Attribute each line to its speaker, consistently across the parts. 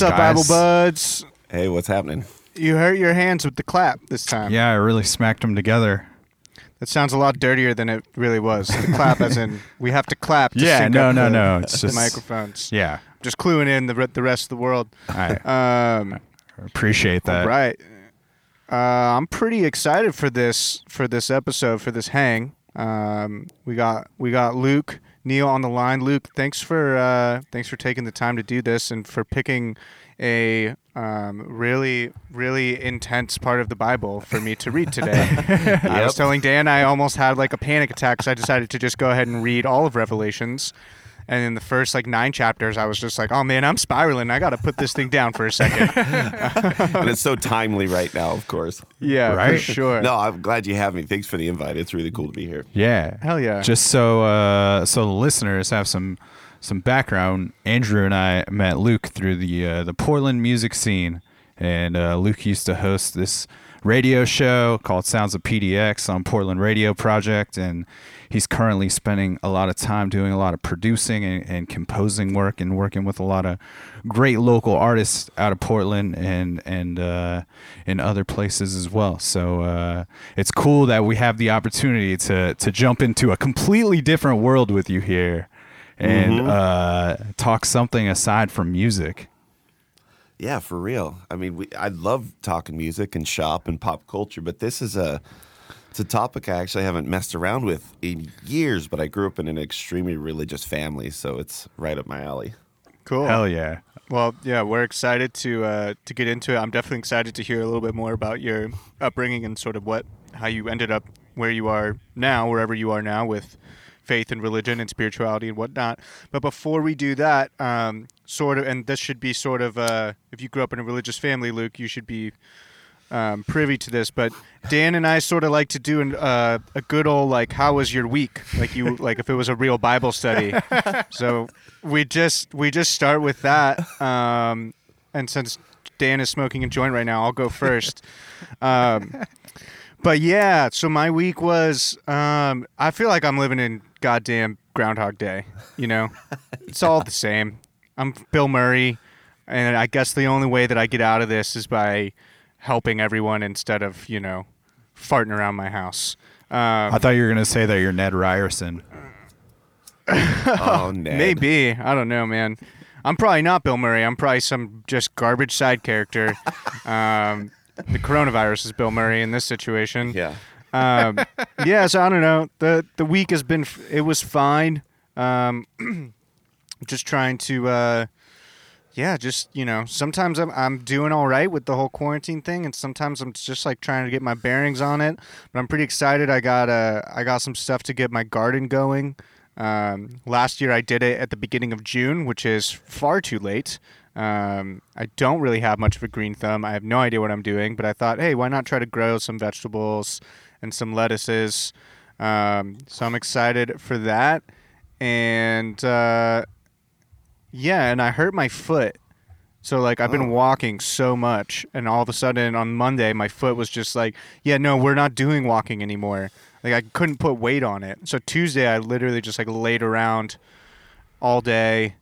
Speaker 1: hurt my hands.
Speaker 2: What's up,
Speaker 1: guys.
Speaker 2: Bible buds?
Speaker 3: Hey, what's happening?
Speaker 2: You hurt your hands with the clap this time.
Speaker 1: Yeah, I really smacked them together.
Speaker 2: That sounds a lot dirtier than it really was. The clap, as in we have to clap. To
Speaker 1: Yeah,
Speaker 2: sync
Speaker 1: no,
Speaker 2: up
Speaker 1: no,
Speaker 2: the,
Speaker 1: no. It's
Speaker 2: the
Speaker 1: just
Speaker 2: microphones.
Speaker 1: Yeah,
Speaker 2: Just cluing in the the rest of the world.
Speaker 1: I
Speaker 2: Um,
Speaker 1: appreciate that.
Speaker 2: right. Uh, I'm pretty excited for this for this episode for this hang. Um, we got we got Luke Neil on the line. Luke, thanks for uh, thanks for taking the time to do this and for picking a um, really really intense part of the Bible for me to read today. I was telling Dan I almost had like a panic attack so I decided to just go ahead and read all of Revelations. And in the first like nine chapters, I was just like, "Oh man, I'm spiraling. I got to put this thing down for a second.
Speaker 3: and it's so timely right now, of course.
Speaker 2: yeah, for
Speaker 1: Right?
Speaker 2: sure.
Speaker 3: No, I'm glad you have me. Thanks for the invite. It's really cool to be here.
Speaker 1: Yeah.
Speaker 2: Hell yeah.
Speaker 1: Just so uh, so the listeners have some some background. Andrew and I met Luke through the uh, the Portland music scene, and uh, Luke used to host this radio show called Sounds of PDX on Portland Radio Project, and he's currently spending a lot of time doing a lot of producing and, and composing work and working with a lot of great local artists out of Portland and and uh, in other places as well. So uh, it's cool that we have the opportunity to to jump into a completely different world with you here and uh, talk something aside from music.
Speaker 3: Yeah, for real. I mean, we, I love talking music and shop and pop culture, but this is a it's a topic I actually haven't messed around with in years. But I grew up in an extremely religious family, so it's right up my alley.
Speaker 2: Cool.
Speaker 1: Hell yeah.
Speaker 2: Well, yeah, we're excited to uh, to get into it. I'm definitely excited to hear a little bit more about your upbringing and sort of what how you ended up where you are now, wherever you are now, with faith and religion and spirituality and whatnot. But before we do that, um, sort of, and this should be sort of, uh, if you grew up in a religious family, Luke, you should be um, privy to this. But Dan and I sort of like to do an, uh, a good old like, how was your week? Like you, like if it was a real Bible study. so we just we just start with that. Um, and since Dan is smoking a joint right now, I'll go first. Um, but yeah, so my week was. Um, I feel like I'm living in goddamn Groundhog Day. You know, it's all the same. I'm Bill Murray, and I guess the only way that I get out of this is by helping everyone instead of you know farting around my house. Um,
Speaker 1: I thought you were gonna say that you're Ned Ryerson.
Speaker 3: Oh, Ned.
Speaker 2: Maybe I don't know, man. I'm probably not Bill Murray. I'm probably some just garbage side character. Um, the coronavirus is Bill Murray in this situation.
Speaker 3: Yeah.
Speaker 2: Um, yeah. So I don't know. the The week has been. f- It was fine. Um, just trying to. Uh, yeah, just you know, sometimes I'm I'm doing all right with the whole quarantine thing, and sometimes I'm just like trying to get my bearings on it. But I'm pretty excited. I got uh I got some stuff to get my garden going. Um, last year I did it at the beginning of June, which is far too late. Um, I don't really have much of a green thumb. I have no idea what I'm doing, but I thought, hey, why not try to grow some vegetables and some lettuces? Um, so I'm excited for that. And uh, yeah, and I hurt my foot. So like I've been
Speaker 3: Oh.
Speaker 2: walking so much and all of a sudden on Monday my foot was just like, yeah, no, we're not doing walking anymore. Like I couldn't put weight on it. So Tuesday I literally just like laid around all day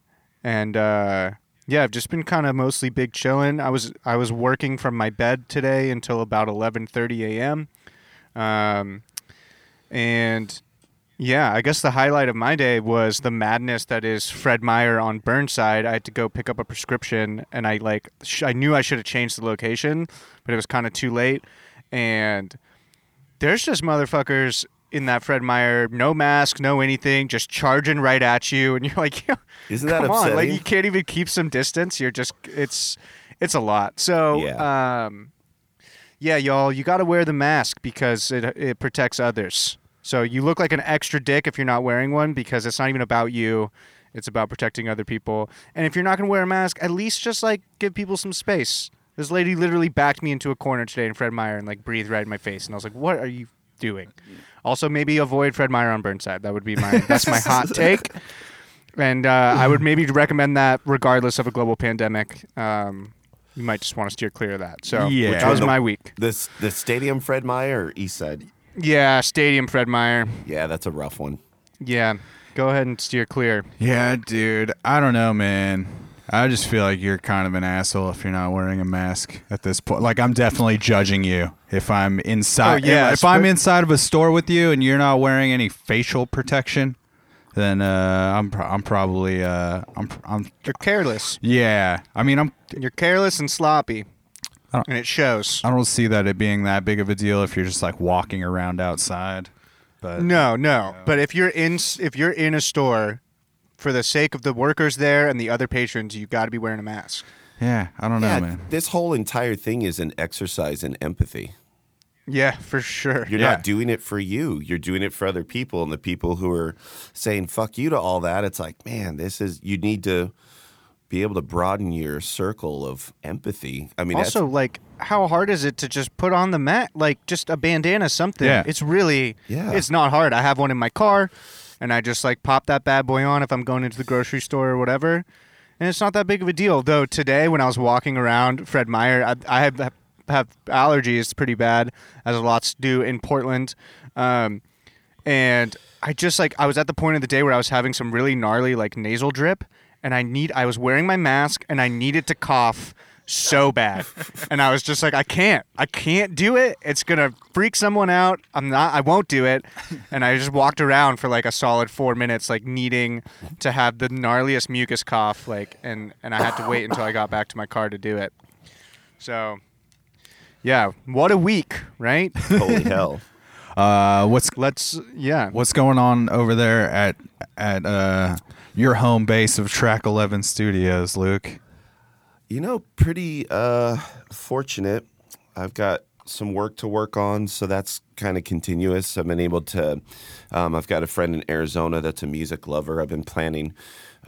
Speaker 2: and uh yeah, I've just been kind of mostly big chilling. I was I was working from my bed today until about 11:30 a.m. Um and yeah, I guess the highlight of my day was the madness that is Fred Meyer on Burnside. I had to go pick up a prescription, and I like sh- I knew I should have changed the location, but it was kind of too late. And there's just motherfuckers in that Fred Meyer, no mask, no anything, just charging right at you, and you're like,
Speaker 3: Isn't that
Speaker 2: come on, like you can't even keep some distance. You're just it's it's a lot. So
Speaker 3: Yeah.
Speaker 2: um, yeah, y'all, you got to wear the mask because it it protects others. So you look like an extra dick if you're not wearing one because it's not even about you. It's about protecting other people. And if you're not going to wear a mask, at least just like give people some space. This lady literally backed me into a corner today in Fred Meyer and like breathed right in my face and I was like, "What are you doing?" Also, maybe avoid Fred Meyer on Burnside. That would be my that's my hot take. And uh, I would maybe recommend that regardless of a global pandemic. Um, you might just want to steer clear of that. So
Speaker 1: Yeah.
Speaker 2: that was
Speaker 3: Which one?
Speaker 2: my week.
Speaker 3: This the stadium Fred Meyer or East Side?
Speaker 2: Yeah, Stadium Fred Meyer.
Speaker 3: Yeah, that's a rough one.
Speaker 2: Yeah, go ahead and steer clear.
Speaker 1: Yeah, dude. I don't know, man. I just feel like you're kind of an asshole if you're not wearing a mask at this point. Like I'm definitely judging you if I'm inside.
Speaker 2: Oh, yeah,
Speaker 1: if I'm inside of a store with you and you're not wearing any facial protection, then uh, I'm pro- I'm probably uh, I'm I'm
Speaker 2: You're careless.
Speaker 1: yeah. I mean I'm
Speaker 2: You're careless and sloppy,
Speaker 1: I don't-
Speaker 2: and it shows.
Speaker 1: I don't see that it being that big of a deal if you're just like walking around outside. But
Speaker 2: No, no. But if you're in if you're in a store, for the sake of the workers there and the other patrons, you've got to be wearing a mask.
Speaker 1: yeah, I don't know,
Speaker 3: Yeah,
Speaker 1: man.
Speaker 3: this whole entire thing is an exercise in empathy.
Speaker 2: Yeah, for sure.
Speaker 3: You're
Speaker 1: Yeah.
Speaker 3: not doing it for you. You're doing it for other people. And the people who are saying fuck you to all that, it's like, man, this is, you need to be able to broaden your circle of empathy. I mean, that's-
Speaker 2: also, like, how hard is it to just put on the mat, like just a bandana, something?
Speaker 1: Yeah.
Speaker 2: It's really,
Speaker 3: Yeah.
Speaker 2: it's not hard. I have one in my car, and I just like pop that bad boy on if I'm going into the grocery store or whatever, and it's not that big of a deal. Though today, when I was walking around Fred Meyer, I, I have have allergies pretty bad, as lots do in Portland, um, and I just like I was at the point of the day where I was having some really gnarly like nasal drip, and I need I was wearing my mask and I needed to cough so bad, and I was just like I can't I can't do it. It's gonna freak someone out. I'm not. I won't do it, and I just walked around for like a solid four minutes, like needing to have the gnarliest mucus cough, like and and I had to wait until I got back to my car to do it. So. Yeah, what a week, right?
Speaker 3: holy hell.
Speaker 1: Uh, what's
Speaker 2: Let's yeah.
Speaker 1: what's going on over there at at uh, your home base of Track Eleven Studios, Luke?
Speaker 3: You know, pretty uh, fortunate. I've got some work to work on, so that's kind of continuous. I've been able to. Um, I've got a friend in Arizona that's a music lover. I've been planning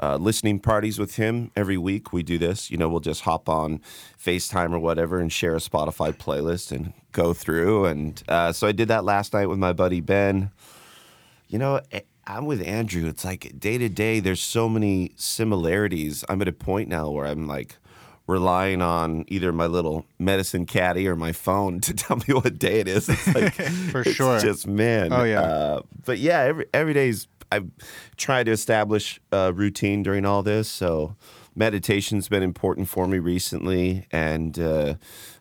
Speaker 3: uh, listening parties with him every week. We do this. You know, we'll just hop on FaceTime or whatever and share a Spotify playlist and go through. And uh, so I did that last night with my buddy Ben. You know, I'm with Andrew. It's like day to day, there's so many similarities. I'm at a point now where I'm like relying on either my little medicine caddy or my phone to tell me what day it is. It's like,
Speaker 2: For
Speaker 3: it's
Speaker 2: sure.
Speaker 3: Just man.
Speaker 2: Oh, yeah.
Speaker 3: Uh, but yeah, every every day's I've tried to establish a routine during all this. So meditation's been important for me recently, and uh,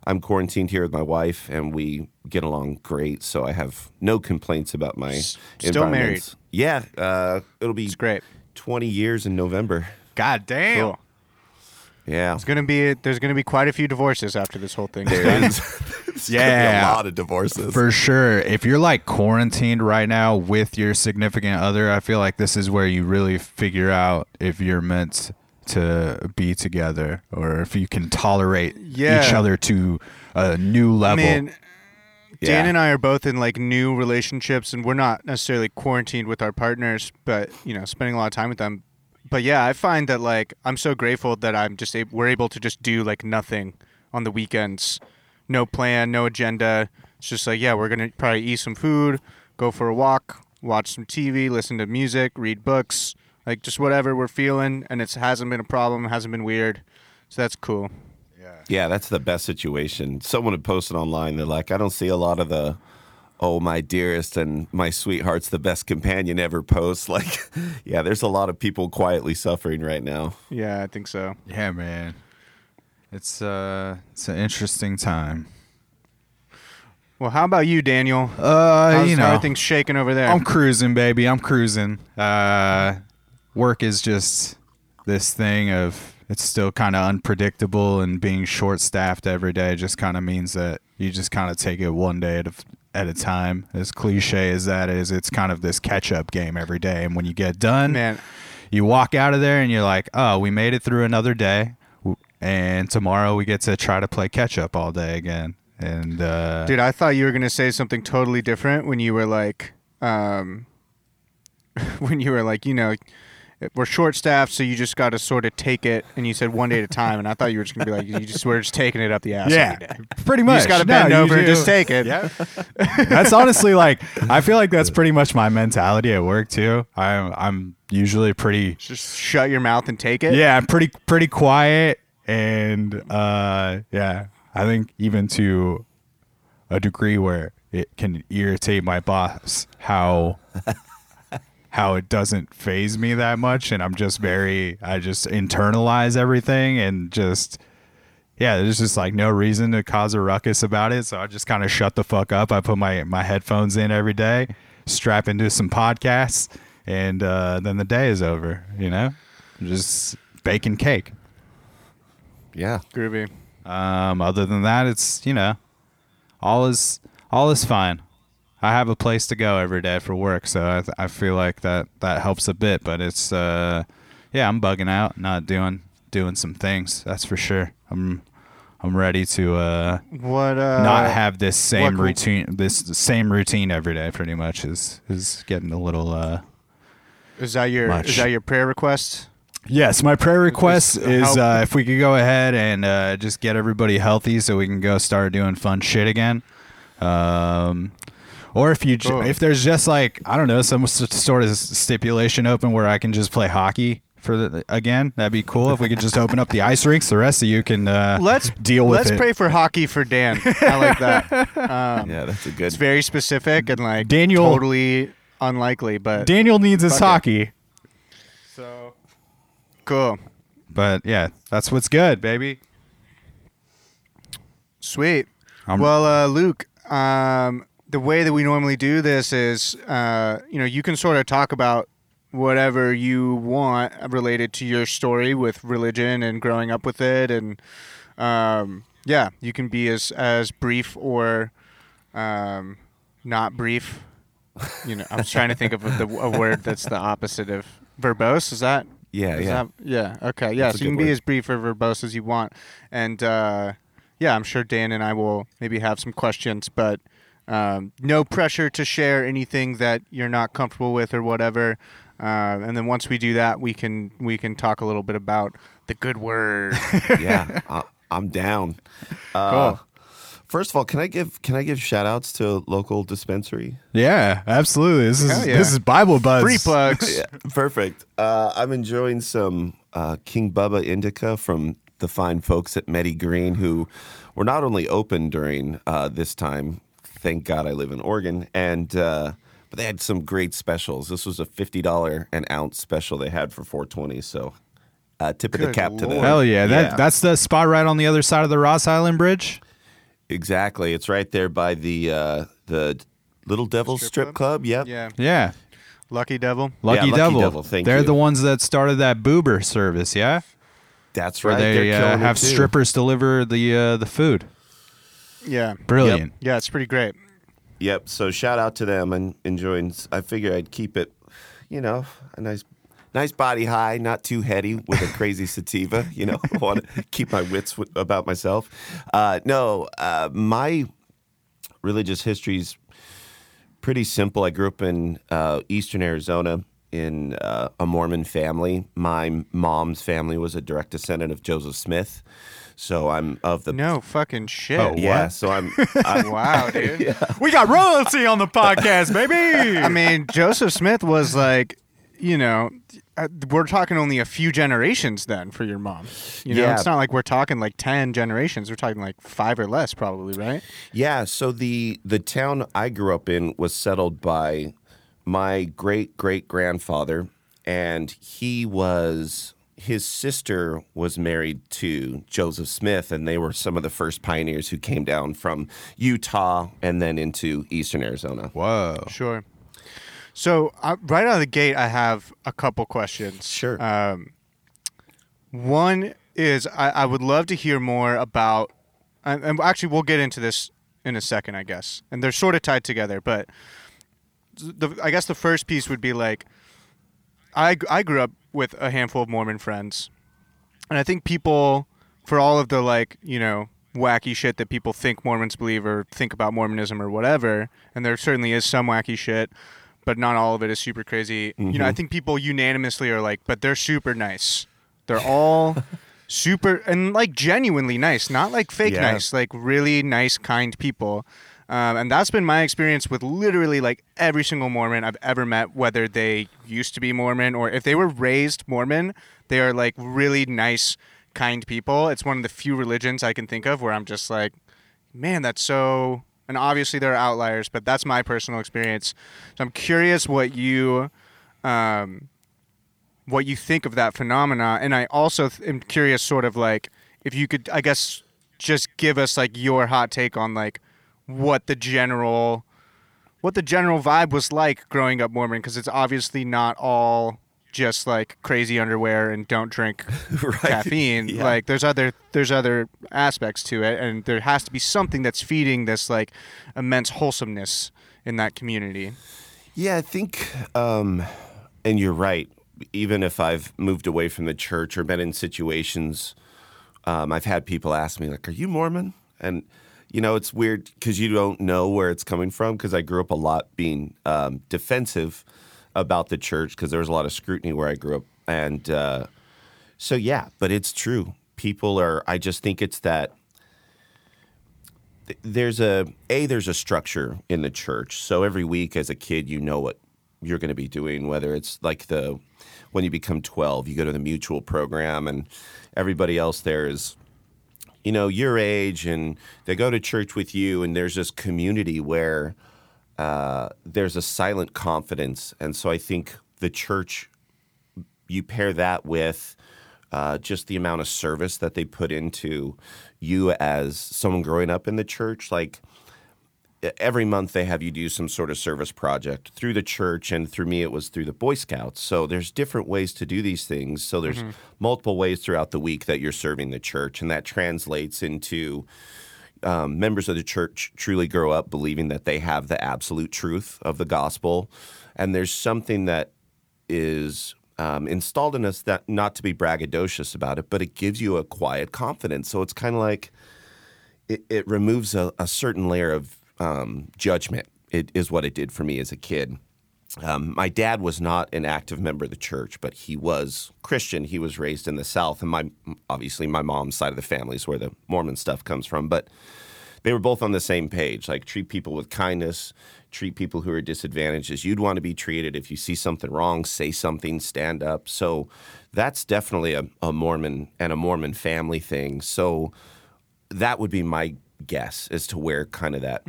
Speaker 3: I'm quarantined here with my wife, and we get along great. So I have no complaints about my
Speaker 2: still married.
Speaker 3: Yeah, uh, it'll be
Speaker 2: It's great.
Speaker 3: 20 years in November.
Speaker 1: God damn.
Speaker 2: Cool.
Speaker 3: Yeah.
Speaker 2: It's gonna be there's gonna be quite a few divorces after this whole thing.
Speaker 3: There is. There's gonna be
Speaker 1: Yeah.
Speaker 3: a lot of divorces.
Speaker 1: For sure. If you're like quarantined right now with your significant other, I feel like this is where you really figure out if you're meant to be together or if you can tolerate
Speaker 2: Yeah.
Speaker 1: each other to a new level.
Speaker 2: Man, Dan
Speaker 3: Yeah.
Speaker 2: and I are both in like new relationships, and we're not necessarily quarantined with our partners, but you know, spending a lot of time with them. But yeah, I find that like I'm so grateful that I'm just ab- we're able to just do like nothing on the weekends, no plan, no agenda. It's just like yeah, we're gonna probably eat some food, go for a walk, watch some TV, listen to music, read books, like just whatever we're feeling, and it hasn't been a problem, hasn't been weird, so that's cool.
Speaker 3: Yeah, yeah, that's the best situation. Someone had posted online, they're like, I don't see a lot of the, oh, my dearest and my sweetheart's the best companion ever posts. Like, yeah, there's a lot of people quietly suffering right now.
Speaker 2: Yeah, I think so.
Speaker 1: yeah, man. It's uh it's an interesting time.
Speaker 2: Well, how about you, Daniel?
Speaker 1: Uh,
Speaker 2: How's,
Speaker 1: you know,
Speaker 2: are things shaking over there?
Speaker 1: I'm cruising, baby. I'm cruising. Uh, work is just this thing of it's still kind of unpredictable, and being short staffed every day just kind of means that you just kind of take it one day at a, at a time. As cliche as that is, it's kind of this catch up game every day, and when you get done,
Speaker 2: Man,
Speaker 1: you walk out of there and you're like, oh, we made it through another day, and tomorrow we get to try to play catch up all day again. And uh,
Speaker 2: dude, I thought you were gonna say something totally different when you were like, um, when you were like, you know, we're short staffed, so you just got to sort of take it. And you said one day at a time, and I thought you were just gonna be like, you just we're just taking it up the ass
Speaker 1: yeah,
Speaker 2: every day.
Speaker 1: pretty
Speaker 2: You
Speaker 1: much.
Speaker 2: just got to
Speaker 1: No,
Speaker 2: bend
Speaker 1: you
Speaker 2: over and just take it.
Speaker 1: Yeah. that's honestly like I feel like that's pretty much my mentality at work too. I'm I'm usually pretty
Speaker 2: Just shut your mouth and take it.
Speaker 1: yeah, I'm pretty pretty quiet and uh yeah, I think even to a degree where it can irritate my boss how how it doesn't faze me that much, and I'm just very I just internalize everything and just yeah, there's just like no reason to cause a ruckus about it. So I just kind of shut the fuck up. I put my my headphones in every day, strap into some podcasts, and uh, then the day is over. You know, just baking cake.
Speaker 3: Yeah.
Speaker 2: Groovy.
Speaker 1: Um, other than that, it's you know, all is all is fine. I have a place to go every day for work, so I, th- I feel like that that helps a bit. But it's uh, yeah, I'm bugging out, not doing doing some things. That's for sure. I'm I'm ready to uh,
Speaker 2: What? Uh,
Speaker 1: not have this same
Speaker 2: what-
Speaker 1: routine. This same routine every day, pretty much is is getting a little. Uh,
Speaker 2: Is that your
Speaker 1: much.
Speaker 2: is that your prayer request?
Speaker 1: Yes, my prayer request
Speaker 2: Is-
Speaker 1: is uh, if we could go ahead and uh, just get everybody healthy, so we can go start doing fun shit again. Um, or if you j-
Speaker 2: Cool.
Speaker 1: if there's just like I don't know some sort of stipulation open where I can just play hockey for the again, that'd be cool. If we could just open up the ice rinks, the rest of you can uh,
Speaker 2: Let's
Speaker 1: deal with
Speaker 2: Let's
Speaker 1: it.
Speaker 2: pray for hockey for Dan. I like that. Um,
Speaker 3: Yeah, that's a good.
Speaker 2: It's very specific and like
Speaker 1: Daniel-
Speaker 2: totally unlikely, but
Speaker 1: Daniel needs his
Speaker 2: Fuck it.
Speaker 1: hockey,
Speaker 2: so cool.
Speaker 1: but yeah, that's what's good, baby.
Speaker 2: Sweet.
Speaker 1: I'm-
Speaker 2: well, uh, Luke, um, the way that we normally do this is, uh, you know, you can sort of talk about whatever you want related to your story with religion and growing up with it, and um, yeah, you can be as as brief or um, not brief. You know, I was trying to think of the, a word that's the opposite of verbose. Is that
Speaker 3: yeah,
Speaker 2: is
Speaker 3: yeah.
Speaker 2: that- yeah. Okay. Yeah.
Speaker 3: That's
Speaker 2: so you can
Speaker 3: good
Speaker 2: be as brief or verbose as you want, and uh, yeah, I'm sure Dan and I will maybe have some questions, but um, no pressure to share anything that you're not comfortable with or whatever. Uh, and then once we do that, we can we can talk a little bit about the good word.
Speaker 3: yeah, I, I'm down. Uh,
Speaker 2: Cool.
Speaker 3: First of all, can I give can I give shout outs to local dispensary?
Speaker 1: Yeah, absolutely. This is
Speaker 2: yeah.
Speaker 1: this is Bible Buzz.
Speaker 2: Free plugs.
Speaker 3: Yeah, perfect. Uh, I'm enjoying some uh, King Bubba Indica from the fine folks at Medi Green, who were not only open during uh, this time. Thank God I live in Oregon, and uh, but they had some great specials. This was a fifty dollar an ounce special they had for four twenty. So uh, tip of the
Speaker 2: Good
Speaker 3: cap to them.
Speaker 1: Hell yeah, that that's the spot right on the other side of the Ross Island Bridge.
Speaker 3: exactly. It's right there by the uh, the Little Devil
Speaker 2: Strip
Speaker 3: Strip,
Speaker 2: club?
Speaker 3: Club. Yep.
Speaker 2: yeah.
Speaker 1: Yeah,
Speaker 2: Lucky devil.
Speaker 1: Lucky,
Speaker 3: Lucky
Speaker 1: Devil.
Speaker 3: Devil, thank
Speaker 1: They're
Speaker 3: you.
Speaker 1: the ones that started that Boober service. Yeah,
Speaker 3: that's right.
Speaker 1: they
Speaker 3: They're
Speaker 1: uh, have
Speaker 3: too.
Speaker 1: strippers deliver the uh, the food.
Speaker 2: Yeah.
Speaker 1: Brilliant.
Speaker 2: Yeah. It's pretty great.
Speaker 3: Yep. So shout out to them and enjoying. I figure I'd keep it, you know, a nice, nice body high, not too heady with a crazy sativa. You know, want to keep my wits w- about myself. Uh, no, uh, my religious history's pretty simple. I grew up in uh, eastern Arizona in uh, a Mormon family. My mom's family was a direct descendant of Joseph Smith. So I'm of the
Speaker 2: No fucking shit.
Speaker 1: Oh,
Speaker 3: yeah. So I'm. I'm
Speaker 2: Wow, dude.
Speaker 1: We got royalty on the podcast, baby.
Speaker 2: I mean, Joseph Smith was like, you know, uh, we're talking only a few generations then for your mom. You know,
Speaker 3: Yeah.
Speaker 2: it's not like we're talking like 10 generations. We're talking like five or less, probably, right?
Speaker 3: Yeah, so the the town I grew up in was settled by my great great grandfather, and he was his sister was married to Joseph Smith, and they were some of the first pioneers who came down from Utah and then into eastern Arizona.
Speaker 1: Whoa.
Speaker 2: Sure. So, uh, right out of the gate, I have a couple questions.
Speaker 3: Sure.
Speaker 2: Um, one is I, I would love to hear more about, and, and actually, we'll get into this in a second, I guess. And they're sort of tied together, but the, I guess the first piece would be like, I, I grew up with a handful of Mormon friends, and I think people, for all of the like, you know, wacky shit that people think Mormons believe or think about Mormonism or whatever, and there certainly is some wacky shit, but not all of it is super crazy. You know, I mm-hmm. think people unanimously are like, but they're super nice. They're all super and like genuinely nice, not like fake
Speaker 3: Yeah.
Speaker 2: nice, like really nice, kind people. Um, and that's been my experience with literally like every single Mormon I've ever met, whether they used to be Mormon or if they were raised Mormon, they are like really nice, kind people. It's one of the few religions I can think of where I'm just like, man, that's so. And obviously there are outliers, but that's my personal experience. So I'm curious what you um, what you think of that phenomena, and I also th- am curious, sort of like if you could, I guess, just give us like your hot take on like what the general what the general vibe was like growing up Mormon because it's obviously not all just like crazy underwear and don't drink
Speaker 3: Right.
Speaker 2: caffeine.
Speaker 3: Yeah.
Speaker 2: Like there's other there's other aspects to it, and there has to be something that's feeding this like immense wholesomeness in that community.
Speaker 3: Yeah, I think, um, and you're right. Even if I've moved away from the church or been in situations, um, I've had people ask me, like, "Are you Mormon?" And you know, it's weird because you don't know where it's coming from. Because I grew up a lot being um, defensive about the church because there was a lot of scrutiny where I grew up, and uh, so yeah. But it's true. People are. I just think it's that th- there's a a there's a structure in the church. So every week as a kid, you know what you're going to be doing. Whether it's like the when you become 12, you go to the mutual program, and everybody else there is you know your age, and they go to church with you, and there's this community where uh, there's a silent confidence, and so I think the church you pair that with uh, just the amount of service that they put into you as someone growing up in the church. Like every month, they have you do some sort of service project through the church, and through me, it was through the Boy Scouts. So there's different ways to do these things. So there's multiple ways throughout the week that you're serving the church, and that translates into um, members of the church truly grow up believing that they have the absolute truth of the gospel. And there's something that is um, installed in us that not to be braggadocious about it, but it gives you a quiet confidence. So it's kind of like it, it removes a, a certain layer of um, judgment. It is what it did for me as a kid. Um, my dad was not an active member of the church, but he was Christian. He was raised in the South, and my obviously my mom's side of the family is where the Mormon stuff comes from. But they were both on the same page. Like treat people with kindness, treat people who are disadvantaged as you'd want to be treated. If you see something wrong, say something, stand up. So that's definitely a, a Mormon and a Mormon family thing. So that would be my guess as to where kind of that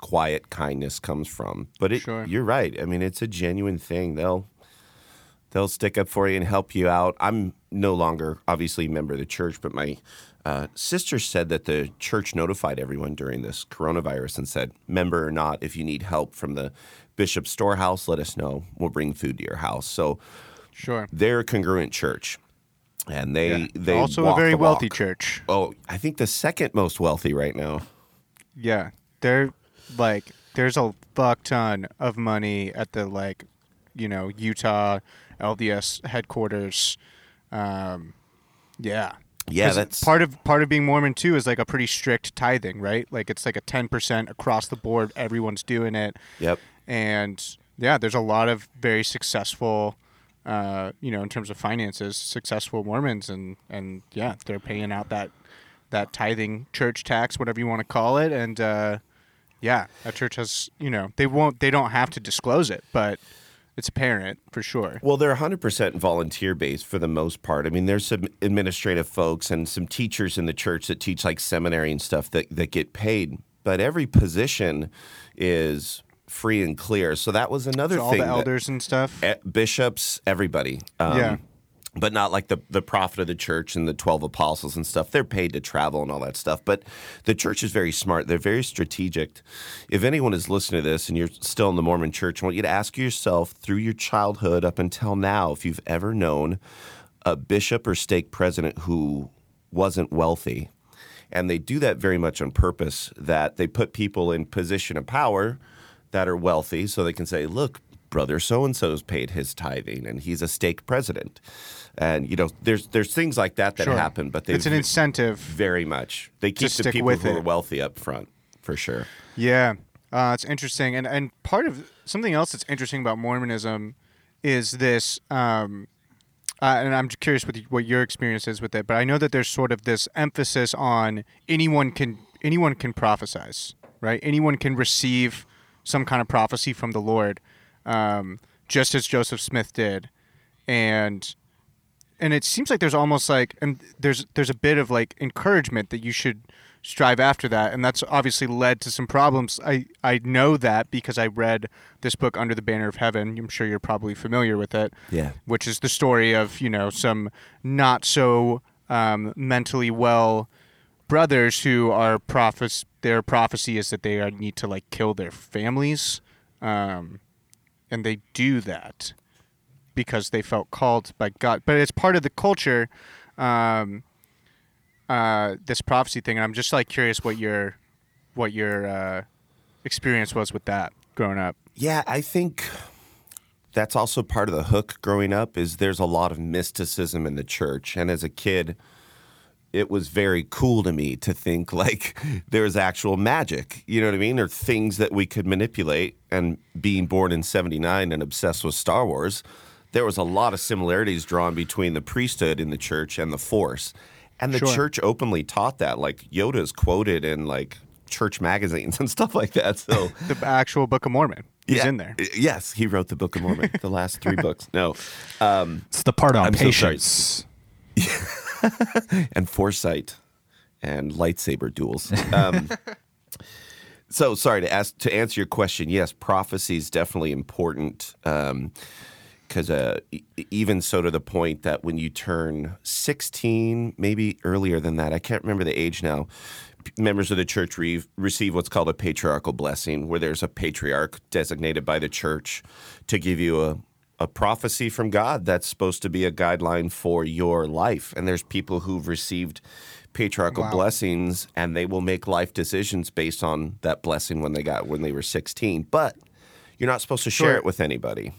Speaker 3: quiet kindness comes from. But it,
Speaker 2: Sure.
Speaker 3: you're right. I mean, it's a genuine thing. They'll they'll stick up for you and help you out. I'm no longer obviously a member of the church, but my uh, sister said that the church notified everyone during this coronavirus and said, member or not, if you need help from the bishop's storehouse, let us know. We'll bring food to your house. So
Speaker 2: Sure.
Speaker 3: they're a congruent church, and they
Speaker 2: Yeah.
Speaker 3: they
Speaker 2: also a very
Speaker 3: the
Speaker 2: wealthy church.
Speaker 3: Oh, I think the second most wealthy right now.
Speaker 2: Yeah, they're like there's a fuck ton of money at the like, you know, Utah LDS headquarters. Um, yeah.
Speaker 3: Yeah, that's
Speaker 2: part of part of being Mormon too is like a pretty strict tithing, right? Like it's like a ten percent across the board. Everyone's doing it,
Speaker 3: Yep.
Speaker 2: and yeah, there's a lot of very successful, uh, you know, in terms of finances, successful Mormons, and and yeah, they're paying out that that tithing church tax, whatever you want to call it, and uh, yeah, a church has, you know, they won't, they don't have to disclose it, but it's apparent for sure.
Speaker 3: Well, they're 100% volunteer based for the most part. I mean, there's some administrative folks and some teachers in the church that teach like seminary and stuff that, that get paid, but every position is free and clear. So that was another
Speaker 2: So all
Speaker 3: thing.
Speaker 2: the
Speaker 3: that-
Speaker 2: elders and stuff.
Speaker 3: eh, bishops, everybody. Um,
Speaker 2: Yeah.
Speaker 3: But not like the, the prophet of the church and the 12 apostles and stuff. They're paid to travel and all that stuff. But the church is very smart. They're very strategic. If anyone is listening to this and you're still in the Mormon church, I want you to ask yourself through your childhood up until now if you've ever known a bishop or stake president who wasn't wealthy. And they do that very much on purpose, that they put people in position of power that are wealthy so they can say, look, brother so and so's paid his tithing and he's a stake president. And you know, there's there's things like that that
Speaker 2: Sure.
Speaker 3: happen, but they
Speaker 2: it's an incentive.
Speaker 3: very much they keep the people
Speaker 2: with
Speaker 3: who
Speaker 2: it.
Speaker 3: are wealthy up front for sure.
Speaker 2: Yeah, uh, it's interesting, and and part of something else that's interesting about Mormonism is this. Um, uh, and I'm curious with what your experience is with it, but I know that there's sort of this emphasis on anyone can anyone can prophesize, right? Anyone can receive some kind of prophecy from the Lord, um, just as Joseph Smith did, and and it seems like there's almost like and there's there's a bit of like encouragement that you should strive after that, and that's obviously led to some problems. I I know that because I read this book Under the Banner of Heaven. I'm sure you're probably familiar with it.
Speaker 3: Yeah.
Speaker 2: Which is the story of you know some not so um, mentally well brothers who are prophets. Their prophecy is that they are, need to like kill their families, um, and they do that because they felt called by God. But it's part of the culture. Um, uh, this prophecy thing. And I'm just like curious what your what your uh, experience was with that growing up.
Speaker 3: Yeah, I think that's also part of the hook growing up is there's a lot of mysticism in the church and as a kid it was very cool to me to think like there's actual magic you know what i mean or things that we could manipulate and being born in 79 and obsessed with star wars there was a lot of similarities drawn between the priesthood in the church and the force and the
Speaker 2: Sure.
Speaker 3: church openly taught that like yoda is quoted in like church magazines and stuff like that so
Speaker 2: The actual Book of Mormon. He's
Speaker 3: yeah.
Speaker 2: in there.
Speaker 3: Uh, Yes, he wrote the Book of Mormon, the last three books. No, um,
Speaker 1: It's the part on
Speaker 3: I'm so
Speaker 1: patience.
Speaker 3: and foresight and lightsaber duels. Um, so sorry to ask to answer your question. Yes, prophecy is definitely important. because uh, e- even so to the point that when you turn 16, maybe earlier than that, I can't remember the age now, p- members of the church re- receive what's called a patriarchal blessing, where there's a patriarch designated by the church to give you a, a prophecy from God that's supposed to be a guideline for your life. And there's people who've received patriarchal
Speaker 2: Wow.
Speaker 3: blessings and they will make life decisions based on that blessing when they got when they were 16. But you're not supposed to share
Speaker 2: Sure.
Speaker 3: it with anybody.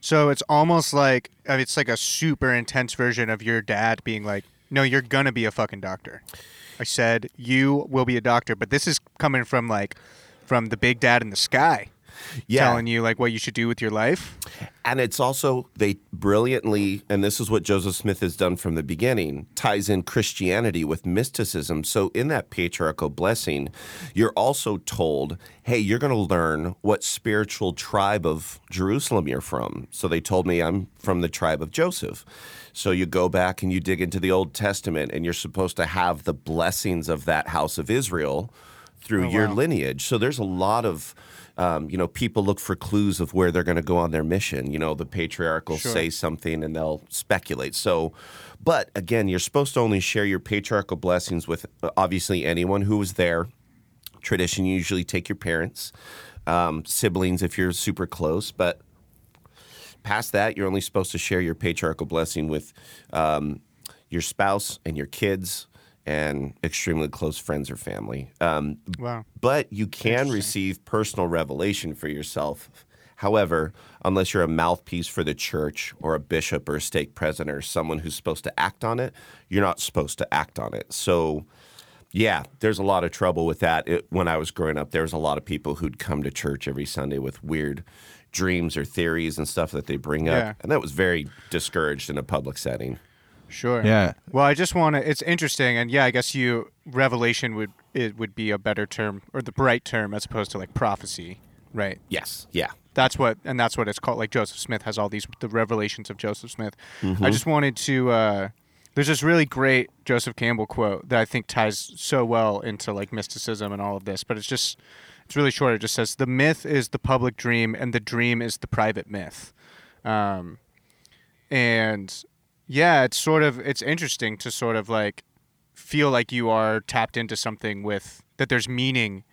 Speaker 2: So it's almost like it's like a super intense version of your dad being like, "No, you're gonna be a fucking doctor." I said, "You will be a doctor," but this is coming from like from the big dad in the sky,
Speaker 3: Yeah.
Speaker 2: telling you like what you should do with your life.
Speaker 3: And it's also, they brilliantly, and this is what Joseph Smith has done from the beginning, ties in Christianity with mysticism. So in that patriarchal blessing, you're also told, hey, you're going to learn what spiritual tribe of Jerusalem you're from. So they told me I'm from the tribe of Joseph. So you go back and you dig into the Old Testament, and you're supposed to have the blessings of that house of Israel through
Speaker 2: Oh,
Speaker 3: your
Speaker 2: wow.
Speaker 3: lineage. So there's a lot of, um, you know, people look for clues of where they're going to go on their mission. You know, the patriarch will
Speaker 2: Sure.
Speaker 3: say something and they'll speculate. So, but again, you're supposed to only share your patriarchal blessings with uh, obviously anyone who was there. Tradition, you usually take your parents, um, siblings if you're super close, but past that, you're only supposed to share your patriarchal blessing with um, your spouse and your kids and extremely close friends or family. Um,
Speaker 2: Wow.
Speaker 3: but you can receive personal revelation for yourself. However, unless you're a mouthpiece for the church or a bishop or a stake president or someone who's supposed to act on it, you're not supposed to act on it. So, yeah, there's a lot of trouble with that. It, when I was growing up, there was a lot of people who'd come to church every Sunday with weird dreams or theories and stuff that they bring
Speaker 2: Yeah.
Speaker 3: up, and that was very discouraged in a public setting.
Speaker 2: Sure.
Speaker 1: Yeah.
Speaker 2: Well, I just want to. It's interesting, and yeah, I guess you revelation would it would be a better term or the right term as opposed to like prophecy, right?
Speaker 3: Yes, yeah,
Speaker 2: That's what, and that's what it's called. Like Joseph Smith has all these the revelations of Joseph Smith.
Speaker 3: Mm-hmm.
Speaker 2: I just wanted to. uh There's this really great Joseph Campbell quote that I think ties so well into like mysticism and all of this, but it's just it's really short. It just says the myth is the public dream, and the dream is the private myth. Um, and yeah, it's sort of it's interesting to sort of like feel like you are tapped into something with that there's meaning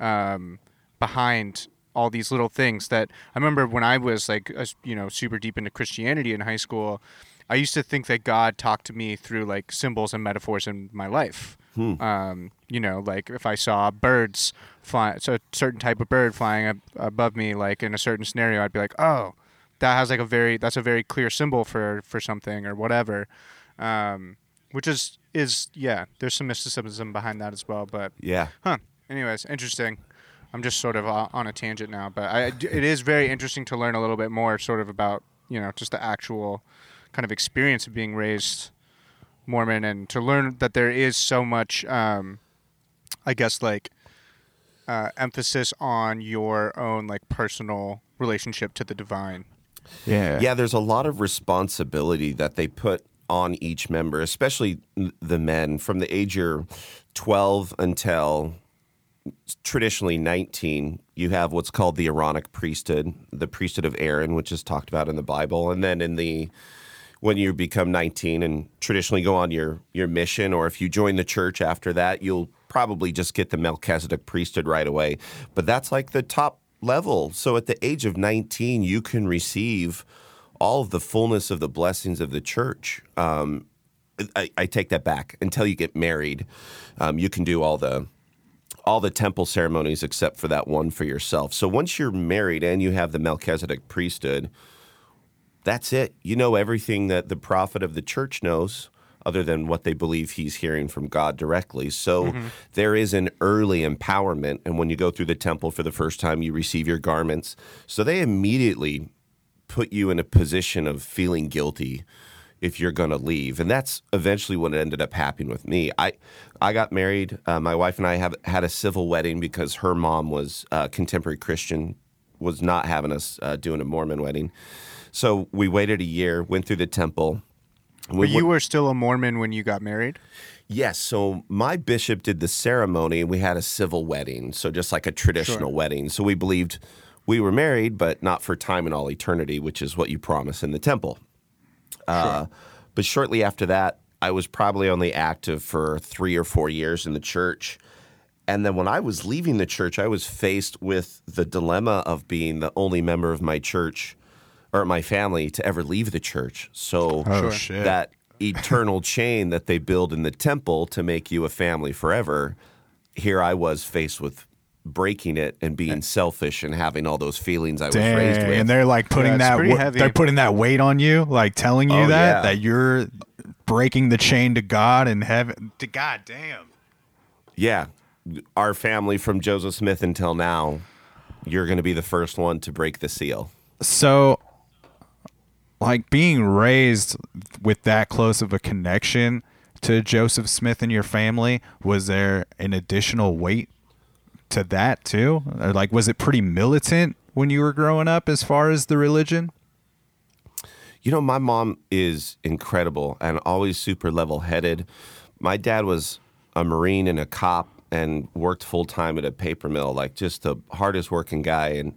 Speaker 2: um, behind all these little things that I remember when I was like a, you know super deep into Christianity in high school. I used to think that God talked to me through like symbols and metaphors in my life. Um, you know, like if I saw birds fly, so a certain type of bird flying ab- above me, like in a certain scenario, I'd be like, oh, that has like a very that's a very clear symbol for for something or whatever. Um, which is is yeah, there's some mysticism behind that as well, but
Speaker 3: yeah.
Speaker 2: Huh. Anyways, interesting. I'm just sort of on a tangent now, but I, it is very interesting to learn a little bit more, sort of about you know just the actual kind of experience of being raised Mormon, and to learn that there is so much, um, I guess, like uh, emphasis on your own like personal relationship to the divine.
Speaker 1: Yeah.
Speaker 3: Yeah, there's a lot of responsibility that they put on each member, especially the men, from the age you're 12 until traditionally 19, you have what's called the Aaronic priesthood, the priesthood of Aaron, which is talked about in the Bible. And then in the when you become 19 and traditionally go on your your mission or if you join the church after that, you'll probably just get the Melchizedek priesthood right away. But that's like the top level. So at the age of 19, you can receive all of the fullness of the blessings of the church. Um, I, I, take that back. Until you get married, um, you can do all the all the temple ceremonies except for that one for yourself. So once you're married and you have the Melchizedek priesthood, that's it. You know everything that the prophet of the church knows other than what they believe he's hearing from God directly. So mm-hmm. there is an early empowerment. And when you go through the temple for the first time, you receive your garments. So they immediately put you in a position of feeling guilty if you're going to leave. And that's eventually what ended up happening with me. I, I got married. Uh, my wife and I have had a civil wedding because her mom was a contemporary Christian, was not having us uh, doing a Mormon wedding. So we waited a year, went through the temple.
Speaker 2: We, but you were still a Mormon when you got married?
Speaker 3: Yes. So my bishop did the ceremony and we had a civil wedding. So just like a traditional sure. wedding. So we believed we were married, but not for time and all eternity, which is what you promise in the temple. Uh, sure. but shortly after that, I was probably only active for three or four years in the church. And then when I was leaving the church, I was faced with the dilemma of being the only member of my church or my family to ever leave the church. So
Speaker 1: oh,
Speaker 3: that eternal chain that they build in the temple to make you a family forever, here I was faced with breaking it and being selfish and having all those feelings I was Dang, raised with.
Speaker 1: And they're like putting yeah, that w- they're putting that weight on you, like telling you oh, that yeah. that you're breaking the chain to God and heaven. To God damn.
Speaker 3: Yeah, our family from Joseph Smith until now, you're going to be the first one to break the seal.
Speaker 1: So, like being raised with that close of a connection to Joseph Smith and your family, was there an additional weight to that too? Or like, was it pretty militant when you were growing up as far as the religion?
Speaker 3: You know, my mom is incredible and always super level headed. My dad was a Marine and a cop and worked full time at a paper mill, like just the hardest working guy. And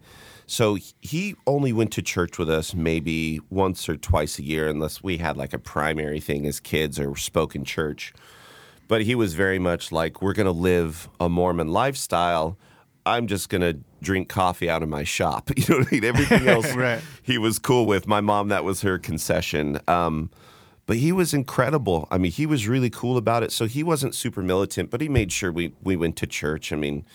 Speaker 3: so he only went to church with us maybe once or twice a year, unless we had like a primary thing as kids or spoke in church but he was very much like, we're going to live a Mormon lifestyle. I'm just going to drink coffee out of my shop. You know what I mean? Everything else right. he was cool with. My mom, that was her concession. Um, but he was incredible. I mean, he was really cool about it. So he wasn't super militant, but he made sure we, we went to church. I mean,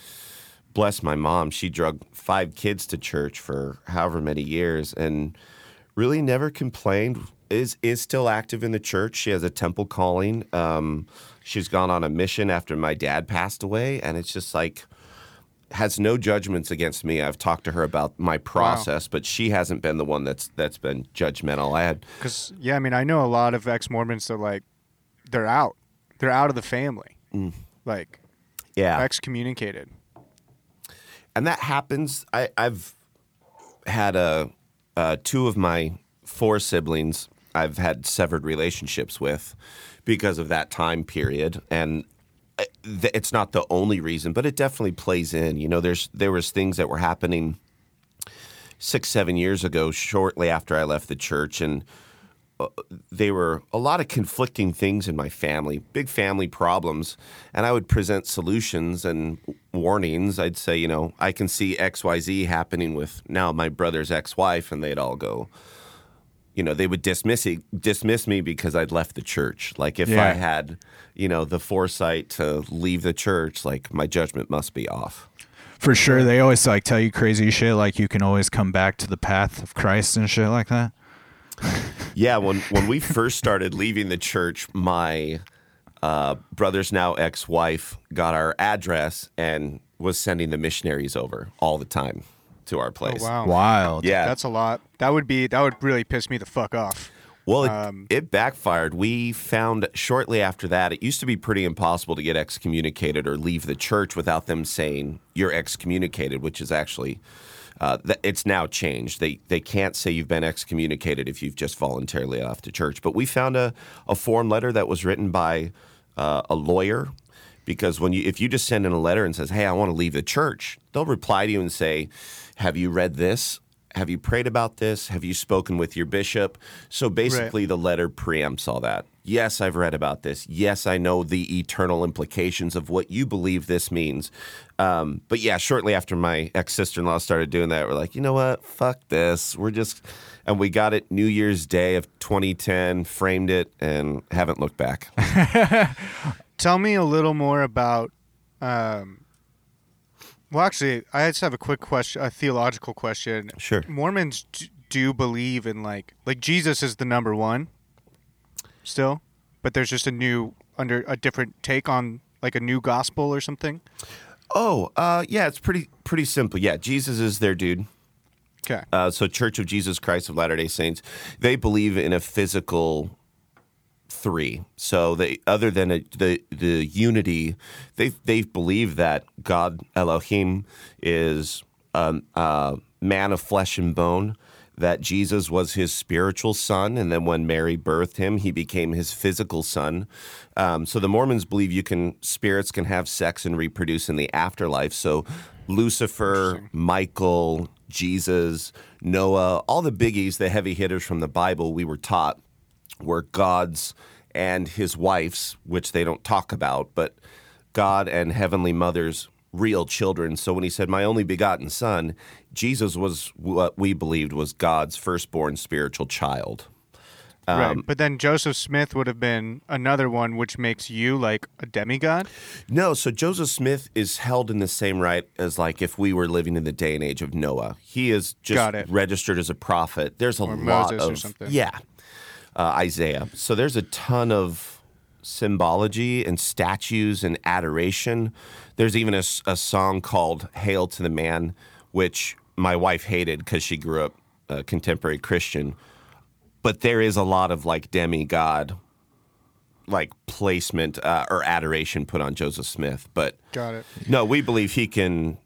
Speaker 3: bless my mom. She drug five kids to church for however many years and really never complained. Is is still active in the church. She has a temple calling. Um, She's gone on a mission after my dad passed away, and it's just like has no judgments against me. I've talked to her about my process, wow. but she hasn't been the one that's that's been judgmental. I had
Speaker 2: because yeah, I mean, I know a lot of ex Mormons that like they're out, they're out of the family, mm. like
Speaker 3: yeah,
Speaker 2: excommunicated,
Speaker 3: and that happens. I, I've had a uh, two of my four siblings. I've had severed relationships with because of that time period. And uh, it's not the only reason, but it definitely plays in. You know, there's there was things that were happening six, seven years ago, shortly after I left the church, and uh, they were a lot of conflicting things in my family, big family problems, and I would present solutions and warnings. I'd say, you know, I can see X, Y, Z happening with now my brother's ex-wife, and they'd all go, you know, they would dismiss it, dismiss me because I'd left the church. Like if yeah. I had, you know, the foresight to leave the church, like my judgment must be off.
Speaker 1: For sure, they always like tell you crazy shit, like you can always come back to the path of Christ and shit like that.
Speaker 3: Yeah, when when we first started leaving the church, my uh, brother's now ex-wife got our address and was sending the missionaries over all the time to our place.
Speaker 2: Oh, wow.
Speaker 1: Wild.
Speaker 3: Yeah.
Speaker 2: That's a lot. That would be that would really piss me the fuck off.
Speaker 3: Well, it, um, it, backfired. We found shortly after that, it used to be pretty impossible to get excommunicated or leave the church without them saying you're excommunicated, which is actually Uh, it's now changed. They they can't say you've been excommunicated if you've just voluntarily left the church. But we found a, a form letter that was written by uh, a lawyer because when you if you just send in a letter and says, "Hey, I want to leave the church," they'll reply to you and say, "Have you read this? Have you prayed about this? Have you spoken with your bishop?" So basically, the letter preempts all that. Yes, I've read about this. Yes, I know the eternal implications of what you believe this means. Um, but yeah, shortly after my ex sister in law started doing that, we're like, you know what? Fuck this. We're just, and we got it New Year's Day of 2010, framed it, and haven't looked back.
Speaker 2: Tell me a little more about. Um, well, actually, I just have a quick question, a theological question.
Speaker 3: Sure.
Speaker 2: Mormons d- do believe in like like Jesus is the number one, still, but there's just a new under a different take on like a new gospel or something.
Speaker 3: Oh, uh, yeah, it's pretty pretty simple. Yeah, Jesus is their dude.
Speaker 2: Okay.
Speaker 3: Uh, so, Church of Jesus Christ of Latter Day Saints, they believe in a physical three. So, they other than a, the the unity, they they believe that God Elohim is um, a man of flesh and bone. That Jesus was his spiritual son, and then when Mary birthed him, he became his physical son. Um, so the Mormons believe you can spirits can have sex and reproduce in the afterlife. So Lucifer, Michael, Jesus, Noah, all the biggies, the heavy hitters from the Bible we were taught were God's and his wife's, which they don't talk about, but God and Heavenly Mother's real children. So when he said, My only begotten son, Jesus was what we believed was God's firstborn spiritual child.
Speaker 2: right.
Speaker 3: Um,
Speaker 2: But then Joseph Smith would have been another one, which makes you like a demigod.
Speaker 3: No, so Joseph Smith is held in the same right as like if we were living in the day and age of Noah. He is just registered as a prophet. There's a
Speaker 2: Or
Speaker 3: lot
Speaker 2: Moses or
Speaker 3: of
Speaker 2: something.
Speaker 3: yeah, uh, Isaiah. So there's a ton of symbology and statues and adoration. There's even a, a song called "Hail to the Man," which my wife hated because she grew up a contemporary Christian. But there is a lot of like demigod like placement uh, or adoration put on Joseph Smith. But
Speaker 2: Got it.
Speaker 3: no, we believe he can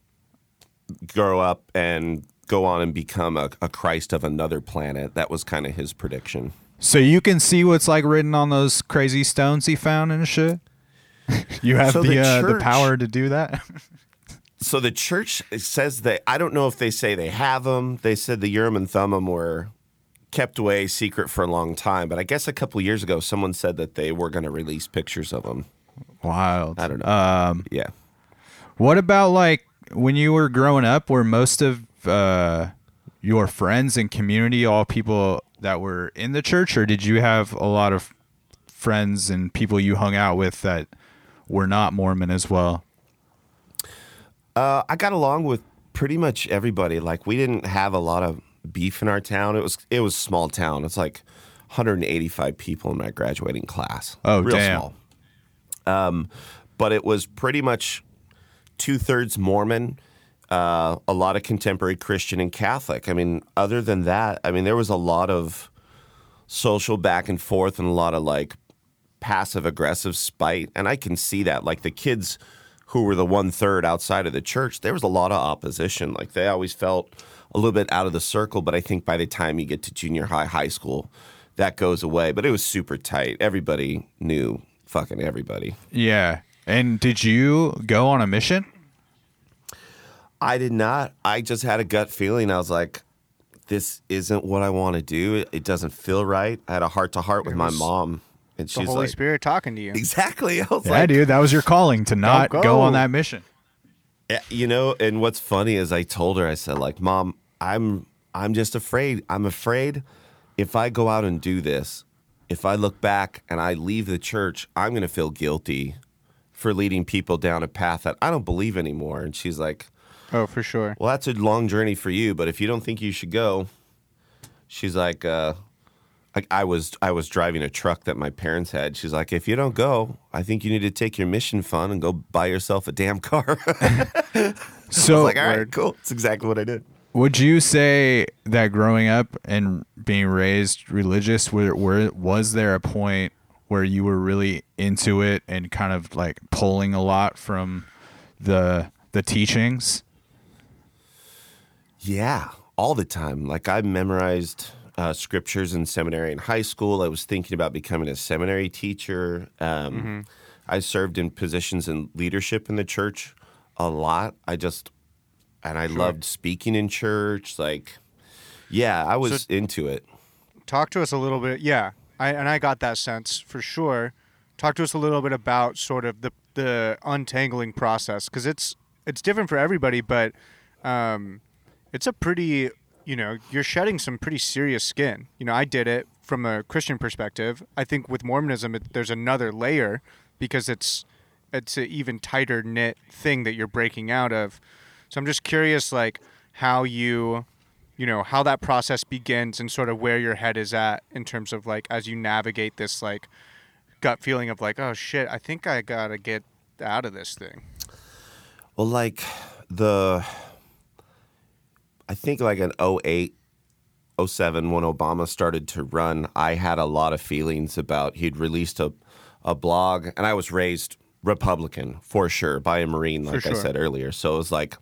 Speaker 3: grow up and go on and become a, a Christ of another planet. That was kind of his prediction.
Speaker 1: So you can see what's like written on those crazy stones he found and shit. You have
Speaker 3: So
Speaker 1: the
Speaker 3: the
Speaker 1: uh, the
Speaker 3: church-
Speaker 1: power to do that.
Speaker 3: So the church says that I don't know if they say they have them. They said the Urim and Thummim were kept away secret for a long time, but I guess a couple years ago someone said that they were going to release pictures of them.
Speaker 1: Wild.
Speaker 3: I don't know.
Speaker 1: Um,
Speaker 3: Yeah.
Speaker 1: what about like when you were growing up? Were most of uh, your friends and community all people that were in the church, or did you have a lot of friends and people you hung out with that were not Mormon as well?
Speaker 3: Uh, I got along with pretty much everybody. Like we didn't have a lot of beef in our town. It was it was small town. It's like 185 people in my graduating class.
Speaker 1: Oh,
Speaker 3: Real
Speaker 1: damn.
Speaker 3: small. Um, but it was pretty much two thirds Mormon, uh, a lot of contemporary Christian and Catholic. I mean, other than that, I mean, there was a lot of social back and forth and a lot of like passive aggressive spite. And I can see that. Like the kids who were the one third outside of the church, there was a lot of opposition. Like they always felt a little bit out of the circle. But I think by the time you get to junior high, high school, that goes away. But it was super tight. Everybody knew fucking everybody.
Speaker 1: Yeah. And did you go on a mission?
Speaker 3: I did not. I just had a gut feeling. I was like, this isn't what I want to do. It, it doesn't feel right. I had a heart to heart with my mom. And
Speaker 2: The
Speaker 3: she's
Speaker 2: Holy
Speaker 3: like,
Speaker 2: Spirit talking to you.
Speaker 3: exactly. I was
Speaker 1: Yeah,
Speaker 3: like,
Speaker 1: dude, that was your calling to not go.
Speaker 2: go.
Speaker 1: on that mission.
Speaker 3: Yeah, you know, and what's funny is I told her, I said, like, Mom, I'm I'm just afraid. I'm afraid if I go out and do this, if I look back and I leave the church, I'm gonna feel guilty for leading people down a path that I don't believe anymore. And she's like,
Speaker 2: Oh, for sure.
Speaker 3: Well, that's a long journey for you, but if you don't think you should go, she's like, uh like I was I was driving a truck that my parents had. She's like, if you don't go, I think you need to take your mission fund and go buy yourself a damn car. I
Speaker 1: So
Speaker 3: was like, all right, cool. That's exactly what I did.
Speaker 1: Would you say that growing up and being raised religious, were was there a point where you were really into it and kind of like pulling a lot from the the teachings?
Speaker 3: Yeah, all the time. Like I memorized uh, scriptures in seminary in high school. I was thinking about becoming a seminary teacher. Um,
Speaker 2: Mm-hmm.
Speaker 3: I served in positions in leadership in the church a lot. I just, and I loved speaking in church. Like, yeah, I was into it.
Speaker 2: talk to us a little bit. Yeah, I and I got that sense for sure. Talk to us a little bit about sort of the the untangling process because it's it's different for everybody, but um, it's a pretty you know you're shedding some pretty serious skin. You know, I did it from a Christian perspective. I think with Mormonism, it, there's another layer because it's it's an even tighter knit thing that you're breaking out of. So I'm just curious, like how you you know how that process begins and sort of where your head is at in terms of like as you navigate this like gut feeling of like oh shit i think i gotta get out of this thing
Speaker 3: Well, like the, I think like an 08, 07, when Obama started to run, I had a lot of feelings about, he'd released a, a blog, and I was raised Republican for sure by a Marine, like I said earlier. So it was like,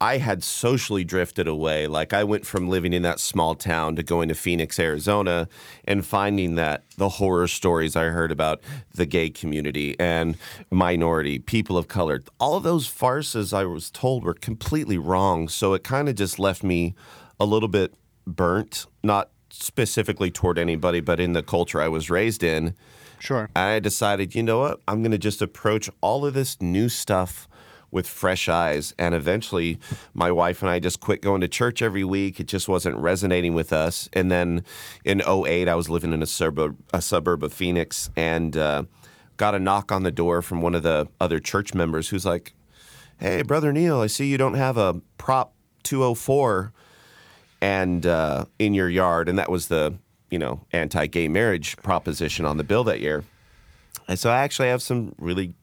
Speaker 3: I had socially drifted away. Like I went from living in that small town to going to Phoenix, Arizona, and finding that the horror stories I heard about the gay community and minority, people of color, all of those farces I was told were completely wrong. So it kind of just left me a little bit burnt, not specifically toward anybody, but in the culture I was raised in.
Speaker 2: sure
Speaker 3: I decided, you know what? I'm going to just approach all of this new stuff with fresh eyes. And eventually, my wife and I just quit going to church every week. It just wasn't resonating with us. And then in 08, I was living in a suburb, a suburb of Phoenix and uh, got a knock on the door from one of the other church members who's like, Hey, Brother Neil, I see you don't have a Prop 204 and uh, in your yard, and that was the you know anti-gay marriage proposition on the bill that year. And so I actually have some really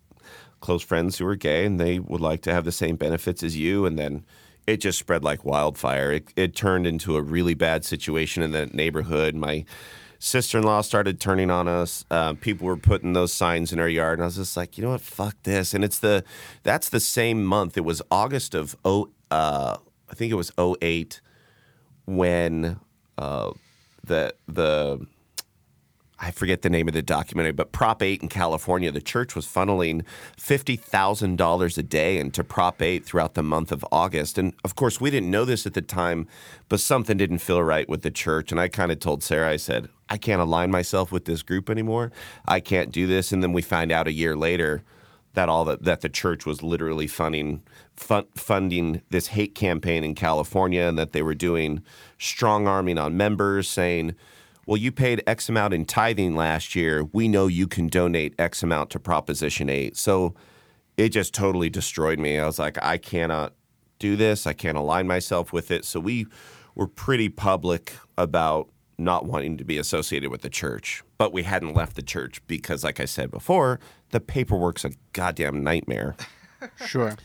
Speaker 3: close friends who are gay, and they would like to have the same benefits as you. And then it just spread like wildfire. It, it turned into a really bad situation in that neighborhood. My sister-in-law started turning on us. Uh, people were putting those signs in our yard, and I was just like, you know what, fuck this. And it's the that's the same month. It was August of oh, uh, I think it was 08 when uh, the the I forget the name of the documentary, but Prop 8 in California, the church was funneling $50,000 a day into Prop 8 throughout the month of August. And of course, we didn't know this at the time, but something didn't feel right with the church. And I kind of told Sarah, I said, I can't align myself with this group anymore. I can't do this. And then we find out a year later that all the, that the church was literally funding fun, funding this hate campaign in California and that they were doing strong arming on members saying well you paid x amount in tithing last year. We know you can donate x amount to proposition 8 so it just totally destroyed me. I was like i cannot do this. I can't align myself with it. So we were pretty public about not wanting to be associated with the church but we hadn't left the church because like i said before the paperwork's a goddamn nightmare.
Speaker 2: Sure.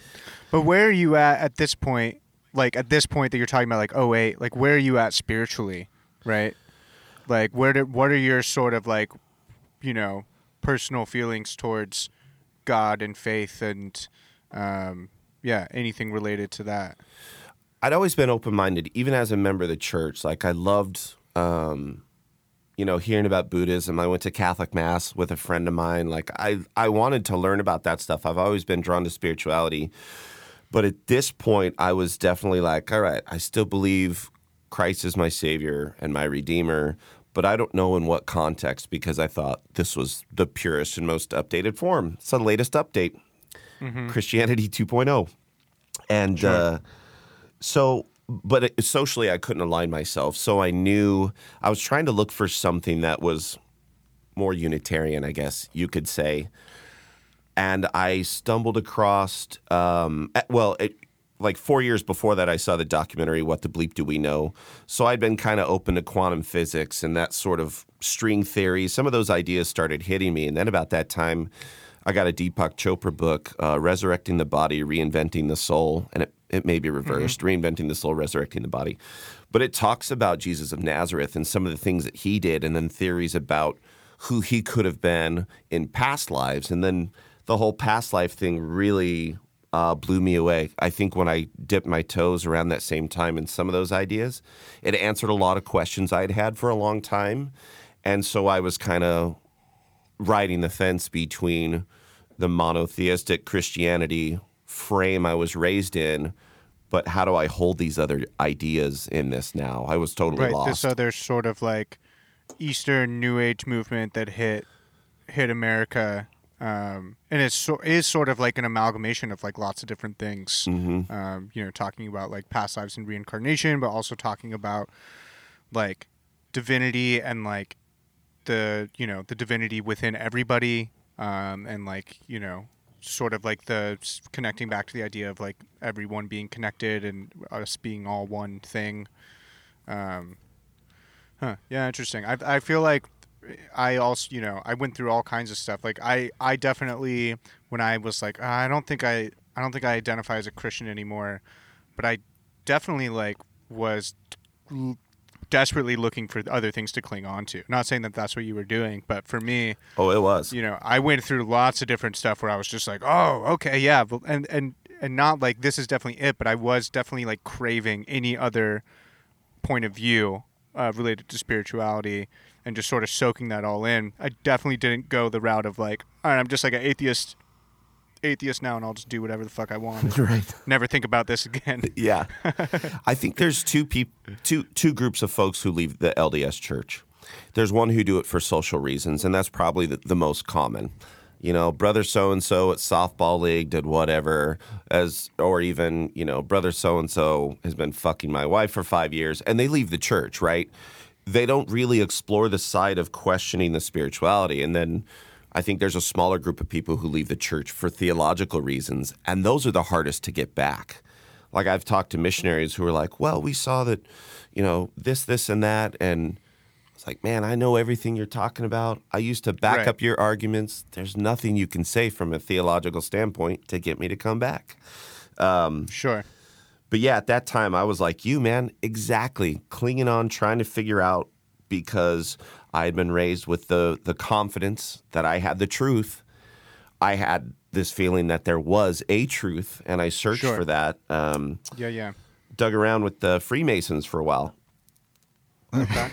Speaker 2: But where are you at at this point? Like at this point that you're talking about like 08 like where are you at spiritually right like where did what are your sort of like you know personal feelings towards god and faith and um yeah anything related to that
Speaker 3: I'd always been open minded, even as a member of the church. Like I loved, um, you know, hearing about Buddhism. I went to Catholic mass with a friend of mine. Like I, I wanted to learn about that stuff. I've always been drawn to spirituality, but at this point, I was definitely like, all right, I still believe Christ is my savior and my redeemer. But I don't know in what context because I thought this was the purest and most updated form. It's the latest update, Christianity 2.0. And uh, so but it, socially i couldn't align myself so i knew i was trying to look for something that was more unitarian i guess you could say and i stumbled across um, eh, well it, like four years before that i saw the documentary what the bleep do we know so i'd been kind of open to quantum physics and that sort of string theory some of those ideas started hitting me and then about that time I got a Deepak Chopra book, uh, Resurrecting the Body, Reinventing the Soul, and it, it may be reversed, Reinventing the Soul, Resurrecting the Body. But it talks about Jesus of Nazareth and some of the things that he did, and then theories about who he could have been in past lives. And then the whole past life thing really uh, blew me away. I think when I dipped my toes around that same time in some of those ideas, it answered a lot of questions I'd had for a long time. And so I was kind of riding the fence between the monotheistic Christianity frame I was raised in, but how do I hold these other ideas in this now? I was totally
Speaker 2: right.
Speaker 3: lost.
Speaker 2: This other sort of like Eastern New Age movement that hit hit America, um, and it's so, is sort of like an amalgamation of like lots of different things.
Speaker 3: Mhm.
Speaker 2: Um, you know, talking about like past lives and reincarnation, but also talking about like divinity and like the you know the divinity within everybody, um, and like you know sort of like the connecting back to the idea of like everyone being connected and us being all one thing. Um, Huh. Yeah, interesting. I I feel like I also, you know, I went through all kinds of stuff. Like I I definitely when I was like, "Ah, I don't think I I don't think I identify as a Christian anymore, but I definitely like was l- desperately looking for other things to cling on to. Not saying that that's what you were doing, but for me,
Speaker 3: oh, it was.
Speaker 2: you know, I went through lots of different stuff where I was just like, oh, okay, yeah, and and and not like this is definitely it, but I was definitely like craving any other point of view uh, related to spirituality and just sort of soaking that all in. I definitely didn't go the route of like, all right, I'm just like an atheist, atheist now, and I'll just do whatever the fuck I want.
Speaker 3: right.
Speaker 2: Never think about this again.
Speaker 3: Yeah, I think there's two peop- two two groups of folks who leave the LDS Church. There's one who do it for social reasons, and that's probably the, the most common. You know, brother so and so at softball league did whatever, as or even you know, brother so and so has been fucking my wife for five years, and they leave the church, right? They don't really explore the side of questioning the spirituality, and then I think there's a smaller group of people who leave the church for theological reasons, and those are the hardest to get back. Like I've talked to missionaries who are like, "Well, we saw that, you know, this, this, and that," and it's like, man, I know everything you're talking about. I used to back
Speaker 2: Right.
Speaker 3: up your arguments. There's nothing you can say from a theological standpoint to get me to come back.
Speaker 2: Um, sure.
Speaker 3: But yeah, at that time, I was like you, man, exactly clinging on, trying to figure out because I had been raised with the the confidence that I had the truth. I had this feeling that there was a truth, and I searched
Speaker 2: Sure.
Speaker 3: for that. Um,
Speaker 2: Yeah, yeah.
Speaker 3: dug around with the Freemasons for a while,
Speaker 2: Okay.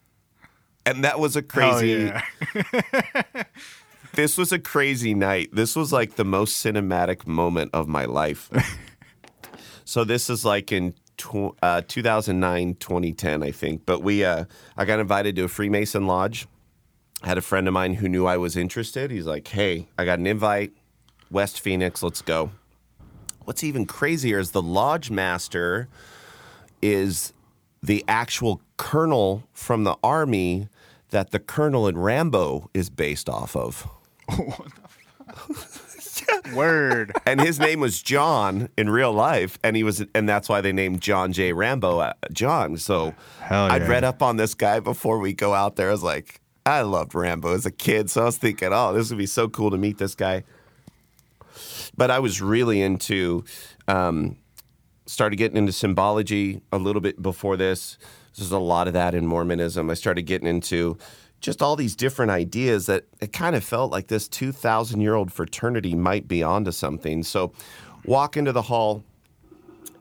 Speaker 3: and that was a crazy.
Speaker 2: yeah.
Speaker 3: this was a crazy night. This was like the most cinematic moment of my life. so this is like in tw- uh, 2009, 2010, I think. But we, uh, I got invited to a Freemason lodge. I had a friend of mine who knew I was interested. He's like, "Hey, I got an invite, West Phoenix. Let's go." What's even crazier is the lodge master is the actual colonel from the army that the colonel in Rambo is based off of.
Speaker 2: Word.
Speaker 3: and his name was John in real life, and he was, and that's why they named John J. Rambo uh, John. So
Speaker 1: Hell
Speaker 3: I'd read up on this guy before we go out there. I was like, I loved Rambo as a kid, so I was thinking, oh, this would be so cool to meet this guy. But I was really into, um, started getting into symbology a little bit before this. There's a lot of that in Mormonism. I started getting into just all these different ideas that it kind of felt like this 2,000 year old fraternity might be onto something. So, walk into the hall,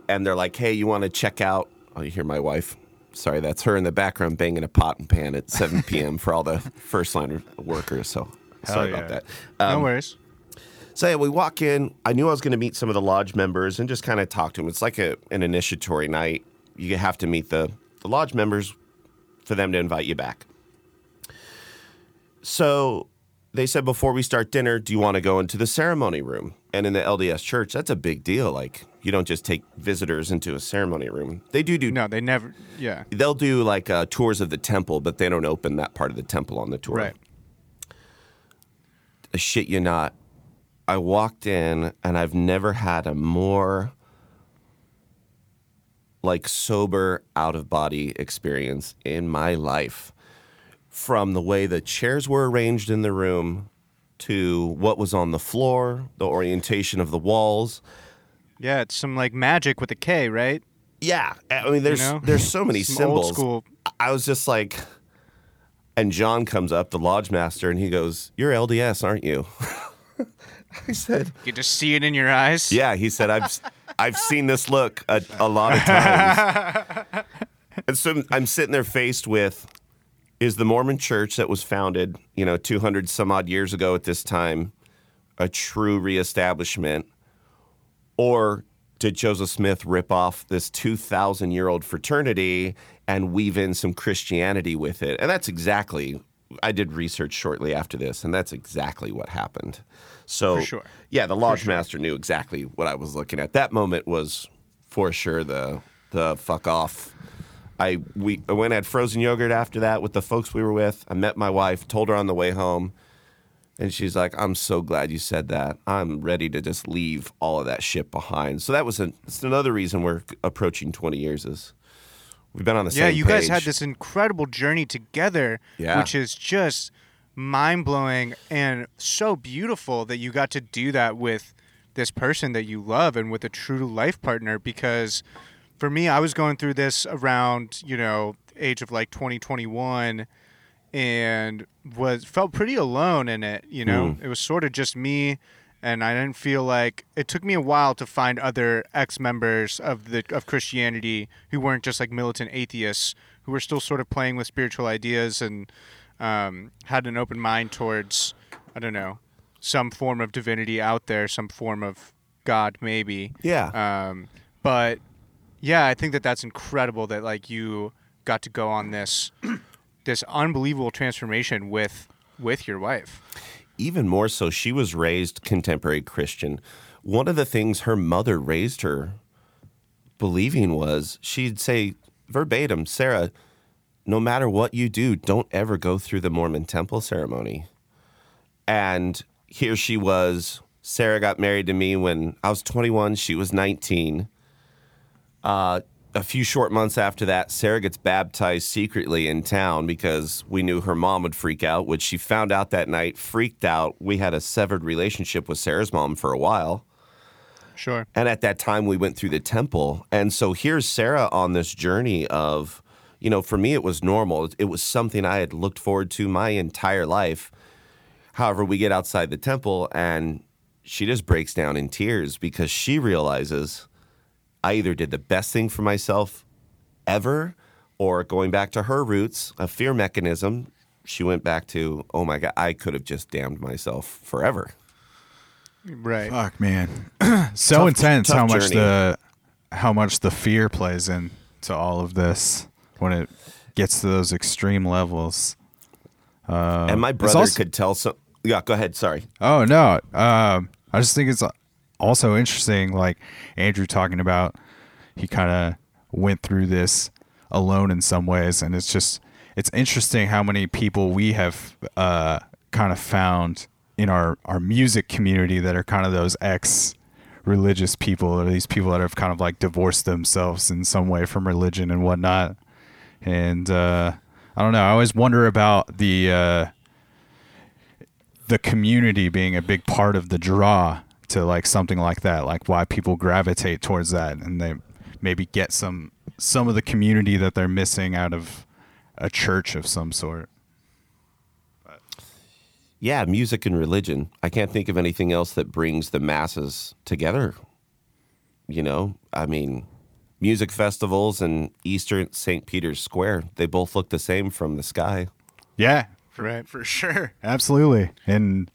Speaker 3: and they're like, hey, you want to check out? Oh, you hear my wife. Sorry, that's her in the background banging a pot and pan at 7 p.m. for all the first line workers. So, sorry
Speaker 1: yeah.
Speaker 3: about that.
Speaker 2: no um, worries.
Speaker 3: So yeah, we walk in. I knew I was going to meet some of the lodge members and just kind of talk to them. It's like a, an initiatory night. You have to meet the, the lodge members for them to invite you back. So they said before we start dinner, do you want to go into the ceremony room? And in the LDS church, that's a big deal. Like you don't just take visitors into a ceremony room. They do do
Speaker 2: No, they never. Yeah.
Speaker 3: they'll do like uh, tours of the temple, but they don't open that part of the temple on the tour.
Speaker 2: Right.
Speaker 3: I shit you not. I walked in and I've never had a more like sober out of body experience in my life. From the way the chairs were arranged in the room to what was on the floor, the orientation of the walls.
Speaker 2: Yeah, it's some like magic with a K, right?
Speaker 3: Yeah, I mean, there's
Speaker 2: know?
Speaker 3: there's so many symbols.
Speaker 2: old school.
Speaker 3: I was just like, and John comes up, the lodge master, and he goes, "You're LDS, aren't you?" I said,
Speaker 2: You just see it in your eyes.
Speaker 3: Yeah, he said, I've I've seen this look a, a lot of times. and so I'm sitting there faced with is the Mormon church that was founded, you know, 200 some odd years ago at this time, a true reestablishment? Or did Joseph Smith rip off this 2,000 year old fraternity and weave in some Christianity with it? And that's exactly, I did research shortly after this, and that's exactly what happened. So,
Speaker 2: sure.
Speaker 3: yeah, the lodge master knew exactly what I was looking at. That moment was for sure the the fuck off. I we I went and had frozen yogurt after that with the folks we were with. I met my wife, told her on the way home, and she's like, "I'm so glad you said that. I'm ready to just leave all of that shit behind." So that was an, it's another reason we're approaching 20 years is we've been on the
Speaker 2: Yeah,
Speaker 3: same Yeah,
Speaker 2: you guys had this incredible journey together,
Speaker 3: Yeah.
Speaker 2: which is just mind blowing and so beautiful that you got to do that with this person that you love and with a true life partner. Because for me, I was going through this around, you know, age of like 2021 and was felt pretty alone in it, you know. It was sort of just me and I didn't feel like it took me a while to find other ex-members of the of Christianity who weren't just like militant atheists who were still sort of playing with spiritual ideas and um, had an open mind towards I don't know some form of divinity out there, some form of God maybe.
Speaker 3: yeah.
Speaker 2: Um, but yeah, I think that that's incredible that like you got to go on this this unbelievable transformation with with your wife.
Speaker 3: even more so, she was raised contemporary Christian. One of the things her mother raised her believing was she'd say verbatim, Sarah, no matter what you do, don't ever go through the Mormon temple ceremony. And here she was. Sarah got married to me when I was 21, she was 19. Uh, a few short months after that, Sarah gets baptized secretly in town because we knew her mom would freak out, which she found out that night, freaked out. We had a severed relationship with Sarah's mom for a while.
Speaker 2: Sure.
Speaker 3: And at that time, we went through the temple. And so here's Sarah on this journey of, you know, for me, it was normal. It was something I had looked forward to my entire life. However, we get outside the temple and she just breaks down in tears because she realizes I either did the best thing for myself ever or going back to her roots, a fear mechanism. She went back to, oh my God, I could have just damned myself forever.
Speaker 2: Right.
Speaker 1: Fuck man, so
Speaker 3: Tough-
Speaker 1: intense
Speaker 3: tough
Speaker 1: how much
Speaker 3: journey.
Speaker 1: the how much the fear plays into all of this when it gets to those extreme levels. Uh,
Speaker 3: and my brother
Speaker 1: also-
Speaker 3: could tell some. Yeah, go ahead. Sorry.
Speaker 1: Oh no, um, I just think it's also interesting, like Andrew talking about. He kind of went through this alone in some ways, and it's just it's interesting how many people we have uh, kind of found in our our music community that are kind of those ex religious people or these people that have kind of like divorced themselves in some way from religion and whatnot and uh, i don't know i always wonder about the uh, the community being a big part of the draw to like something like that like why people gravitate towards that and they maybe get some some of the community that they're missing out of a church of some sort
Speaker 3: Yeah, music and religion. I can't think of anything else that brings the masses together. You know, I mean, music festivals and Easter St. Peter's Square, they both look the same from the sky.
Speaker 1: yeah
Speaker 2: Right.
Speaker 1: for sure absolutely and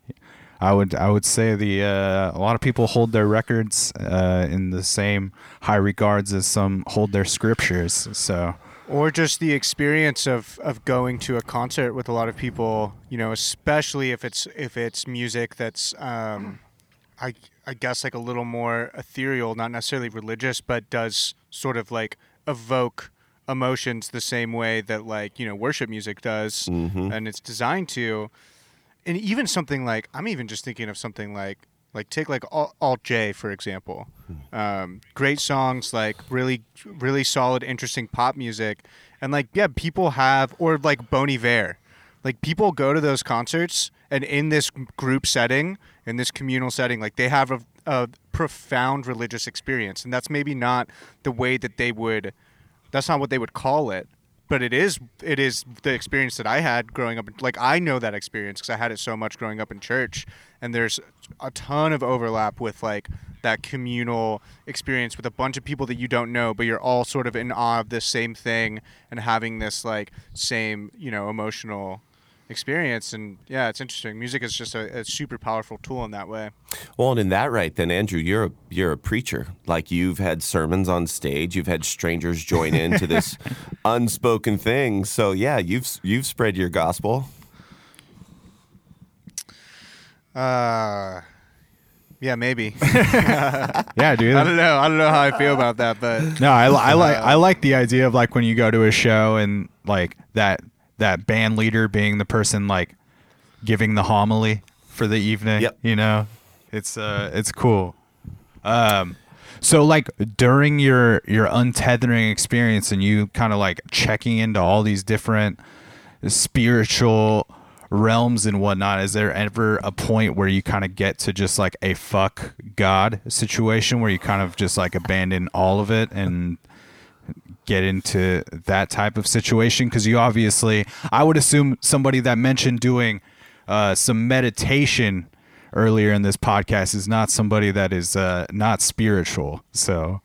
Speaker 1: i would i would say the uh, a lot of people hold their records uh, in the same high regards as some hold their scriptures so.
Speaker 2: Or just the experience of, of going to a concert with a lot of people you know especially if it's if it's music that's um, I, I guess like a little more ethereal not necessarily religious but does sort of like evoke emotions the same way that like you know worship music does and it's designed to and even something like i'm even just thinking of something like like take like alt j for example. Um, great songs like really really solid interesting pop music. And like yeah people have or like bon iver. Like people go to those concerts and in this group setting in this communal setting like they have a, a profound religious experience. And that's maybe not the way that they would that's not what they would call it but it is it is the experience that I had growing up. Like I know that experience because I had it so much growing up in church, and there's a ton of overlap with like that communal experience with a bunch of people that you don't know, but you're all sort of in awe of this same thing and having this like same you know emotional experience. And yeah, it's interesting. Music is just a, a super powerful tool in that way.
Speaker 3: Well, and in that right, then Andrew, you're a you're a preacher. Like you've had sermons on stage, you've had strangers join into this unspoken thing. So yeah, you've you've spread your gospel.
Speaker 2: Uh, yeah, maybe.
Speaker 1: Yeah, dude.
Speaker 2: I don't know. I don't know how I feel about that, but
Speaker 1: No, I, I like I like the idea of like when you go to a show and like that that band leader being the person like giving the homily for the evening.
Speaker 3: Yep.
Speaker 1: You know, it's uh it's cool. Um, so like during your your untethering experience and you kind of like checking into all these different spiritual realms and whatnot is there ever a point where you kind of get to just like a fuck god situation where you kind of just like abandon all of it and get into that type of situation because you obviously i would assume somebody that mentioned doing uh, some meditation earlier in this podcast is not somebody that is uh, not spiritual so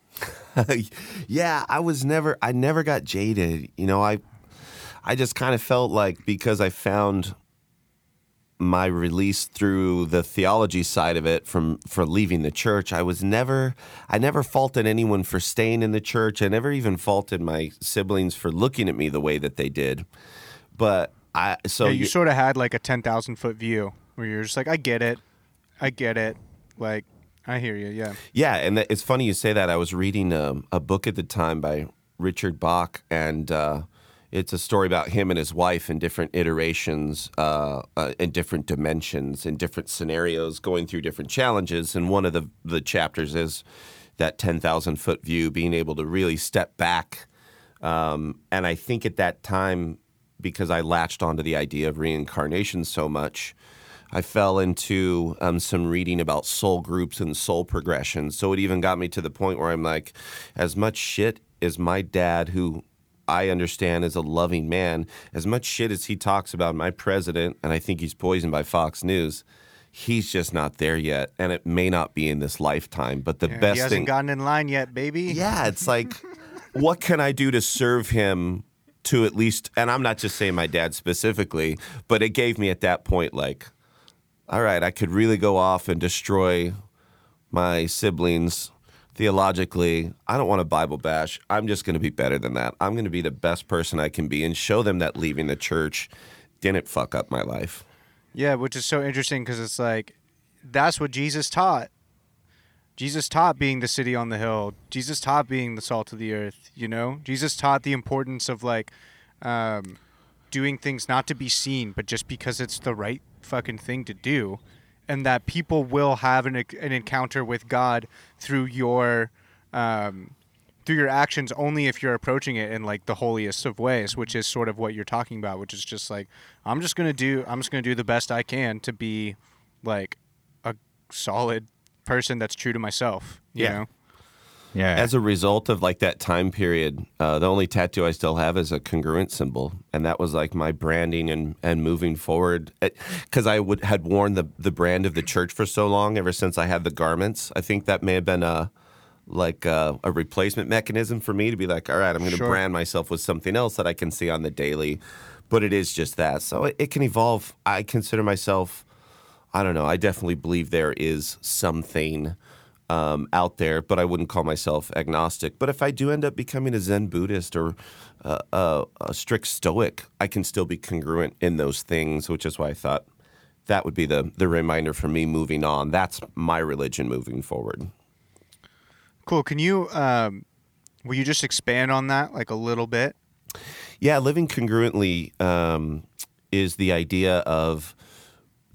Speaker 3: yeah, I was never I never got jaded. You know, I I just kind of felt like because I found my release through the theology side of it from for leaving the church, I was never I never faulted anyone for staying in the church. I never even faulted my siblings for looking at me the way that they did. But I so
Speaker 2: yeah, you
Speaker 3: y-
Speaker 2: sort of had like a 10,000 foot view where you're just like, I get it. I get it. Like, I hear you. Yeah.
Speaker 3: Yeah, and that- it's funny you say that. I was reading um, a book at the time by Richard Bach, and uh, it's a story about him and his wife in different iterations, uh, uh, in different dimensions, in different scenarios, going through different challenges. And one of the the chapters is that ten thousand foot view, being able to really step back. Um, and I think at that time, because I latched onto the idea of reincarnation so much, I fell into um, some reading about soul groups and soul progression. So it even got me to the point where I'm like, as much shit as my dad, who I understand as a loving man, as much shit as he talks about my president, and I think he's poisoned by Fox News, he's just not there yet. And it may not be in this lifetime. But the
Speaker 2: Yeah,
Speaker 3: best
Speaker 2: he hasn't
Speaker 3: thing.
Speaker 2: gotten in line yet, baby.
Speaker 3: Yeah, it's like, what can I do to serve him to at least, and I'm not just saying my dad specifically, but it gave me at that point, like, all right, I could really go off and destroy my siblings theologically. I don't want to Bible bash. I'm just going to be better than that. I'm going to be the best person I can be and show them that leaving the church didn't fuck up my life.
Speaker 2: Yeah, which is so interesting because it's like that's what Jesus taught. Jesus taught being the city on the hill. Jesus taught being the salt of the earth. You know, Jesus taught the importance of like um, doing things not to be seen, but just because it's the right fucking thing to do, and that people will have an an encounter with God through your um, through your actions only if you're approaching it in like the holiest of ways, which is sort of what you're talking about, which is just like I'm just gonna do I'm just gonna do the best I can to be like a solid person that's true to myself. You
Speaker 3: Yeah.
Speaker 2: know?
Speaker 1: Yeah
Speaker 3: As a result of like that time period, uh, the only tattoo I still have is a congruent symbol, and that was like my branding and and moving forward. Because I would had worn the the brand of the church for so long, ever since I had the garments. I think that may have been a like a, a replacement mechanism for me to be like, all right, I'm going to
Speaker 2: Sure.
Speaker 3: brand myself with something else that I can see on the daily. But it is just that, so it, it can evolve. I consider myself. I don't know. I definitely believe there is something um, out there, but I wouldn't call myself agnostic. But if I do end up becoming a Zen Buddhist or uh, a, a strict Stoic, I can still be congruent in those things, which is why I thought that would be the the reminder for me moving on. That's my religion moving forward.
Speaker 2: Cool. Can you um, will you just expand on that like a little bit?
Speaker 3: Yeah, living congruently um, is the idea of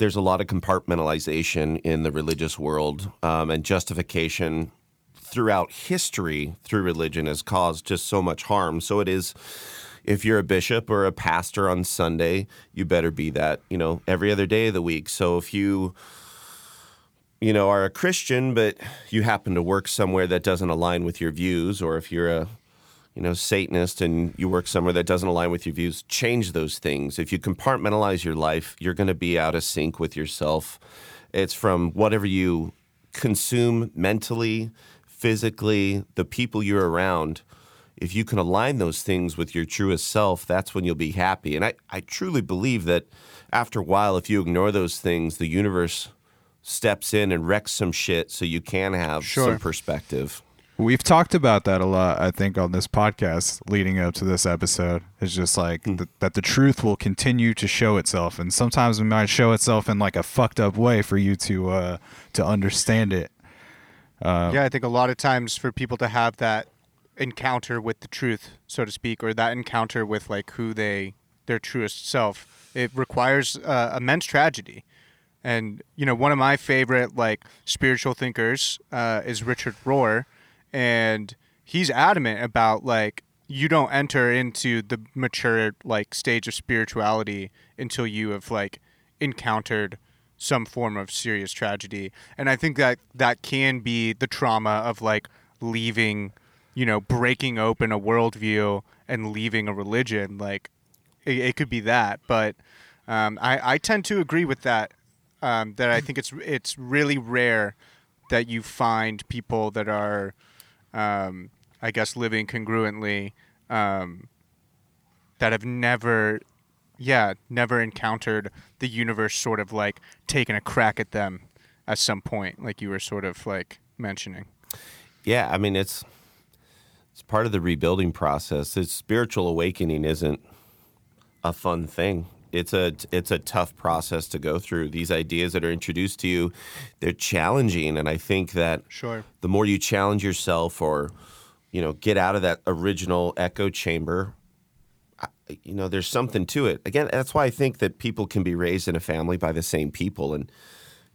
Speaker 3: there's a lot of compartmentalization in the religious world um, and justification throughout history through religion has caused just so much harm. So it is. If you're a bishop or a pastor on Sunday, you better be that, you know, every other day of the week. So if you you know, are a Christian, but you happen to work somewhere that doesn't align with your views, or if you're a you know, Satanist and you work somewhere that doesn't align with your views, change those things. If you compartmentalize your life, you're going to be out of sync with yourself. It's from whatever you consume mentally, physically, the people you're around. If you can align those things with your truest self, that's when you'll be happy. And I, I truly believe that after a while, if you ignore those things, the universe steps in and wrecks some shit so you can have
Speaker 2: Sure.
Speaker 3: some perspective.
Speaker 1: We've talked about that a lot, I think, on this podcast leading up to this episode. It's just like th- that the truth will continue to show itself, and sometimes it might show itself in like a fucked up way for you to uh, to understand it.
Speaker 2: yeah, I think a lot of times for people to have that encounter with the truth, so to speak, or that encounter with like who they their truest self, it requires uh, immense tragedy. And you know, one of my favorite like spiritual thinkers uh, is Richard Rohr, and he's adamant about like you don't enter into the mature like stage of spirituality until you have like encountered some form of serious tragedy. And i think that that can be the trauma of like leaving you know breaking open a worldview and leaving a religion. Like it, it could be that but um, I, I tend to agree with that um, that i think it's it's really rare that you find people that are um, I guess living congruently um, that have never, yeah, never encountered the universe sort of like taking a crack at them at some point, like you were sort of like mentioning.
Speaker 3: Yeah, I mean it's it's part of the rebuilding process. This spiritual awakening isn't a fun thing. It's a it's a tough process to go through. These ideas that are introduced to you, they're challenging, and I think that
Speaker 2: Sure.
Speaker 3: the more you challenge yourself, or you know, get out of that original echo chamber, you know, there's something to it. Again, that's why I think that people can be raised in a family by the same people, and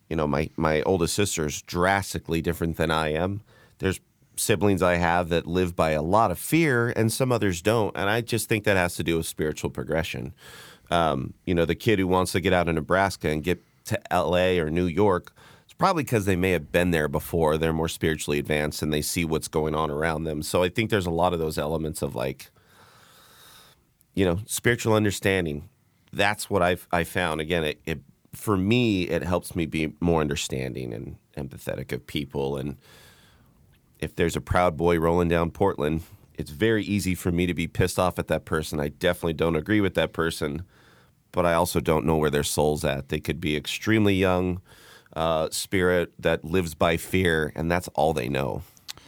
Speaker 3: you know, my my oldest sister is drastically different than I am. There's siblings I have that live by a lot of fear, and some others don't. And I just think that has to do with spiritual progression. Um, you know, the kid who wants to get out of Nebraska and get to L.A. or New York, it's probably because they may have been there before. They're more spiritually advanced and they see what's going on around them. So I think there's a lot of those elements of like, you know, spiritual understanding. That's what I've I found. Again, it, it for me it helps me be more understanding and empathetic of people. And if there's a proud boy rolling down Portland, it's very easy for me to be pissed off at that person. I definitely don't agree with that person, but I also don't know where their soul's at. They could be extremely young uh, spirit that lives by fear, and that's all they know.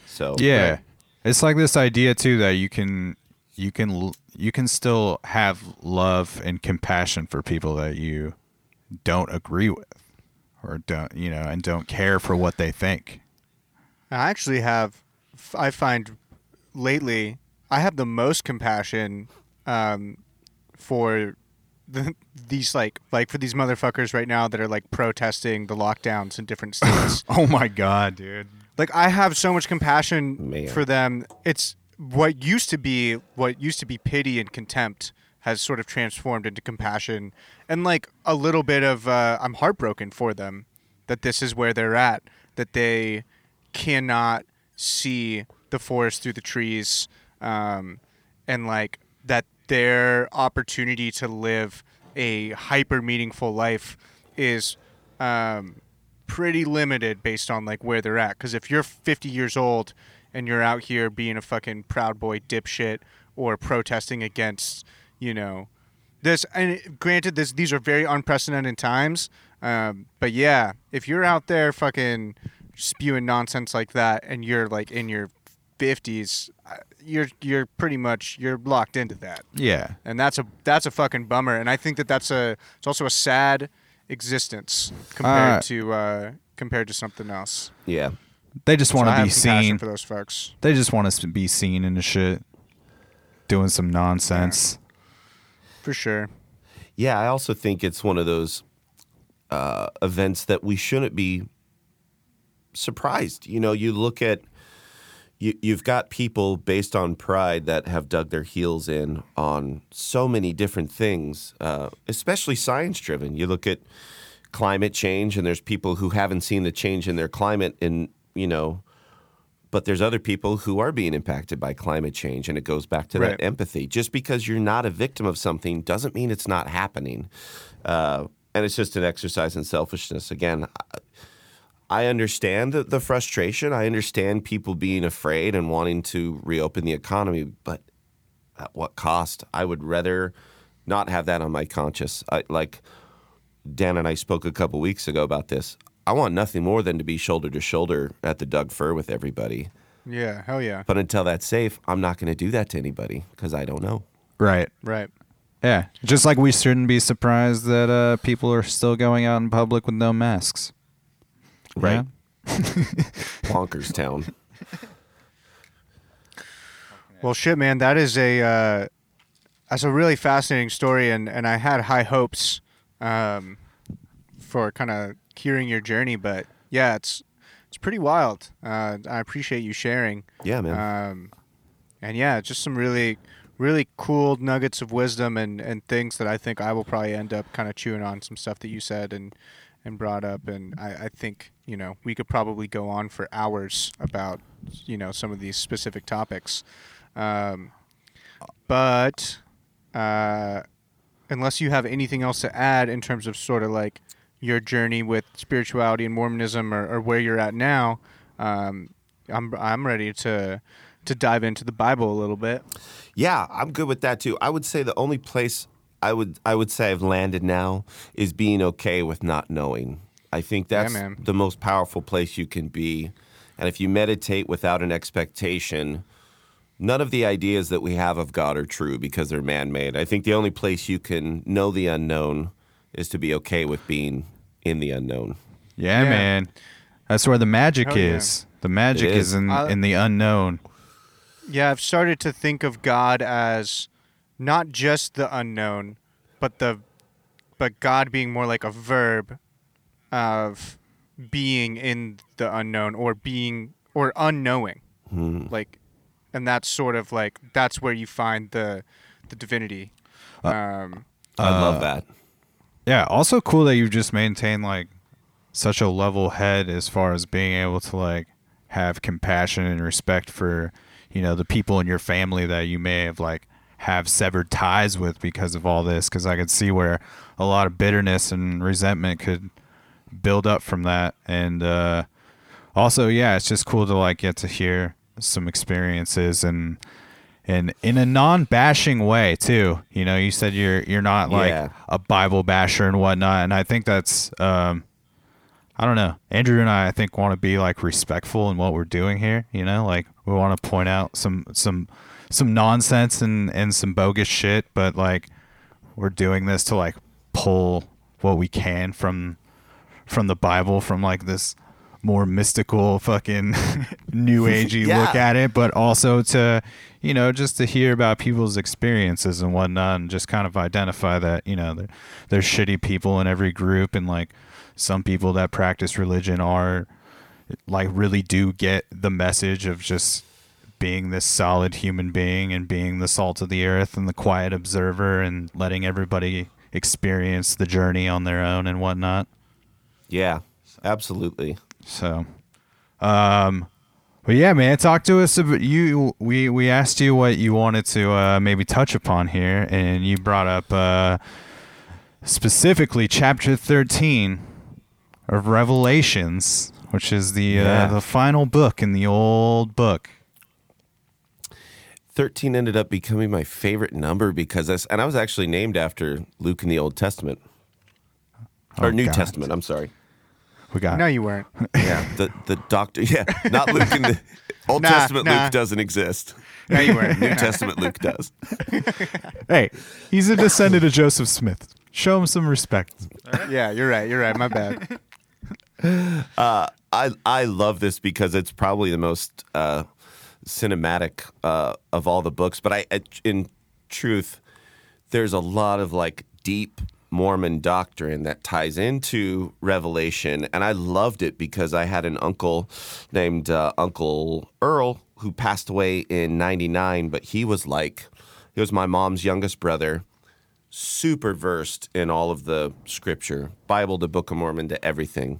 Speaker 3: So
Speaker 1: Yeah, it's like this idea too that you can you can you can still have love and compassion for people that you don't agree with or don't you know and don't care for what they think.
Speaker 2: I actually have, I find lately, I have the most compassion um, for the, these like like for these motherfuckers right now that are like protesting the lockdowns in different states.
Speaker 1: Oh my god, dude.
Speaker 2: like I have so much compassion
Speaker 3: Man.
Speaker 2: for them. It's what used to be what used to be pity and contempt has sort of transformed into compassion and like a little bit of uh, I'm heartbroken for them that this is where they're at that they cannot see the forest through the trees um, and like that their opportunity to live a hyper meaningful life is um, pretty limited based on like where they're at. Because if you're 50 years old and you're out here being a fucking proud boy dipshit or protesting against, you know, this. And granted, this these are very unprecedented times. Um, but yeah, if you're out there fucking spewing nonsense like that and you're like in your 50s, uh, you're you're pretty much you're locked into that
Speaker 1: Yeah.
Speaker 2: and that's a that's a fucking bummer. And I think that that's a it's also a sad existence compared
Speaker 1: Uh,
Speaker 2: to uh, compared to something else.
Speaker 3: yeah.
Speaker 1: They just want to
Speaker 2: have
Speaker 1: be
Speaker 2: compassion
Speaker 1: seen.
Speaker 2: for those folks.
Speaker 1: They just want us to be seen in the shit doing some nonsense.
Speaker 2: For sure.
Speaker 3: Yeah, I also think it's one of those uh, events that we shouldn't be surprised. You know, you look at you, you've got people based on pride that have dug their heels in on so many different things, uh, especially science driven. You look at climate change, and there's people who haven't seen the change in their climate in you know, but there's other people who are being impacted by climate change, and it goes back to
Speaker 2: Right.
Speaker 3: that empathy. Just because you're not a victim of something doesn't mean it's not happening, uh, and it's just an exercise in selfishness. Again, I, I understand the, the frustration. I understand people being afraid and wanting to reopen the economy, but at what cost? I would rather not have that on my conscience. I, like Dan and I spoke a couple weeks ago about this. I want nothing more than to be shoulder to shoulder at the Doug Fir with everybody.
Speaker 2: Yeah, hell yeah.
Speaker 3: But until that's safe, I'm not going to do that to anybody because I don't know.
Speaker 1: Right.
Speaker 2: Right.
Speaker 1: Yeah. Just like we shouldn't be surprised that uh, people are still going out in public with no masks.
Speaker 3: Right.
Speaker 1: Yeah?
Speaker 3: Bonkers town.
Speaker 2: Well, shit, man, that is a uh, that's a really fascinating story, and and I had high hopes um, for kind of hearing your journey, but yeah, it's it's pretty wild. Uh, I appreciate you sharing,
Speaker 3: Yeah, man.
Speaker 2: um, and yeah, just some really really cool nuggets of wisdom and and things that I think I will probably end up kind of chewing on some stuff that you said and and brought up, and I, I think you know we could probably go on for hours about you know some of these specific topics. Um, but uh, unless you have anything else to add in terms of sort of like your journey with spirituality and Mormonism or, or where you're at now, um, I'm I'm ready to to dive into the Bible a little bit.
Speaker 3: Yeah, I'm good with that too. I would say the only place I would I would say I've landed now is being okay with not knowing. I think that's
Speaker 2: man.
Speaker 3: the most powerful place you can be. And if you meditate without an expectation, none of the ideas that we have of God are true because they're man-made. I think the only place you can know the unknown is to be okay with being in the unknown.
Speaker 1: Yeah,
Speaker 2: Yeah.
Speaker 1: man. That's where the magic
Speaker 2: Hell yeah.
Speaker 1: is. The magic
Speaker 3: It
Speaker 1: is,
Speaker 3: is.
Speaker 1: in
Speaker 2: I-
Speaker 1: in the unknown.
Speaker 2: Yeah, I've started to think of God as not just the unknown, but the but God being more like a verb of being in the unknown or being or unknowing.
Speaker 3: Hmm.
Speaker 2: Like and that's sort of like that's where you find the the divinity. Um
Speaker 3: I
Speaker 1: Uh,
Speaker 3: love that.
Speaker 1: Yeah. Also cool that you just maintain like such a level head as far as being able to like have compassion and respect for you know the people in your family that you may have like have severed ties with because of all this because i could see where a lot of bitterness and resentment could build up from that. And uh also yeah it's just cool to like get to hear some experiences and and in a non-bashing way too. You know you said you're you're not like
Speaker 3: Yeah.
Speaker 1: a bible basher and whatnot and i think that's um i don't know. Andrew and i i think want to be like respectful in what we're doing here you know? Like we want to point out some some some nonsense and and some bogus shit but like we're doing this to like pull what we can from from the Bible from like this more mystical fucking new agey
Speaker 3: Yeah.
Speaker 1: look at it, but also to you know just to hear about people's experiences and whatnot, and just kind of identify that you know there, there's shitty people in every group, and like some people that practice religion are like really do get the message of just being this solid human being and being the salt of the earth and the quiet observer and letting everybody experience the journey on their own and whatnot.
Speaker 3: Yeah, absolutely.
Speaker 1: So, um, but yeah, man, talk to us about you. We we asked you what you wanted to uh, maybe touch upon here, and you brought up uh, specifically chapter thirteen of Revelations, which is the
Speaker 3: Yeah.
Speaker 1: uh, the final book in the old book.
Speaker 3: 13 ended up becoming my favorite number because this, and I was actually named after Luke in the Old Testament. Or
Speaker 1: Oh,
Speaker 3: New
Speaker 1: God.
Speaker 3: Testament, I'm sorry.
Speaker 1: We got
Speaker 2: no you weren't.
Speaker 3: Yeah. the the doctor, yeah, not Luke in the Old
Speaker 2: Nah,
Speaker 3: Testament
Speaker 2: nah.
Speaker 3: Luke doesn't exist.
Speaker 2: No you weren't.
Speaker 3: New Testament Luke does.
Speaker 1: hey, he's a descendant of Joseph Smith. Show him some respect.
Speaker 2: yeah, you're right. You're right. My bad.
Speaker 3: Uh, I I love this because it's probably the most uh, cinematic uh, of all the books. But I, in truth, there's a lot of like deep Mormon doctrine that ties into Revelation, and I loved it because I had an uncle named uh, Uncle Earl who passed away in '99, but he was like he was my mom's youngest brother super versed in all of the scripture, Bible to Book of Mormon to everything.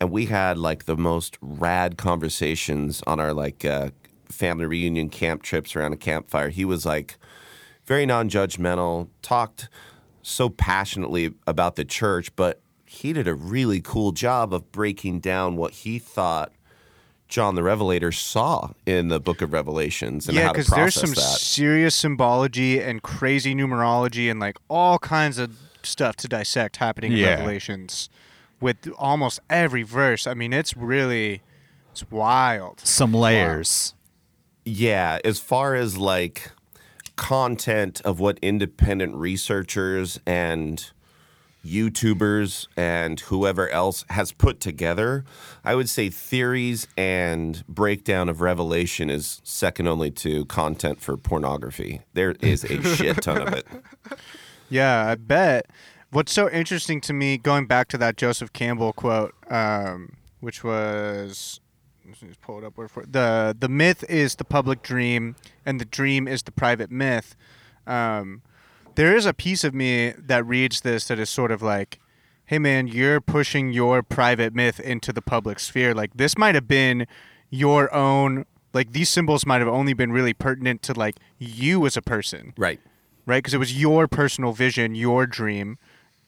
Speaker 3: and we had like the most rad conversations on our like uh, family reunion camp trips around a campfire. He was like very non-judgmental, talked so passionately about the church, but he did a really cool job of breaking down what he thought John the Revelator saw in the Book of Revelations and
Speaker 2: yeah,
Speaker 3: how to
Speaker 2: because
Speaker 3: process
Speaker 2: there's some
Speaker 3: that.
Speaker 2: serious symbology and crazy numerology and like all kinds of stuff to dissect happening in
Speaker 1: Yeah.
Speaker 2: Revelations with almost every verse. I mean, it's really it's wild.
Speaker 1: Some layers.
Speaker 3: Yeah, as far as like content of what independent researchers and YouTubers and whoever else has put together, I would say theories and breakdown of Revelation is second only to content for pornography. There is a shit ton of it.
Speaker 2: Yeah, I bet. What's so interesting to me, going back to that Joseph Campbell quote, um, which was just pull it up word for it. the the myth is the public dream, and the dream is the private myth. Um, there is a piece of me that reads this that is sort of like, "Hey, man, you're pushing your private myth into the public sphere. Like this might have been your own." Like these symbols might have only been really pertinent to like you as a person
Speaker 3: Right.
Speaker 2: right? Because it was your personal vision, your dream,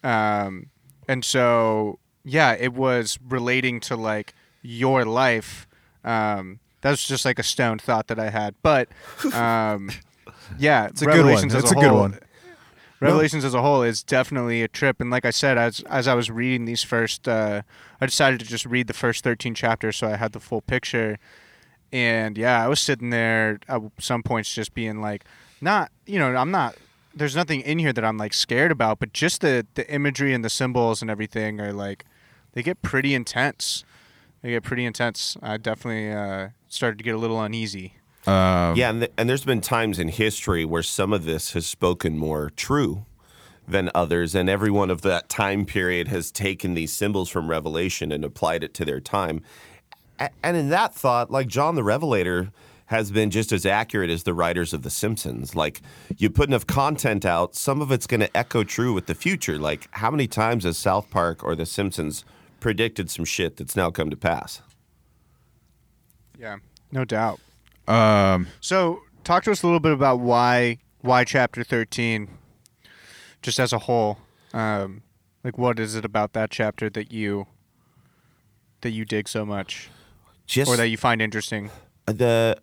Speaker 2: um, and so yeah, it was relating to like your life. Um, that was just like a stone thought that I had, but um, yeah,
Speaker 1: It's a good one. It's a
Speaker 2: a
Speaker 1: good
Speaker 2: whole-
Speaker 1: one.
Speaker 2: Revelations as a whole is definitely a trip, and like I said, as as I was reading these first, uh, I decided to just read the first thirteen chapters so I had the full picture. And yeah, I was sitting there at some points just being like, not, you know, I'm not. There's nothing in here that I'm like scared about, but just the the imagery and the symbols and everything are like, they get pretty intense. They get pretty intense. I definitely uh, started to get a little uneasy.
Speaker 1: Um,
Speaker 3: Yeah, and, th- and there's been times in history where some of this has spoken more true than others, and everyone of that time period has taken these symbols from Revelation and applied it to their time. A- And in that thought, like John the Revelator has been just as accurate as the writers of The Simpsons. Like, you put enough content out, some of it's going to echo true with the future. Like, how many times has South Park or The Simpsons predicted some shit that's now come to pass?
Speaker 2: Yeah, no doubt.
Speaker 1: Um,
Speaker 2: So, talk to us a little bit about why why chapter thirteen, just as a whole. Um, like, what is it about that chapter that you that you dig so much,
Speaker 3: Just
Speaker 2: or that you find interesting?
Speaker 3: the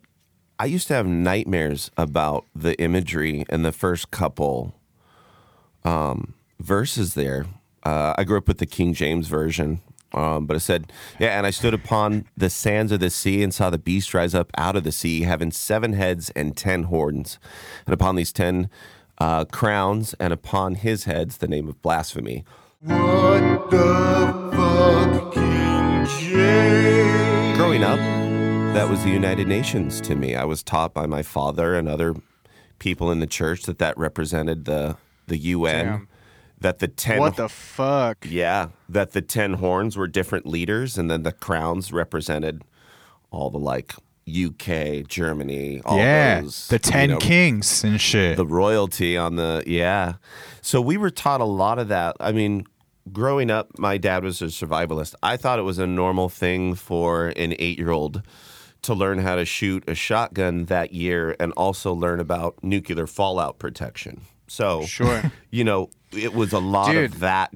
Speaker 3: I used to have nightmares about the imagery in the first couple um, verses there. Uh, I grew up with the King James version, um, but it said, "Yeah, and I stood upon the sands of the sea and saw the beast rise up out of the sea, having seven heads and ten horns, and upon these ten uh, crowns, and upon his heads the name of blasphemy."
Speaker 4: What the fuck, King James?
Speaker 3: Growing up, that was the United Nations to me. I was taught by my father and other people in the church that that represented the the UN.
Speaker 2: Damn.
Speaker 3: That the ten
Speaker 2: What the fuck?
Speaker 3: yeah, that the ten horns were different leaders, and then the crowns represented all the like UK, Germany, all
Speaker 1: yeah,
Speaker 3: those
Speaker 1: the
Speaker 3: you
Speaker 1: Ten
Speaker 3: know,
Speaker 1: Kings and shit.
Speaker 3: the royalty on the yeah. So we were taught a lot of that. I mean, growing up, my dad was a survivalist. I thought it was a normal thing for an eight-year-old to learn how to shoot a shotgun that year and also learn about nuclear fallout protection. So
Speaker 2: Sure.
Speaker 3: you know, it was a lot
Speaker 2: Dude.
Speaker 3: of that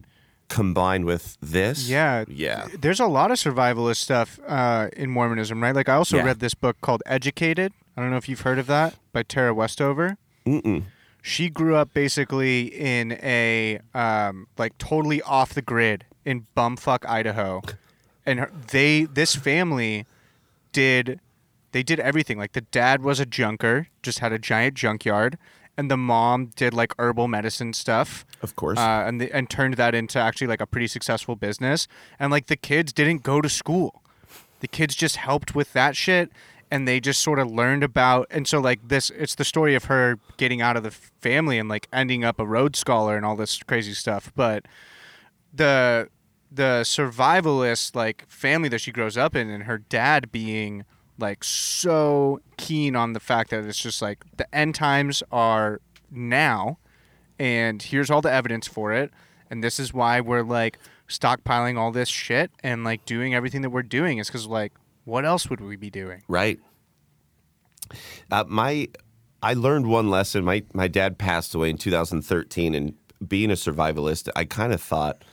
Speaker 3: combined with this.
Speaker 2: Yeah,
Speaker 3: Yeah.
Speaker 2: There's a lot of survivalist stuff uh, in Mormonism, right? Like I also
Speaker 3: Yeah.
Speaker 2: read this book called Educated. I don't know if you've heard of that by Tara Westover.
Speaker 3: Mm-mm.
Speaker 2: She grew up basically in a um, like totally off the grid in bumfuck Idaho, and her, they this family did they did everything. Like the dad was a junker, just had a giant junkyard, and the mom did like herbal medicine stuff
Speaker 3: Of course.
Speaker 2: uh, and the, and turned that into actually like a pretty successful business. And like the kids didn't go to school, the kids just helped with that shit, and they just sort of learned about. And so like this, it's the story of her getting out of the family and like ending up a Rhodes Scholar and all this crazy stuff. But the the survivalist like family that she grows up in, and her dad being like so keen on the fact that it's just like the end times are now and here's all the evidence for it and this is why we're like stockpiling all this shit and like doing everything that we're doing is because like what else would we be doing?
Speaker 3: Right. Uh, my, I learned one lesson. My my dad passed away in 2013, and being a survivalist, I kind of thought,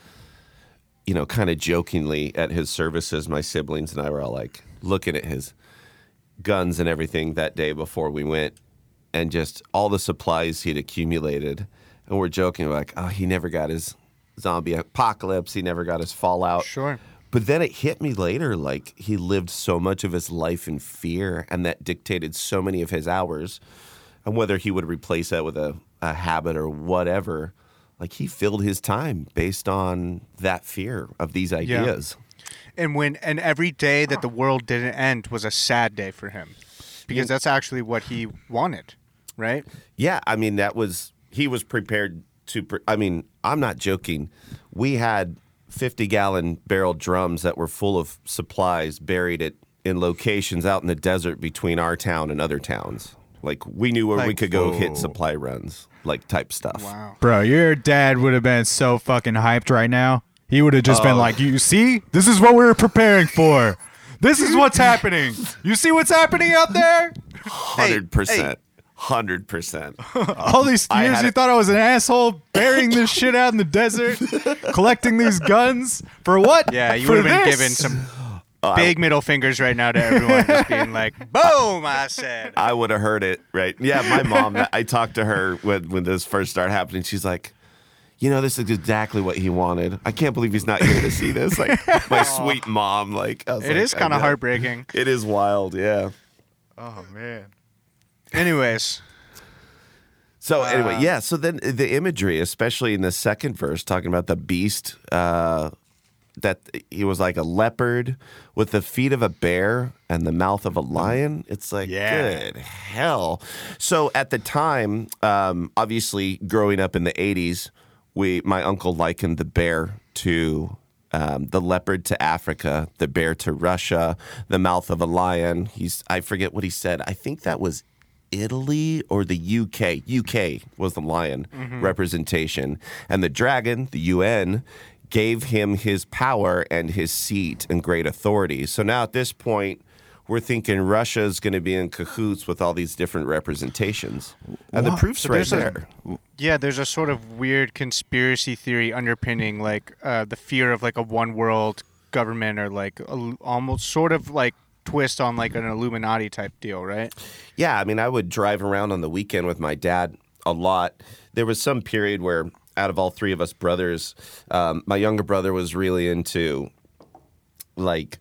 Speaker 3: you know, kind of jokingly at his services, my siblings and I were all like looking at his guns and everything that day before we went, and just all the supplies he'd accumulated, and we're joking like, oh, he never got his zombie apocalypse, he never got his fallout.
Speaker 2: Sure.
Speaker 3: But then it hit me later like he lived so much of his life in fear, and that dictated so many of his hours. And whether he would replace that with a, a habit or whatever, like he filled his time based on that fear of these ideas.
Speaker 2: And when and every day that the world didn't end was a sad day for him. Because that's actually what he wanted, right?
Speaker 3: Yeah, I mean that was he was prepared to. Pre- I mean, I'm not joking. We had 50 gallon barrel drums that were full of supplies buried at in locations out in the desert between our town and other towns. Like we knew where we could go
Speaker 1: whoa.
Speaker 3: hit supply runs, like type stuff.
Speaker 2: Wow.
Speaker 1: Bro, your dad would have been so fucking hyped right now. He would have just been
Speaker 3: Oh.
Speaker 1: like, "You see, this is what we were preparing for. This is what's happening. You see what's happening out there?
Speaker 3: Hundred percent, hundred percent.
Speaker 1: All these
Speaker 3: I
Speaker 1: years
Speaker 3: had
Speaker 1: you
Speaker 3: it-
Speaker 1: thought I was an asshole burying this shit out in the desert, collecting these guns for what?
Speaker 2: Yeah, you
Speaker 1: For
Speaker 2: would have been
Speaker 1: this?
Speaker 2: given some big middle fingers right now to everyone, just being like, "Boom!" I said.
Speaker 3: I would have heard it, right? Yeah, my mom. I talked to her when when this first started happening. She's like, you know, this is exactly what he wanted. I can't believe he's not here to see this. Like my sweet mom. Like
Speaker 2: It
Speaker 3: like,
Speaker 2: is kind of heartbreaking.
Speaker 3: It is wild. Yeah.
Speaker 1: Oh man.
Speaker 2: Anyways,
Speaker 3: So
Speaker 2: Uh,
Speaker 3: anyway, yeah. So then the imagery, especially in the second verse, talking about the beast, uh, that he was like a leopard with the feet of a bear and the mouth of a lion. It's like,
Speaker 1: Yeah.
Speaker 3: good hell. So at the time, um, obviously growing up in the '80s, we my uncle likened the bear to. Um, the leopard to Africa, the bear to Russia, the mouth of a lion. He's I forget what he said. I think that was Italy or the UK. UK was the lion representation. And the dragon, the UN, gave him his power and his seat and great authority. So now at this point, we're thinking Russia is going to be in cahoots with all these different representations. And the proof's
Speaker 2: So
Speaker 3: right
Speaker 2: there's a-
Speaker 3: there.
Speaker 2: yeah, there's a sort of weird conspiracy theory underpinning like uh, the fear of like a one world government or like a, almost sort of like twist on like an Illuminati type deal, right?
Speaker 3: Yeah, I mean, I would drive around on the weekend with my dad a lot. There was some period where, out of all three of us brothers, um, my younger brother was really into like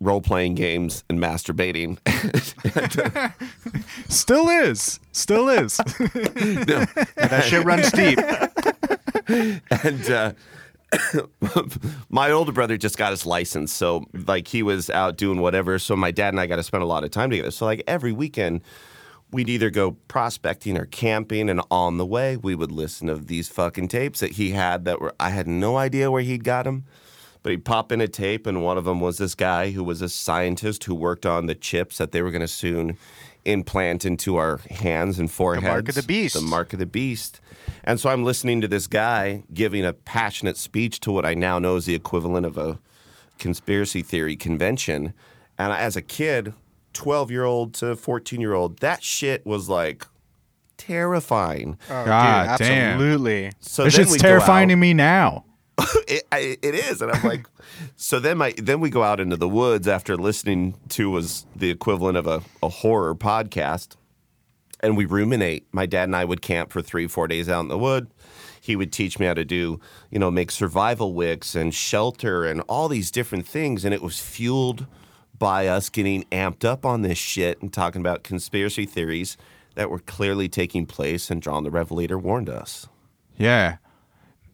Speaker 3: role playing games and masturbating.
Speaker 1: Still is. Still is.
Speaker 3: No,
Speaker 2: That shit runs deep.
Speaker 3: and uh, my older brother just got his license, so like he was out doing whatever. So my dad and I got to spend a lot of time together. So like every weekend, we'd either go prospecting or camping, and on the way we would listen to these fucking tapes that he had that were I had no idea where he'd got them. But he'd pop in a tape, and one of them was this guy who was a scientist who worked on the chips that they were going to soon implant into our hands and foreheads.
Speaker 2: The mark of the beast.
Speaker 3: The mark of the beast. And so I'm listening to this guy giving a passionate speech to what I now know is the equivalent of a conspiracy theory convention. And as a kid, 12 year old to 14 year old, that shit was like terrifying.
Speaker 2: Oh,
Speaker 1: God
Speaker 2: dude,
Speaker 1: damn.
Speaker 2: absolutely.
Speaker 3: So
Speaker 1: this shit's terrifying
Speaker 3: out-
Speaker 1: to me now.
Speaker 3: it, I, it is, and I'm like, so then my then we go out into the woods after listening to was the equivalent of a, a horror podcast, and we ruminate. My dad and I would camp for three four days out in the wood. He would teach me how to do, you know, make survival wicks and shelter and all these different things, and it was fueled by us getting amped up on this shit and talking about conspiracy theories that were clearly taking place, and John the Revelator warned us.
Speaker 1: Yeah.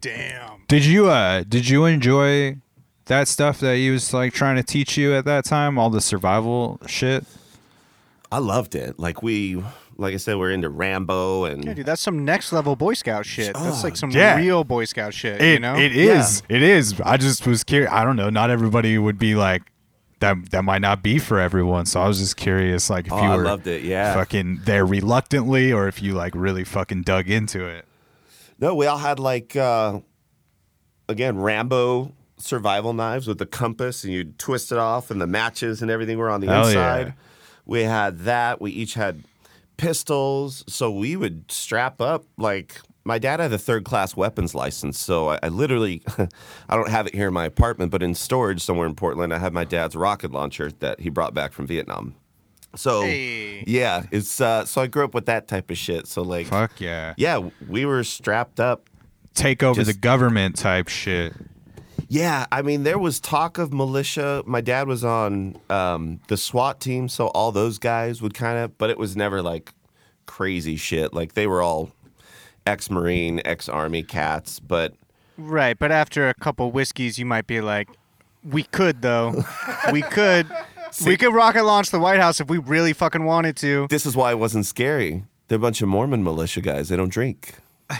Speaker 2: Damn.
Speaker 1: Did you uh did you enjoy that stuff that he was like trying to teach you at that time? All the survival shit?
Speaker 3: I loved it. Like we, like I said, we're into Rambo and
Speaker 2: Yeah, dude, that's some next level Boy Scout shit. That's like some
Speaker 1: yeah.
Speaker 2: real Boy Scout shit.
Speaker 1: It
Speaker 2: you know?
Speaker 1: it is. It is. I just was curious. I don't know. Not everybody would be like that. That might not be for everyone. So I was just curious, like if
Speaker 3: Oh,
Speaker 1: you
Speaker 3: I loved it, yeah.
Speaker 1: fucking there reluctantly, or if you like really fucking dug into it.
Speaker 3: No, we all had like uh, again Rambo survival knives with the compass, and you'd twist it off, and the matches and everything were on the
Speaker 1: Hell
Speaker 3: inside.
Speaker 1: yeah.
Speaker 3: We had that. We each had pistols, so we would strap up like. My dad had a third class weapons license, so I, I literally, I don't have it here in my apartment, but in storage somewhere in Portland, I have my dad's rocket launcher that he brought back from Vietnam. So
Speaker 2: Hey.
Speaker 3: yeah, it's uh, so I grew up with that type of shit. So like,
Speaker 1: Fuck yeah.
Speaker 3: yeah, we were strapped up.
Speaker 1: Take over the government type shit.
Speaker 3: Yeah, I mean, there was talk of militia. My dad was on um, the SWAT team, so all those guys would kind of, but it was never like crazy shit. Like they were all ex-marine, ex-army cats, but
Speaker 2: Right, but after a couple whiskeys, you might be like, "We could though, we could, we could rocket launch the White House if we really fucking wanted to."
Speaker 3: this is why it wasn't scary. They're a bunch of Mormon militia guys. They don't drink.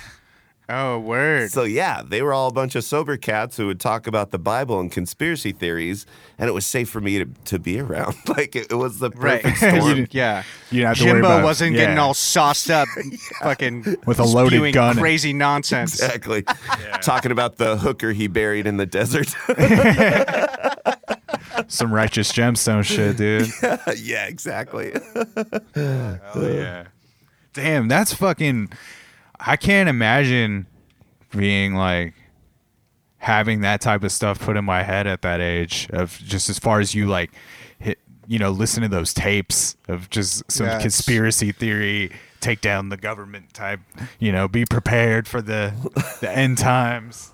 Speaker 2: Oh, word.
Speaker 3: So yeah, they were all a bunch of sober cats who would talk about the Bible and conspiracy theories, and it was safe for me to, to be around. Like it, it was the
Speaker 2: Right.
Speaker 3: perfect
Speaker 1: You
Speaker 3: storm.
Speaker 1: didn't-
Speaker 2: yeah.
Speaker 1: You didn't have to worry
Speaker 2: Jimbo
Speaker 1: about-
Speaker 2: wasn't getting all sauced up, fucking
Speaker 1: With a loaded gun.
Speaker 2: crazy nonsense.
Speaker 3: Exactly. Talking about the hooker he buried in the desert.
Speaker 1: Some righteous gemstone shit, dude.
Speaker 3: yeah, exactly.
Speaker 1: Hell yeah. Damn, that's fucking. I can't imagine being like having that type of stuff put in my head at that age of just as far as you like hit, you know, listen to those tapes of just some
Speaker 2: Yes.
Speaker 1: conspiracy theory, take down the government type, you know, be prepared for the the end times.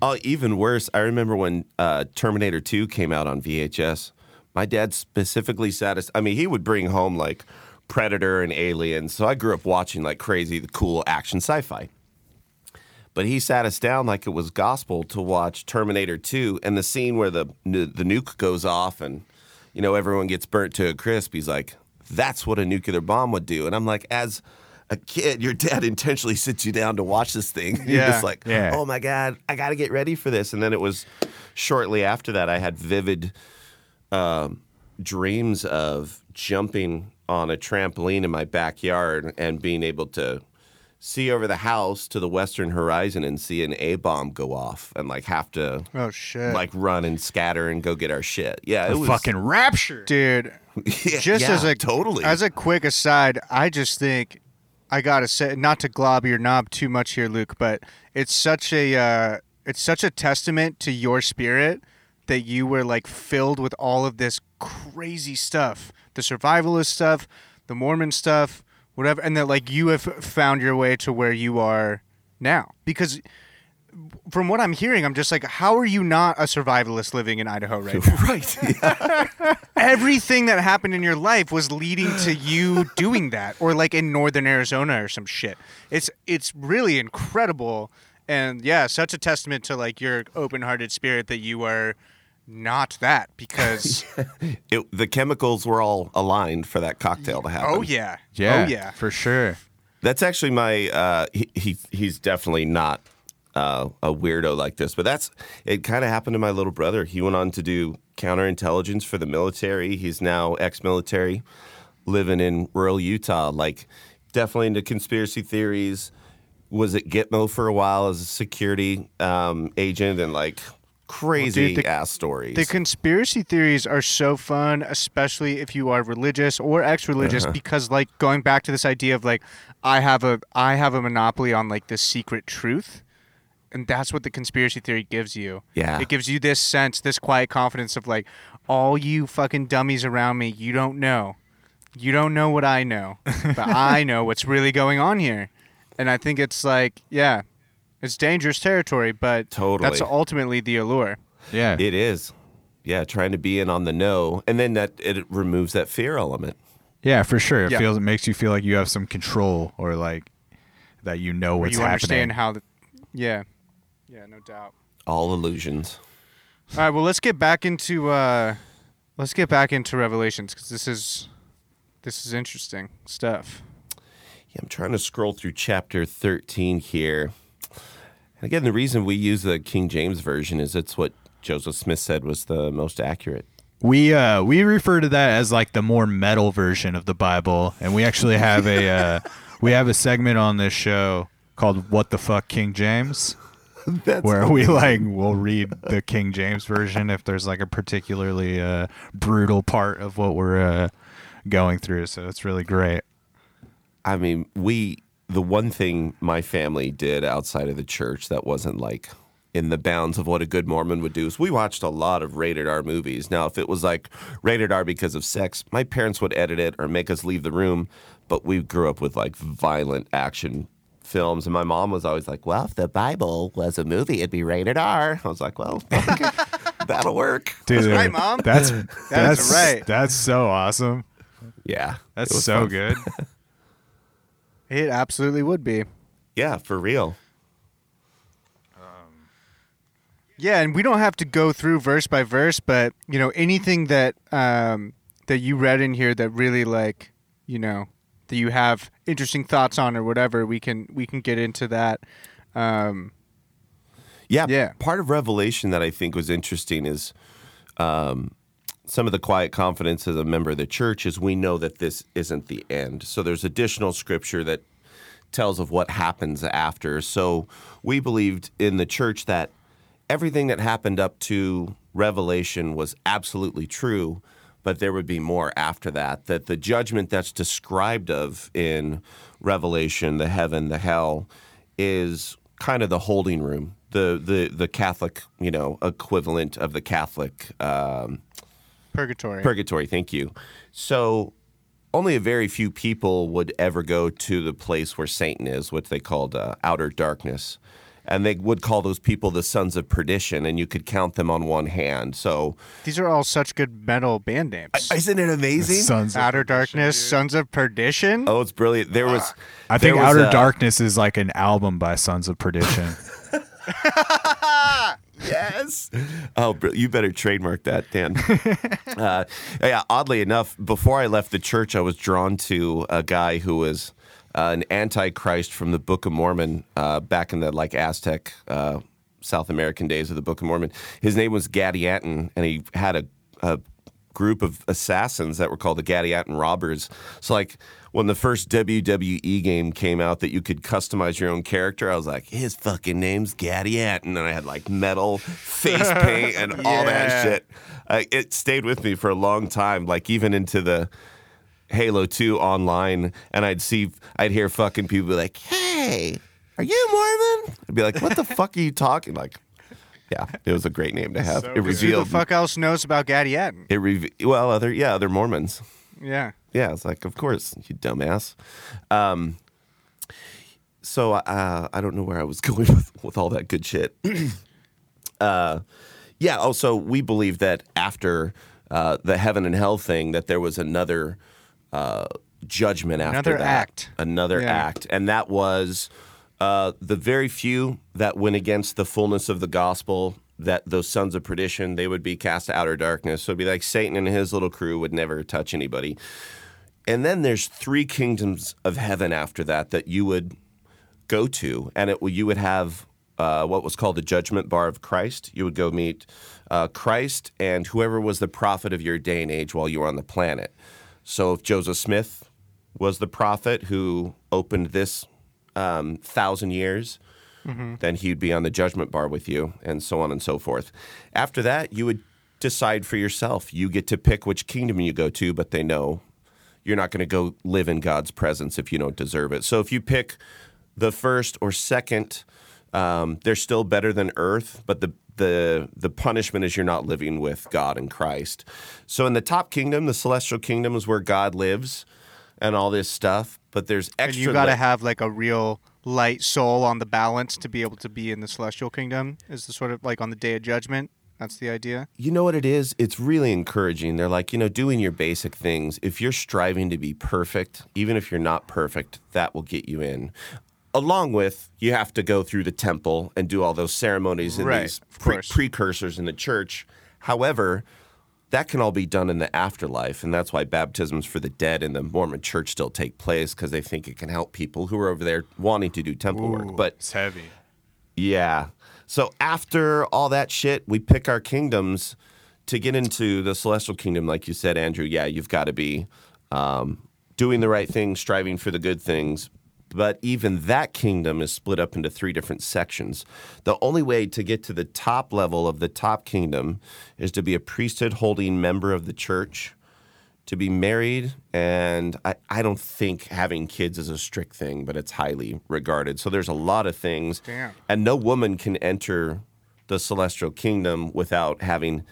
Speaker 3: Oh, even worse, I remember when uh, Terminator 2 came out on VHS. My dad specifically sat us. I mean, he would bring home like Predator and Alien. So I grew up watching like crazy, the cool action sci fi. But he sat us down like it was gospel to watch Terminator 2 and the scene where the, the nuke goes off and, you know, everyone gets burnt to a crisp. He's like, that's what a nuclear bomb would do. And I'm like, as a kid, your dad intentionally sits you down to watch this thing. You're
Speaker 2: Yeah.
Speaker 3: just like,
Speaker 1: Yeah.
Speaker 3: oh my God, I got to get ready for this. And then it was shortly after that, I had vivid um, dreams of jumping on a trampoline in my backyard and being able to see over the house to the western horizon and see an A bomb go off and like have to
Speaker 2: Oh shit,
Speaker 3: like run and scatter and go get our shit. Yeah, it
Speaker 1: The
Speaker 3: was
Speaker 1: fucking rapture.
Speaker 2: dude.
Speaker 3: yeah,
Speaker 2: Just
Speaker 3: yeah,
Speaker 2: as a
Speaker 3: totally
Speaker 2: as a quick aside, I just think I gotta say, not to glob your knob too much here, Luke, but it's such a uh, it's such a testament to your spirit that you were like filled with all of this crazy stuff, the survivalist stuff, the Mormon stuff, whatever, and that like you have found your way to where you are now because. From what I'm hearing, I'm just like, how are you not a survivalist living in Idaho right now?
Speaker 3: right. Yeah.
Speaker 2: everything that happened in your life was leading to you doing that or like in northern arizona or some shit it's it's really incredible and yeah such a testament to like your open-hearted spirit that you are not that because
Speaker 3: It, the chemicals were all aligned for that cocktail to happen.
Speaker 2: oh yeah
Speaker 1: Yeah,
Speaker 2: oh yeah
Speaker 1: for sure.
Speaker 3: That's actually my. Uh, he, he he's definitely not uh, a weirdo like this, but that's it. Kind of happened to my little brother. He went on to do counterintelligence for the military. He's now ex-military, living in rural Utah. Like, definitely into conspiracy theories. Was at Gitmo for a while as a security um, agent, and like crazy dude
Speaker 2: the-
Speaker 3: ass stories.
Speaker 2: The conspiracy theories are so fun, especially if you are religious or ex-religious,
Speaker 3: Uh-huh.
Speaker 2: because like going back to this idea of like I have a I have a monopoly on like the secret truth, and that's what the conspiracy theory gives you.
Speaker 3: Yeah.
Speaker 2: it gives you this sense, this quiet confidence of like all you fucking dummies around me, you don't know, you don't know what I know, but I know what's really going on here, and I think it's like yeah. It's dangerous territory, but
Speaker 3: Totally.
Speaker 2: that's ultimately the allure.
Speaker 1: Yeah.
Speaker 3: It is. Yeah, trying to be in on the know, and then that it removes that fear element.
Speaker 1: Yeah, for sure. It
Speaker 2: Yeah.
Speaker 1: feels it makes you feel like you have some control or like that you know
Speaker 2: where
Speaker 1: what's
Speaker 2: you
Speaker 1: happening.
Speaker 2: understand how the yeah yeah no doubt
Speaker 3: All illusions.
Speaker 2: all right well let's get back into uh let's get back into revelations because this is this is interesting stuff
Speaker 3: Yeah, I'm trying to scroll through chapter 13 here. And again, the reason we use the King James version is it's what Joseph Smith said was the most accurate.
Speaker 1: We uh we refer to that as like the more metal version of the Bible, and we actually have a uh, we have a segment on this show called "What the Fuck King James,"
Speaker 3: That's
Speaker 1: where we like will read the King James version if there's like a particularly uh, brutal part of what we're uh, going through. So it's really great.
Speaker 3: I mean, we the one thing my family did outside of the church that wasn't like in the bounds of what a good Mormon would do is we watched a lot of rated R movies. Now, if it was like rated R because of sex, my parents would edit it or make us leave the room. But we grew up with like violent action films, and my mom was always like, "Well, if the Bible was a movie, it'd be rated R." I was like, "Well, that'll work."
Speaker 1: Dude,
Speaker 2: That's right, Mom.
Speaker 1: That's
Speaker 2: That's
Speaker 1: that's
Speaker 2: right.
Speaker 1: That's so awesome.
Speaker 3: Yeah,
Speaker 1: That's so
Speaker 3: fun.
Speaker 1: good.
Speaker 2: It absolutely would be.
Speaker 3: Yeah, for real.
Speaker 2: Yeah, and we don't have to go through verse by verse, but you know anything that um, that you read in here that really like you know that you have interesting thoughts on or whatever, we can we can get into that. Um,
Speaker 3: Yeah,
Speaker 2: Yeah.
Speaker 3: Part of Revelation that I think was interesting is um, some of the quiet confidence as a member of the church is we know that this isn't the end. So there's additional scripture that tells of what happens after. So we believed in the church that everything that happened up to Revelation was absolutely true, but there would be more after that. That the judgment that's described of in Revelation, the heaven, the hell, is kind of the holding room, the the the Catholic, you know, equivalent of the Catholic um,
Speaker 2: purgatory.
Speaker 3: Purgatory, thank you. So only a very few people would ever go to the place where Satan is, what they called uh, outer darkness. And they would call those people the sons of perdition, and you could count them on one hand. So,
Speaker 2: These are all such good metal band names.
Speaker 3: isn't it amazing?
Speaker 1: Sons of
Speaker 2: Outer
Speaker 1: Perdition,
Speaker 2: Darkness,
Speaker 1: dude.
Speaker 2: Sons of Perdition.
Speaker 3: oh, it's brilliant. There was,
Speaker 1: I
Speaker 3: there
Speaker 1: think
Speaker 3: was
Speaker 1: Outer
Speaker 3: a-
Speaker 1: Darkness is like an album by Sons of Perdition.
Speaker 3: yes. Oh, you better trademark that, Dan. uh, yeah, oddly enough, before I left the church, I was drawn to a guy who was uh, an antichrist from the Book of Mormon uh, back in the like Aztec, uh, South American days of the Book of Mormon. His name was Gadianton, and he had a, a group of assassins that were called the Gadianton Robbers. So, like, when the first WWE game came out that you could customize your own character, I was like, his fucking name's Gadianton. And I had like metal face paint and all that shit. Uh, it stayed with me for a long time, like, even into the. Halo 2 online, and I'd see, I'd hear fucking people be like, hey, are you Mormon? I'd be like, what the fuck are you talking? Like, yeah, it was a great name to have.
Speaker 1: So
Speaker 3: it
Speaker 1: good.
Speaker 2: Who the
Speaker 3: revealed,
Speaker 2: fuck else knows about Gadianton?
Speaker 3: it reve- well, other, yeah, other Mormons.
Speaker 2: Yeah.
Speaker 3: Yeah, it's like, of course, you dumbass. Um, so uh, I don't know where I was going with, with all that good shit. uh, yeah. Also, we believe that after uh, the heaven and hell thing, that there was another uh, judgment after
Speaker 2: Another
Speaker 3: that.
Speaker 2: act.
Speaker 3: Another
Speaker 2: Yeah.
Speaker 3: act, and that was uh, the very few that went against the fullness of the gospel. That those sons of perdition, they would be cast to outer darkness. So it'd be like Satan and his little crew would never touch anybody. And then there's three kingdoms of heaven after that that you would go to, and it you would have uh, what was called the judgment bar of Christ. You would go meet uh, Christ and whoever was the prophet of your day and age while you were on the planet. So if Joseph Smith was the prophet who opened this um, thousand years, then he'd be on the judgment bar with you, and so on and so forth. After that, you would decide for yourself. You get to pick which kingdom you go to, but they know you're not going to go live in God's presence if you don't deserve it. So if you pick the first or second, um, they're still better than earth, but the the the punishment is you're not living with God and Christ. So in the top kingdom, the celestial kingdom is where God lives and all this stuff. But there's
Speaker 2: And you got to
Speaker 3: li-
Speaker 2: have like a real light soul on the balance to be able to be in the celestial kingdom. Is the sort of like on the day of judgment. That's the idea.
Speaker 3: you know what it is? It's really encouraging. They're like, you know, doing your basic things. If you're striving to be perfect, even if you're not perfect, that will get you in. Along with, you have to go through the temple and do all those ceremonies and
Speaker 2: Right,
Speaker 3: these pre- precursors in the church. However, that can all be done in the afterlife. And that's why baptisms for the dead in the Mormon church still take place because they think it can help people who are over there wanting to do temple work. But
Speaker 1: it's heavy.
Speaker 3: yeah. So after all that shit, we pick our kingdoms to get into the celestial kingdom. Like you said, Andrew, yeah, you've got to be um, doing the right things, striving for the good things, But even that kingdom is split up into three different sections. The only way to get to the top level of the top kingdom is to be a priesthood holding member of the church, to be married, and I, I don't think having kids is a strict thing, but it's highly regarded. So there's a lot of things.
Speaker 2: Damn.
Speaker 3: And no woman can enter the celestial kingdom without having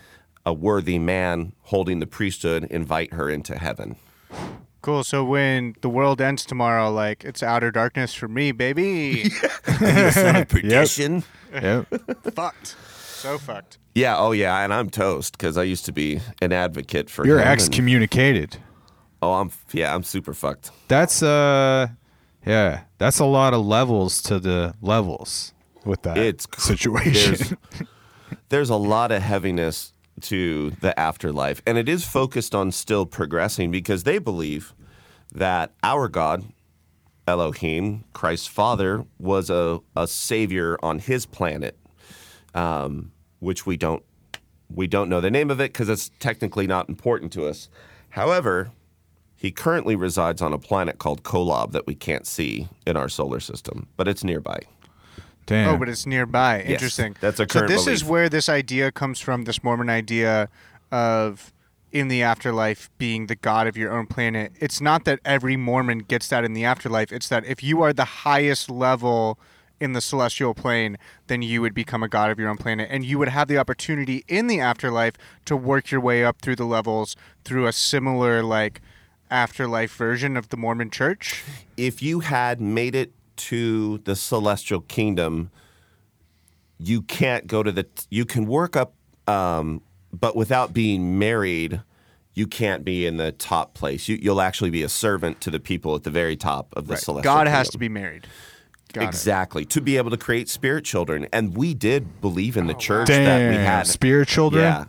Speaker 3: a worthy man holding the priesthood invite her into heaven.
Speaker 2: Cool. So when the world ends tomorrow, like it's outer darkness for me, baby.
Speaker 3: Perdition.
Speaker 1: Yep.
Speaker 2: fucked. So fucked.
Speaker 3: Yeah, oh yeah, and I'm toast because I used to be an advocate for
Speaker 1: You're
Speaker 3: him, and-
Speaker 1: excommunicated.
Speaker 3: Oh, I'm yeah, I'm super fucked.
Speaker 1: That's uh, yeah, that's a lot of levels to the levels with that
Speaker 3: It's cr-
Speaker 1: situation.
Speaker 3: There's a lot of heaviness to the afterlife, and it is focused on still progressing because they believe that our God, Elohim, Christ's Father, was a, a savior on his planet, um, which we don't we don't know the name of it because it's technically not important to us. However, he currently resides on a planet called Kolob that we can't see in our solar system, but it's nearby.
Speaker 1: Damn.
Speaker 2: Oh, but it's nearby. Interesting.
Speaker 3: that's a
Speaker 2: So
Speaker 3: current
Speaker 2: this is where this idea comes from. This Mormon idea of in the afterlife being the god of your own planet. It's not that every Mormon gets that in the afterlife. It's that if you are the highest level in the celestial plane, then you would become a god of your own planet, and you would have the opportunity in the afterlife to work your way up through the levels through a similar like afterlife version of the Mormon Church.
Speaker 3: if you had made it to the celestial kingdom, you can't go to the. You can work up, um, but without being married, you can't be in the top place. You, you'll actually be a servant to the people at the very top of the celestial.
Speaker 2: God has to be married. Got it.
Speaker 3: exactly to be able to create spirit children, and we did believe in the church that
Speaker 1: Damn.
Speaker 3: we had
Speaker 1: Spirit children.
Speaker 3: Yeah.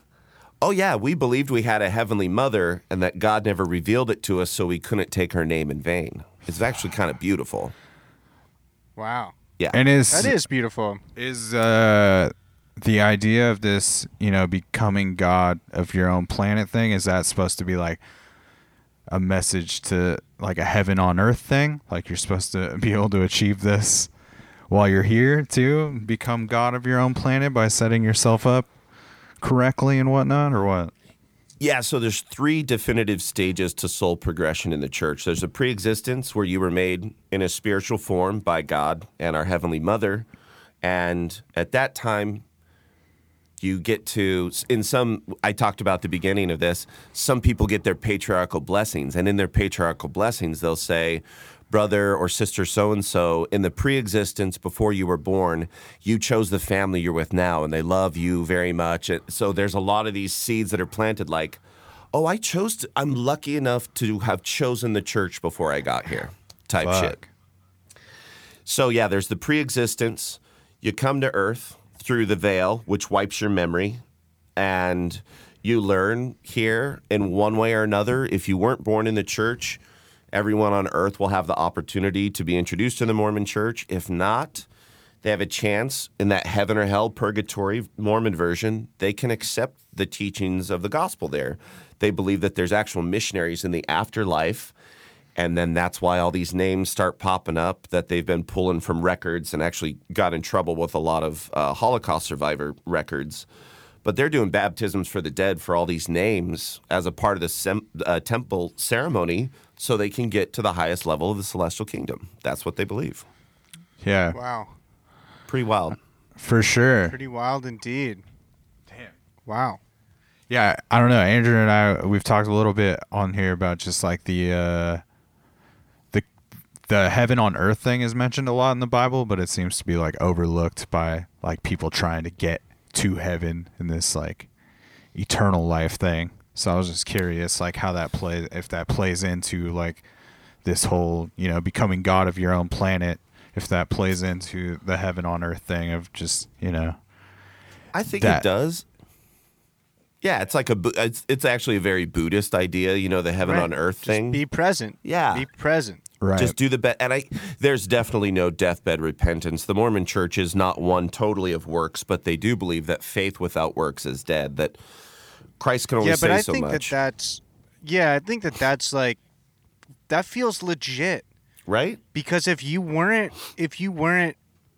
Speaker 3: Oh yeah, we believed we had a heavenly mother, and that God never revealed it to us, so we couldn't take her name in vain. It's actually kind of beautiful.
Speaker 2: Wow.
Speaker 3: Yeah.
Speaker 1: And is
Speaker 2: That is beautiful.
Speaker 1: is uh the idea of this, you know, becoming god of your own planet thing is that supposed to be like a message to like a heaven on earth thing? Like you're supposed to be able to achieve this while you're here too, become god of your own planet by setting yourself up correctly and whatnot, or what?
Speaker 3: Yeah, so there's three definitive stages to soul progression in the church. There's a pre-existence where you were made in a spiritual form by God and our heavenly mother, and at that time you get to in some I talked about the beginning of this, some people get their patriarchal blessings and in their patriarchal blessings they'll say brother or sister so and so in the pre-existence before you were born you chose the family you're with now and they love you very much so there's a lot of these seeds that are planted like oh i chose to, i'm lucky enough to have chosen the church before i got here type shit so yeah, there's the pre-existence. You come to Earth through the veil, which wipes your memory, and you learn here in one way or another. If you weren't born in the church, everyone on Earth will have the opportunity to be introduced to the Mormon Church. If not, they have a chance in that heaven or hell purgatory Mormon version. They can accept the teachings of the gospel there. They believe that there's actual missionaries in the afterlife and then that's why all these names start popping up that they've been pulling from records and actually got in trouble with a lot of uh, Holocaust survivor records. But they're doing baptisms for the dead for all these names as a part of the sem- uh, temple ceremony so they can get to the highest level of the celestial kingdom. That's what they believe.
Speaker 1: Yeah,
Speaker 2: Wow.
Speaker 3: Pretty wild.
Speaker 1: for sure.
Speaker 2: Pretty wild indeed. Damn. Wow.
Speaker 1: Yeah, I don't know. Andrew and I we've talked a little bit on here about just like the uh the the heaven on earth thing is mentioned a lot in the Bible, but it seems to be like overlooked by like people trying to get to heaven in this like eternal life thing. So I was just curious like how that plays if that plays into like this whole, you know, becoming god of your own planet, if that plays into the heaven on earth thing of just, you know,
Speaker 3: I think
Speaker 1: That-
Speaker 3: it does. Yeah, it's like a it's it's actually a very Buddhist idea, you know, the heaven
Speaker 2: Right.
Speaker 3: on earth
Speaker 2: Just
Speaker 3: thing.
Speaker 2: Be present.
Speaker 3: Yeah.
Speaker 2: Be present.
Speaker 1: Right.
Speaker 3: Just do the best. And I, there's definitely no deathbed repentance. The Mormon Church is not one totally of works, but they do believe that faith without works is dead. That Christ can only
Speaker 2: yeah,
Speaker 3: say
Speaker 2: but I
Speaker 3: so
Speaker 2: think
Speaker 3: much.
Speaker 2: that that's yeah, I think that that's like that feels legit.
Speaker 3: right?
Speaker 2: because if you weren't if you weren't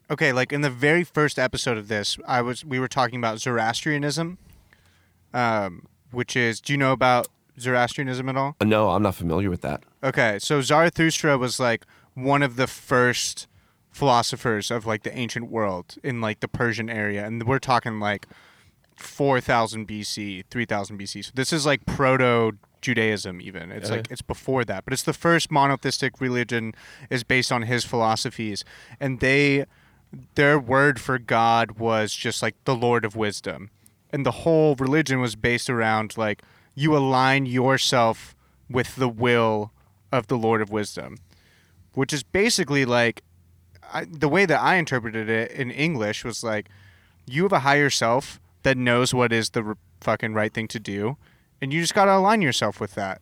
Speaker 2: okay like in the very first episode of this i was we were talking about zoroastrianism um which is do you know about zoroastrianism at all?
Speaker 3: Uh, No, I'm not familiar with that.
Speaker 2: okay so zarathustra was like one of the first philosophers of like the ancient world in like the persian area and we're talking like 4000 bc 3000 bc so this is like proto judaism even. It's like it's before that but it's the first monotheistic religion is based on his philosophies and they their word for god was just like the lord of wisdom and the whole religion was based around like you align yourself with the will of the lord of wisdom which is basically like I, the way that I interpreted it in English was like you have a higher self that knows what is the r- fucking right thing to do, and you just got to align yourself with that.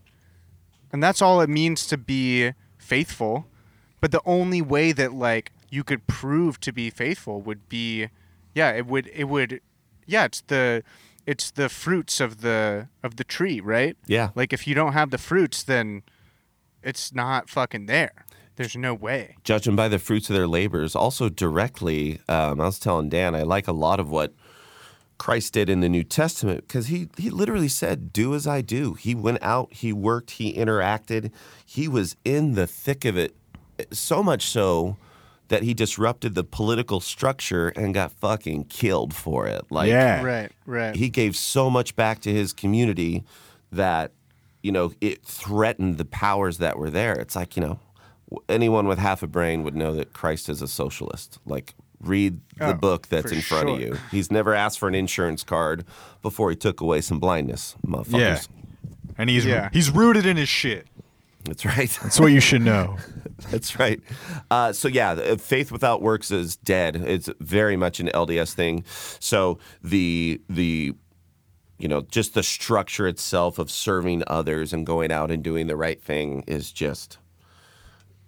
Speaker 2: And that's all it means to be faithful. But the only way that like you could prove to be faithful would be yeah, it would it would yeah, it's the it's the fruits of the of the tree, right?
Speaker 3: Yeah.
Speaker 2: Like if you don't have the fruits then it's not fucking there. There's no way.
Speaker 3: Judging by the fruits of their labors. Also, directly, um, I was telling Dan, I like a lot of what Christ did in the New Testament because he, he literally said, Do as I do. He went out, he worked, he interacted, he was in the thick of it. So much so that he disrupted the political structure and got fucking killed for it. Like,
Speaker 1: yeah.
Speaker 2: Right, right.
Speaker 3: he gave so much back to his community that you know it threatened the powers that were there it's like you know anyone with half a brain would know that christ is a socialist like read the
Speaker 2: Oh,
Speaker 3: book that's in front of you he's never asked for an insurance card before he took away some blindness motherfuckers
Speaker 1: Yeah. And he's
Speaker 2: Yeah.
Speaker 1: he's rooted in his shit.
Speaker 3: that's right
Speaker 1: That's what you should know.
Speaker 3: That's right. Uh, so yeah, faith without works is dead. It's very much an LDS thing. So the the you know just the structure itself of serving others and going out and doing the right thing is just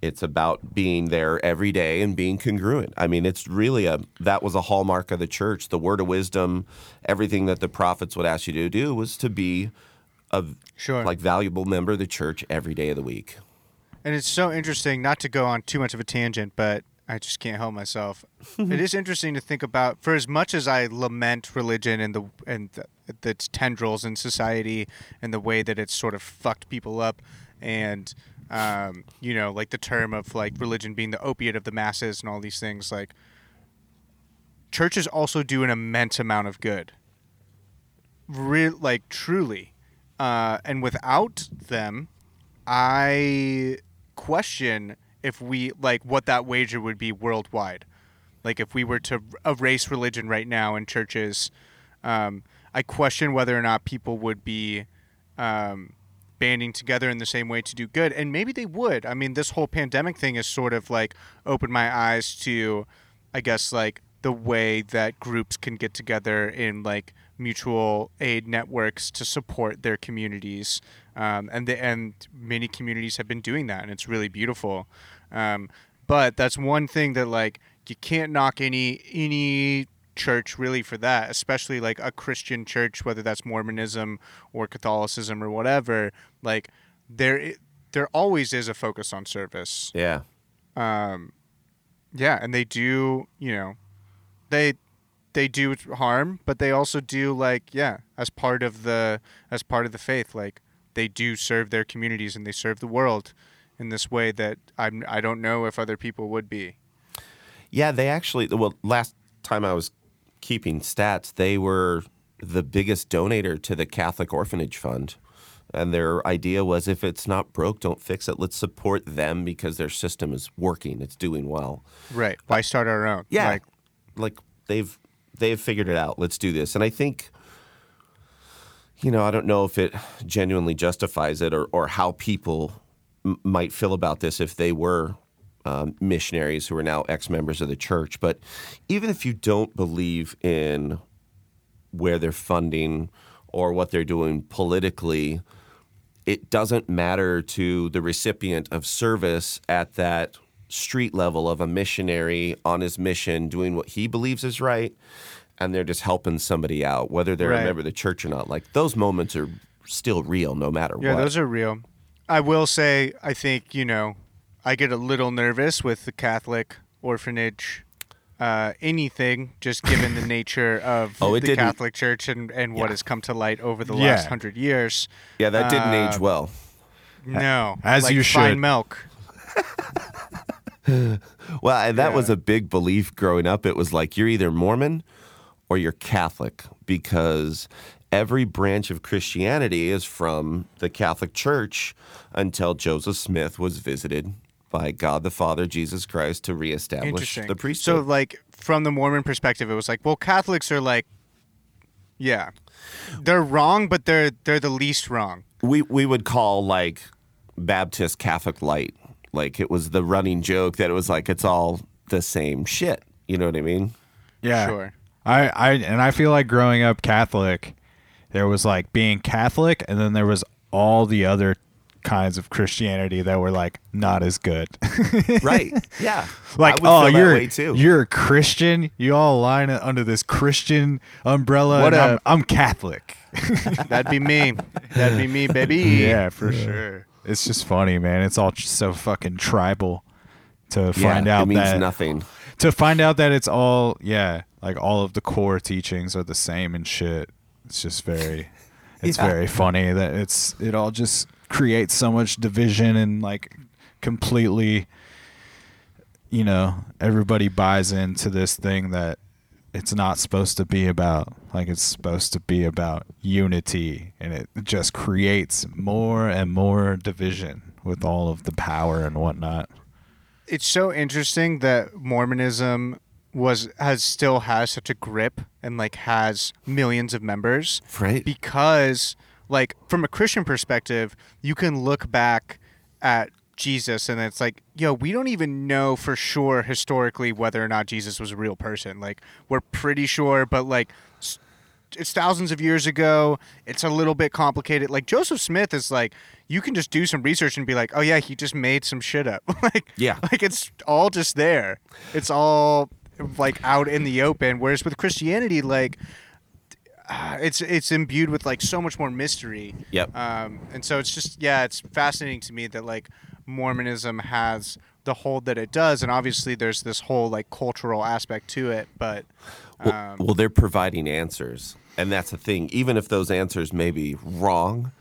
Speaker 3: it's about being there every day and being congruent. I mean, it's really a that was a hallmark of the church. The word of wisdom, everything that the prophets would ask you to do was to be a
Speaker 2: Sure.
Speaker 3: like valuable member of the church every day of the week.
Speaker 2: And it's so interesting, not to go on too much of a tangent, but I just can't help myself. it is interesting to think about. For as much as I lament religion and the and the, its tendrils in society and the way that it's sort of fucked people up, and um, you know, like the term of like religion being the opiate of the masses and all these things, like churches also do an immense amount of good. Real, like truly, uh, and without them, I question if we like what that wager would be worldwide. Like if we were to erase religion right now in churches, um, I question whether or not people would be um, banding together in the same way to do good, and maybe they would. I mean, this whole pandemic thing has sort of like opened my eyes to, I guess, like the way that groups can get together in like mutual aid networks to support their communities, um, and the, and many communities have been doing that, and it's really beautiful. Um, but that's one thing that like you can't knock any any church really for that, especially like a Christian church, whether that's Mormonism or Catholicism or whatever. Like there there always is a focus on service.
Speaker 3: Yeah.
Speaker 2: Um, yeah, and they do, you know, they they do harm, but they also do like yeah, as part of the as part of the faith, like they do serve their communities and they serve the world in this way that I'm I don't know if other people would be.
Speaker 3: Yeah, they actually. Well, last time I was keeping stats, they were the biggest donator to the Catholic Orphanage Fund. And their idea was if it's not broke, don't fix it. Let's support them because their system is working, it's doing well.
Speaker 2: Right. Why start our own?
Speaker 3: Yeah.
Speaker 2: Like,
Speaker 3: Like, they've they've figured it out. Let's do this. And I think you know, I don't know if it genuinely justifies it or or how people m- might feel about this if they were um, missionaries who are now ex members of the church. But even if you don't believe in where they're funding or what they're doing politically, it doesn't matter to the recipient of service at that street level of a missionary on his mission doing what he believes is right and they're just helping somebody out whether they're
Speaker 2: Right.
Speaker 3: a member of the church or not like those moments are still real no matter
Speaker 2: Yeah,
Speaker 3: what
Speaker 2: those are real. I will say, I think you know, I get a little nervous with the Catholic orphanage. Uh, anything, just given the nature of
Speaker 3: Oh,
Speaker 2: the
Speaker 3: didn't-
Speaker 2: Catholic Church and, and what
Speaker 3: Yeah.
Speaker 2: has come to light over the
Speaker 1: Yeah.
Speaker 2: last hundred years.
Speaker 3: Yeah, that didn't
Speaker 2: Uh,
Speaker 3: age well.
Speaker 2: No,
Speaker 1: As
Speaker 2: like
Speaker 1: you
Speaker 2: fine
Speaker 1: should.
Speaker 2: milk.
Speaker 3: Well, and that
Speaker 2: Yeah.
Speaker 3: was a big belief growing up. It was like you're either Mormon or you're Catholic because every branch of Christianity is from the Catholic Church until Joseph Smith was visited by God the Father, Jesus Christ, to reestablish the
Speaker 2: So, like, from the Mormon perspective, it was like, well, Catholics are like, yeah, they're wrong, but they're they're the least wrong.
Speaker 3: we we would call like Baptist Catholic light. Like it was the running joke that it was like it's all the same shit. You know what I mean?
Speaker 1: Yeah.
Speaker 2: Sure.
Speaker 1: I, I and I feel like growing up Catholic, there was like being Catholic, and then there was all the other kinds of Christianity that were like not as good.
Speaker 3: Right. Yeah.
Speaker 1: like,
Speaker 3: I would
Speaker 1: oh,
Speaker 3: feel
Speaker 1: you're
Speaker 3: way too.
Speaker 1: you're a Christian. You all align under this Christian umbrella.
Speaker 2: What
Speaker 1: and
Speaker 2: a-
Speaker 1: I'm, I'm Catholic.
Speaker 2: That'd be me. That'd be me, baby.
Speaker 1: yeah, for sure. It's just funny, man. It's all so fucking tribal to find
Speaker 3: yeah,
Speaker 1: out
Speaker 3: it means
Speaker 1: that
Speaker 3: nothing.
Speaker 1: to find out that it's all yeah, like all of the core teachings are the same and shit. It's just very it's
Speaker 3: Yeah.
Speaker 1: very funny that it's it all just creates so much division and like completely you know, everybody buys into this thing that it's not supposed to be about. Like it's supposed to be about unity and it just creates more and more division with all of the power and whatnot.
Speaker 2: It's so interesting that Mormonism was has still has such a grip and like has millions of members
Speaker 3: Right.
Speaker 2: because like from a Christian perspective, you can look back at Jesus and it's like, yo, we don't even know for sure historically whether or not Jesus was a real person. Like we're pretty sure, but like it's thousands of years ago. It's a little bit complicated. Like Joseph Smith is like you can just do some research and be like, "Oh yeah, he just made some shit up." like
Speaker 3: Yeah.
Speaker 2: like it's all just there. It's all like out in the open whereas with Christianity like uh, it's it's imbued with like so much more mystery.
Speaker 3: Yep.
Speaker 2: Um, and so it's just yeah, it's fascinating to me that like Mormonism has the hold that it does, and obviously there's this whole like cultural aspect to it. But
Speaker 3: Well,
Speaker 2: um,
Speaker 3: well, they're providing answers, and that's the thing. Even if those answers may be wrong,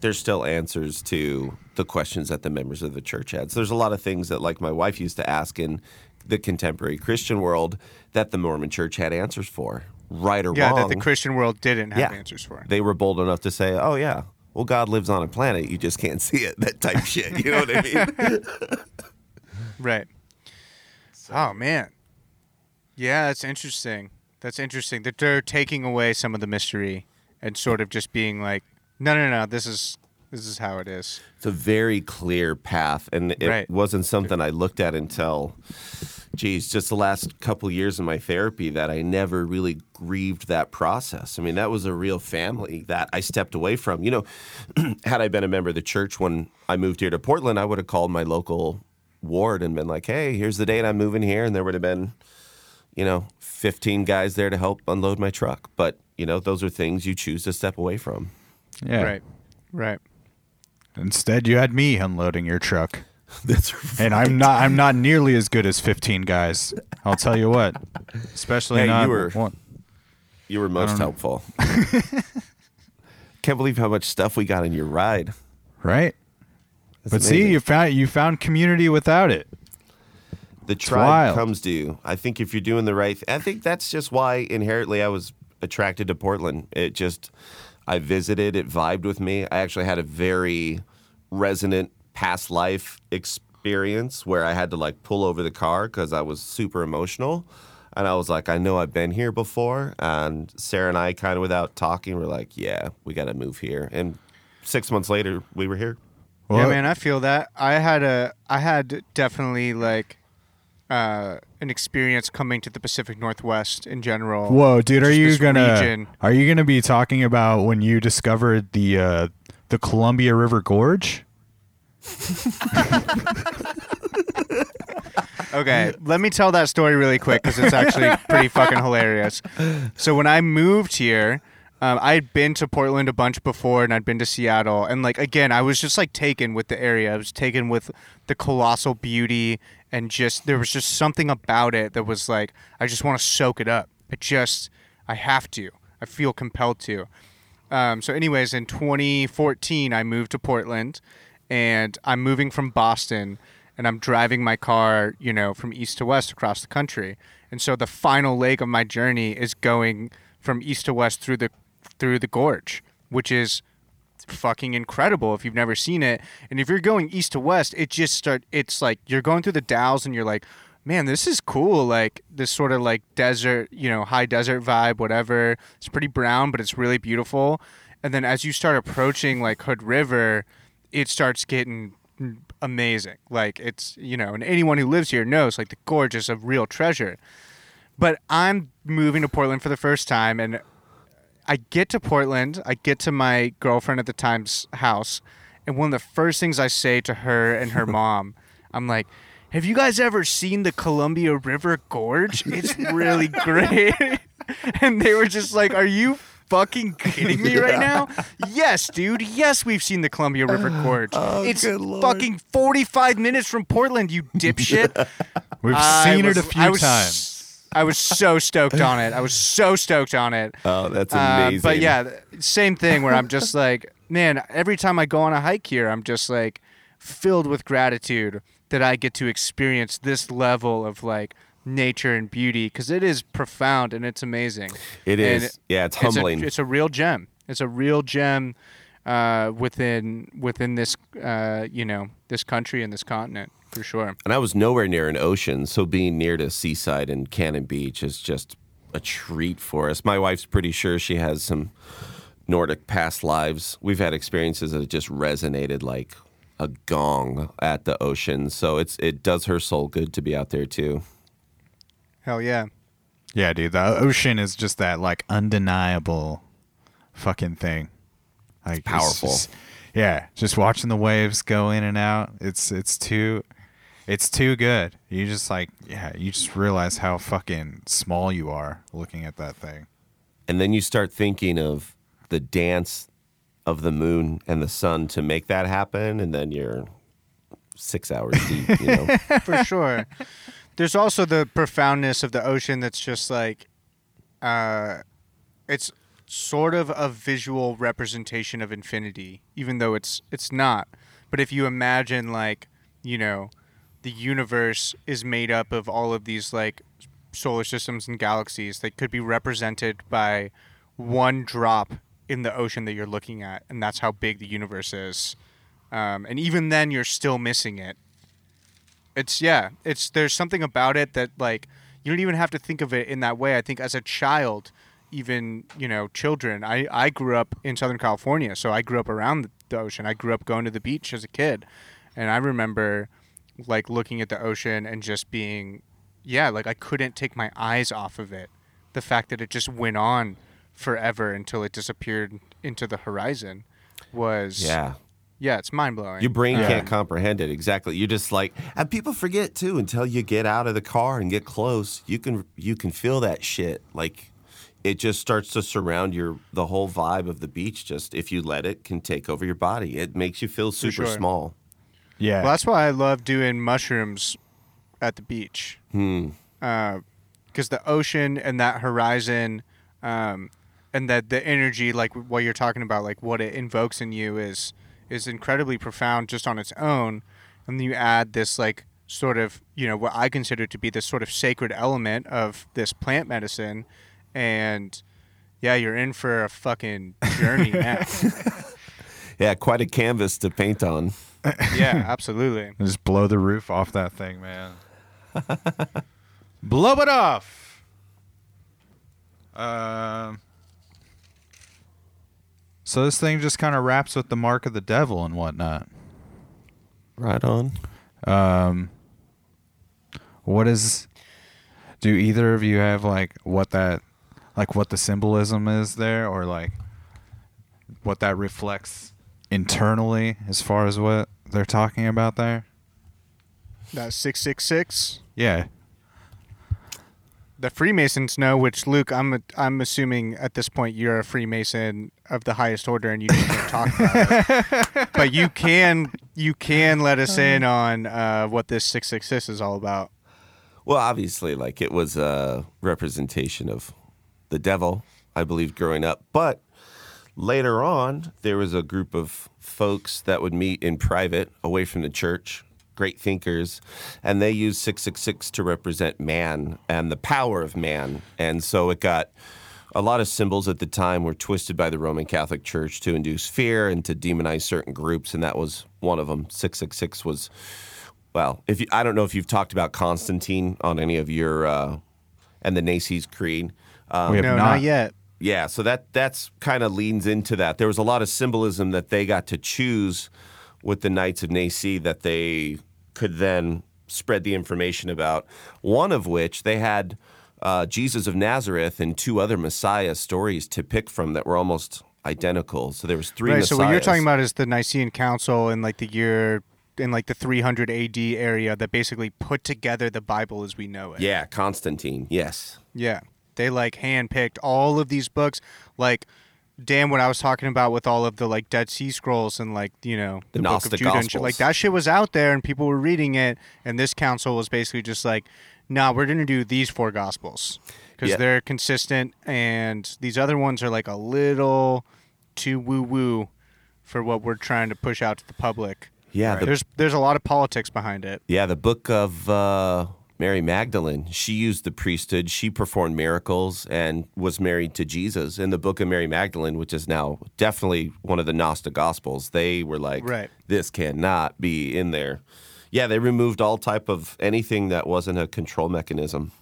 Speaker 3: there's still answers to the questions that the members of the church had. So there's a lot of things that, like my wife used to ask in the contemporary Christian world, that the Mormon Church had answers for, right or
Speaker 2: yeah,
Speaker 3: wrong.
Speaker 2: Yeah, that the Christian world didn't have
Speaker 3: Yeah.
Speaker 2: answers for.
Speaker 3: They were bold enough to say, "Oh yeah, well God lives on a planet, you just can't see it." That type shit. You know what I mean?
Speaker 2: Right. Oh man. Yeah, that's interesting. That's interesting that they're taking away some of the mystery and sort of just being like, no, no, no, this is this is how it is.
Speaker 3: It's a very clear path, and it
Speaker 2: Right.
Speaker 3: wasn't something I looked at until, geez, just the last couple years of my therapy that I never really grieved that process. I mean, that was a real family that I stepped away from. You know, had I been a member of the church when I moved here to Portland, I would have called my local ward and been like, "Hey, here's the date I'm moving here," and there would have been, you know, 15 guys there to help unload my truck. But you know, those are things you choose to step away from.
Speaker 1: Yeah.
Speaker 2: Right. Right.
Speaker 1: Instead, you had me unloading your truck,
Speaker 3: That's
Speaker 1: and I'm not. I'm not nearly as good as 15 guys. I'll tell you what. Especially
Speaker 3: Hey, you were-
Speaker 1: one.
Speaker 3: You were most helpful. Can't believe how much stuff we got in your ride.
Speaker 1: right.
Speaker 3: That's
Speaker 1: but see, you found you found community without it.
Speaker 3: the tribe comes to you. I think if you're doing the right, th- I think that's just why inherently I was attracted to Portland. It just, I visited, it vibed with me. I actually had a very resonant past life experience where I had to like pull over the car because I was super emotional. And I was like, I know I've been here before. And Sarah and I, kind of without talking, were like, yeah, we got to move here. And six months later, we were here.
Speaker 2: yeah, man, I feel that. I had a I had definitely like uh, an experience coming to the Pacific Northwest in general.
Speaker 1: Whoa, dude, are you gonna
Speaker 2: region.
Speaker 1: are you gonna be talking about when you discovered the uh, the Columbia River Gorge?
Speaker 2: Okay, let me tell that story really quick because it's actually pretty fucking hilarious. So when I moved here, Um, I had been to Portland a bunch before, and I'd been to Seattle, and like again, I was just like taken with the area. I was taken with the colossal beauty, and just there was just something about it that was like I just want to soak it up. I just I have to. I feel compelled to. Um, so, anyways, in 2014, I moved to Portland, and I'm moving from Boston, and I'm driving my car, you know, from east to west across the country. And so, the final leg of my journey is going from east to west through the through the gorge, which is fucking incredible if you've never seen it. And if you're going east to west, it just start. It's like you're going through the Dalles, and you're like, man, this is cool. Like this sort of like desert, you know, high desert vibe, whatever. It's pretty brown, but it's really beautiful. And then as you start approaching like Hood River, it starts getting amazing. Like it's, you know, and anyone who lives here knows like the gorge is a real treasure. But I'm moving to Portland for the first time and I get to Portland, I get to my girlfriend at the time's house, and one of the first things I say to her and her mom, I'm like, have you guys ever seen the Columbia River Gorge? It's really great. and they were just like, Are you fucking kidding me right now? Yes, dude. Yes, we've seen the Columbia River Gorge.
Speaker 3: Oh, it's
Speaker 2: fucking 45 minutes from Portland, you dipshit.
Speaker 1: We've
Speaker 2: I
Speaker 1: seen
Speaker 2: was-
Speaker 1: it a few
Speaker 2: was-
Speaker 1: times.
Speaker 2: I was so stoked on it. I was so stoked on it.
Speaker 3: Oh, that's
Speaker 2: Uh,
Speaker 3: amazing.
Speaker 2: but yeah, same thing where I'm just like, man, every time I go on a hike here, I'm just like filled with gratitude that I get to experience this level of like nature and beauty because it is profound and it's amazing.
Speaker 3: it
Speaker 2: and
Speaker 3: yeah, it's
Speaker 2: It's a,
Speaker 3: humbling.
Speaker 2: it's a real gem. It's a real gem uh, within within this uh, you know this country and this continent for sure.
Speaker 3: and I was nowhere near an ocean, so being near to seaside and Cannon Beach is just a treat for us. My wife's pretty sure she has some Nordic past lives. We've had experiences that just resonated like a gong at the ocean, so it's it does her soul good to be out there too.
Speaker 2: Hell yeah.
Speaker 1: Yeah, dude, the ocean is just that like undeniable fucking thing. Like it's
Speaker 3: powerful.
Speaker 1: just- yeah, just watching the waves go in and out. It's it's too it's too good. You just like yeah, you just realize how fucking small you are looking at that thing.
Speaker 3: And then you start thinking of the dance of the moon and the sun to make that happen, and then you're six hours deep. You know,
Speaker 2: for sure. There's also the profoundness of the ocean that's just like, uh, it's sort of a visual representation of infinity, even though it's it's not. But if you imagine like, you know, the universe is made up of all of these like solar systems and galaxies that could be represented by one drop in the ocean that you're looking at, and that's how big the universe is. Um, and even then, you're still missing it it's yeah it's there's something about it that like you don't even have to think of it in that way. I think as a child even you know children i i grew up in southern california so i grew up around the, ocean. I grew up going to the beach as a kid. And i remember like looking at the ocean and just being yeah like i couldn't take my eyes off of it. The fact that it just went on forever until it disappeared into the horizon was
Speaker 3: yeah.
Speaker 2: Yeah it's mind-blowing
Speaker 3: Your brain
Speaker 2: Um,
Speaker 3: can't comprehend it exactly. You're just like, and people forget too until you get out of the car and get close. You can you can feel that shit. Like it just starts to surround your the whole vibe of the beach. Just if you let it, can take over your body. It makes you feel super
Speaker 2: sure.
Speaker 3: small.
Speaker 1: Yeah.
Speaker 2: Well, that's why I love doing mushrooms at the beach.
Speaker 3: Hmm.
Speaker 2: Because the ocean and that horizon, um, and that the energy, like what you're talking about, like what it invokes in you, is is incredibly profound just on its own. And then you add this like sort of you know what I consider to be this sort of sacred element of this plant medicine, and yeah, you're in for a fucking journey now.
Speaker 3: Yeah, quite a canvas to paint on.
Speaker 2: yeah, absolutely.
Speaker 1: Just blow the roof off that thing, man. blow it off. Um. So this thing just kind of wraps with the mark of the devil and whatnot.
Speaker 3: Right on.
Speaker 1: Um. What is? Do either of you have like what that, like what the symbolism is there, or like what that reflects internally as far as what they're talking about there?
Speaker 2: That six six six.
Speaker 1: Yeah.
Speaker 2: The Freemasons know. Which Luke, I'm I'm assuming at this point you're a Freemason of the highest order, and you just can't talk about it. But you can you can let us in on uh, what this six six six is all about.
Speaker 3: Well, obviously, like it was a representation of the devil, I believe, growing up. But later on, there was a group of folks that would meet in private away from the church, great thinkers, and they used 666 to represent man and the power of man. And so it got a lot of symbols at the time were twisted by the Roman Catholic Church to induce fear and to demonize certain groups, and that was one of them. 666 was well, if you, I don't know if you've talked about Constantine on any of your uh, and the Nicene Creed. Um,
Speaker 1: We have
Speaker 2: no,
Speaker 1: not.
Speaker 2: not yet.
Speaker 3: yeah, so that that's kind of leans into that. There was a lot of symbolism that they got to choose with the Knights of Nicaea that they could then spread the information about. One of which they had uh, Jesus of Nazareth and two other Messiah stories to pick from that were almost identical. So there was three.
Speaker 2: right. So what you're talking about is the Nicene Council in like the year in like the 300 AD area that basically put together the Bible as we know it.
Speaker 3: Yeah, Constantine. Yes.
Speaker 2: Yeah. They like handpicked all of these books. Like, damn, what I was talking about with all of the like Dead Sea Scrolls and like, you know,
Speaker 3: The
Speaker 2: the, Book of Judah and shit. Like, that shit was out there and people were reading it. And this council was basically just like, nah, we're to do these four Gospels because
Speaker 3: Yeah.
Speaker 2: they're consistent. And these other ones are like a little too woo woo for what we're trying to push out to the public.
Speaker 3: Yeah, the
Speaker 2: There's there's a lot of politics behind it.
Speaker 3: Yeah, the book of uh, Mary Magdalene. She used the priesthood. She performed miracles and was married to Jesus. In the book of Mary Magdalene, which is now definitely one of the Gnostic Gospels, they were like,
Speaker 2: Right.
Speaker 3: "This cannot be in there." Yeah, they removed all type of anything that wasn't a control mechanism.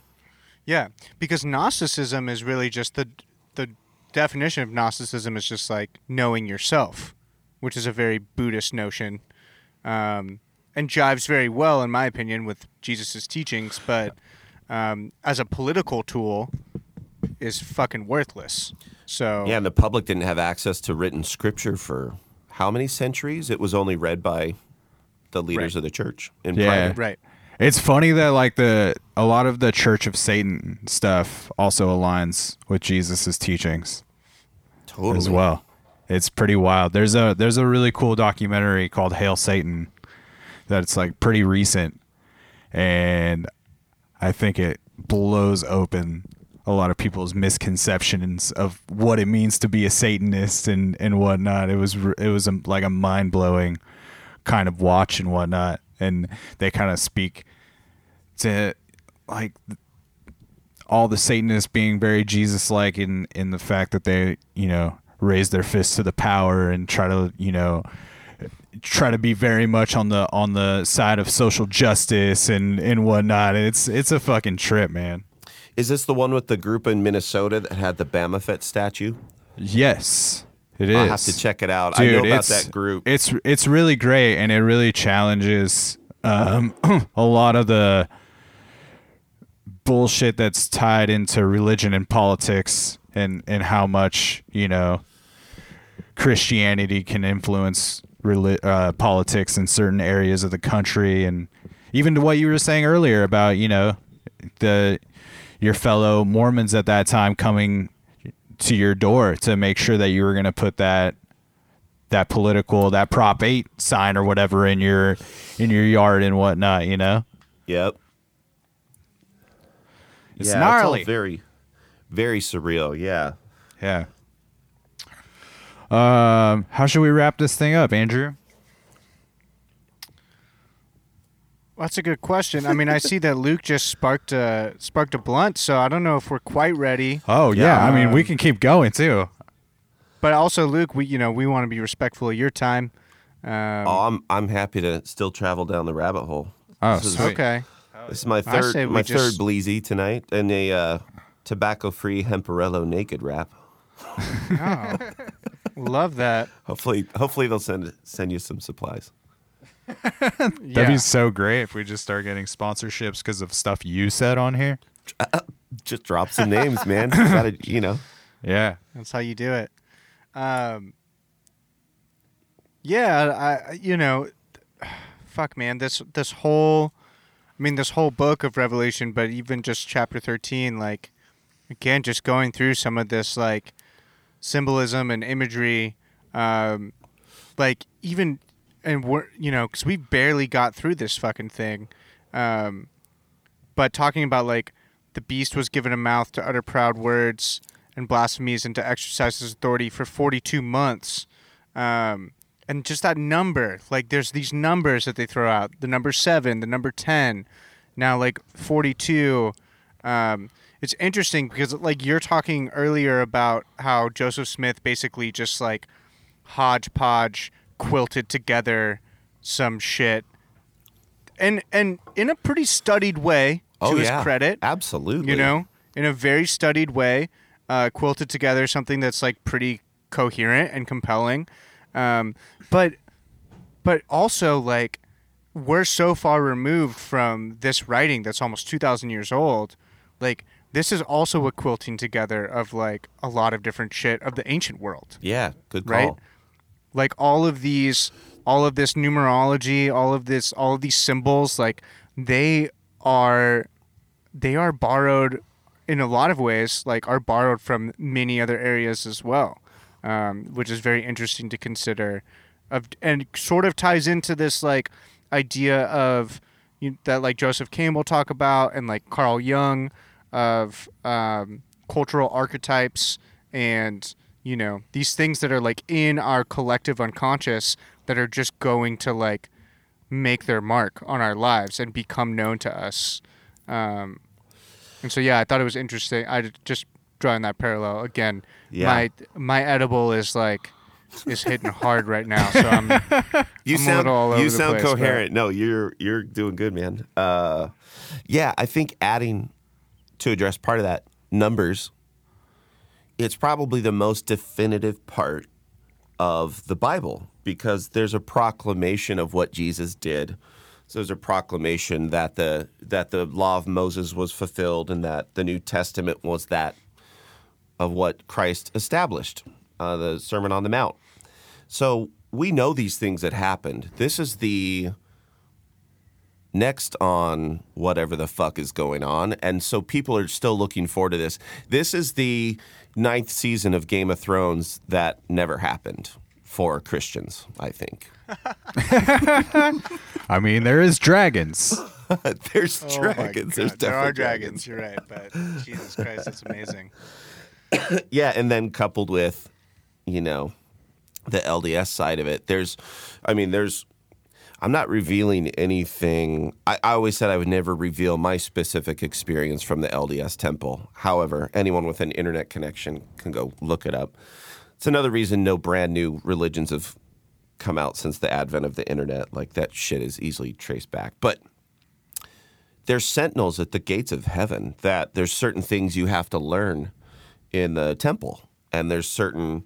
Speaker 2: Yeah, because Gnosticism is really just the the definition of Gnosticism is just like knowing yourself, which is a very Buddhist notion, um, and jives very well, in my opinion, with Jesus' teachings. But um, as a political tool, is fucking worthless. So
Speaker 3: Yeah, and the public didn't have access to written scripture for how many centuries? It was only read by the leaders
Speaker 2: Right.
Speaker 3: of the church in
Speaker 1: Yeah.
Speaker 3: private.
Speaker 2: right,
Speaker 1: It's funny that like the a lot of the Church of Satan stuff also aligns with Jesus' teachings
Speaker 3: Totally.
Speaker 1: as well. It's pretty wild. There's a there's a really cool documentary called Hail Satan that's like pretty recent and I think it blows open a lot of people's misconceptions of what it means to be a Satanist and and whatnot. It was it was a, like a mind blowing kind of watch and whatnot, and they kind of speak to like all the Satanists being very Jesus like in in the fact that they you know raise their fists to the power and try to you know try to be very much on the on the side of social justice and and whatnot. It's it's a fucking trip, man.
Speaker 3: Is this the one with the group in Minnesota that had the Baphomet statue?
Speaker 1: Yes, it is.
Speaker 3: I'll have to check it out. I know about
Speaker 1: it's-
Speaker 3: that group.
Speaker 1: It's it's really great, and it really challenges um, a lot of the bullshit that's tied into religion and politics, and and how much you know Christianity can influence reli- uh, politics in certain areas of the country, and even to what you were saying earlier about you know the your fellow Mormons at that time coming to your door to make sure that you were going to put that that political that prop 8 sign or whatever in your in your yard and whatnot you know
Speaker 3: Yep.
Speaker 1: It's
Speaker 3: yeah,
Speaker 1: gnarly.
Speaker 3: It's all very, very surreal. Yeah.
Speaker 1: yeah um how should we wrap this thing up andrew
Speaker 2: that's a good question. I mean, I see that Luke just sparked a sparked a blunt, so I don't know if we're quite ready.
Speaker 1: oh yeah, i mean we
Speaker 2: Um,
Speaker 1: can keep going too
Speaker 2: But also, Luke, we you know we want to be respectful of your time. Um,
Speaker 3: oh, I'm I'm happy to still travel down the rabbit hole.
Speaker 1: oh
Speaker 3: this is-
Speaker 1: sweet.
Speaker 2: okay.
Speaker 3: This is my third my
Speaker 2: just-
Speaker 3: third bleezy tonight, and a uh, tobacco-free Hemparillo naked wrap.
Speaker 2: Oh, love that.
Speaker 3: Hopefully, hopefully they'll send send you some supplies.
Speaker 1: that'd
Speaker 2: Yeah.
Speaker 1: be so great if we just start getting sponsorships because of stuff you said on here
Speaker 3: Just drop some names, man. Gotta, you know.
Speaker 1: yeah
Speaker 2: That's how you do it. Um, yeah, I I- you know, fuck man, this this whole I mean, this whole book of Revelation, but even just chapter 13, like, again, just going through some of this, like, symbolism and imagery, um, like, even, and we're, you know, because we barely got through this fucking thing. Um, but talking about, like, the beast was given a mouth to utter proud words and blasphemies and to exercise his authority for 42 months. Um, and just that number, like there's these numbers that they throw out the number seven, the number 10, now like 42. Um, it's interesting because, like, you're talking earlier about how Joseph Smith basically just like hodgepodge quilted together some shit. And, and in a pretty studied way, to
Speaker 3: Oh
Speaker 2: his
Speaker 3: yeah,
Speaker 2: credit,
Speaker 3: absolutely.
Speaker 2: you know, in a very studied way, uh, quilted together something that's like pretty coherent and compelling. Um, but but also like we're so far removed from this writing that's almost 2000 years old like this is also a quilting together of like a lot of different shit of the ancient world
Speaker 3: Yeah, good call.
Speaker 2: Right? like all of these all of this numerology all of this all of these symbols like they are they are borrowed in a lot of ways like are borrowed from many other areas as well um, which is very interesting to consider of and sort of ties into this like idea of you, that like joseph campbell talk about and like carl jung of um, cultural archetypes and you know these things that are like in our collective unconscious that are just going to like make their mark on our lives and become known to us um, and so yeah i thought it was interesting i just drawing that parallel again
Speaker 3: Yeah.
Speaker 2: my my edible is like is hitting hard right now so i'm
Speaker 3: You
Speaker 2: I'm
Speaker 3: sound
Speaker 2: little all over
Speaker 3: you sound
Speaker 2: place, but-
Speaker 3: coherent. No, you're you're doing good, man. Uh, yeah, I think adding to address part of that numbers. It's probably the most definitive part of the Bible because there's a proclamation of what Jesus did. So there's a proclamation that the that the law of Moses was fulfilled and that the New Testament was that of what Christ established, uh, the Sermon on the Mount. So we know these things that happened. This is the next on whatever the fuck is going on. And so people are still looking forward to this. This is the ninth season of Game of Thrones that never happened for Christians, I think.
Speaker 1: I mean, there is dragons.
Speaker 3: There's
Speaker 2: Oh
Speaker 3: dragons. There's
Speaker 2: God, there are
Speaker 3: definitely
Speaker 2: dragons. You're right, but Jesus Christ, it's amazing.
Speaker 3: Yeah, and then coupled with, you know, the LDS side of it, there's, I mean, there's, I'm not revealing anything. I, I always said I would never reveal my specific experience from the LDS temple. However, anyone with an internet connection can go look it up. It's another reason no brand new religions have come out since the advent of the internet. Like that shit is easily traced back. But there's sentinels at the gates of heaven that there's certain things you have to learn in the temple and there's certain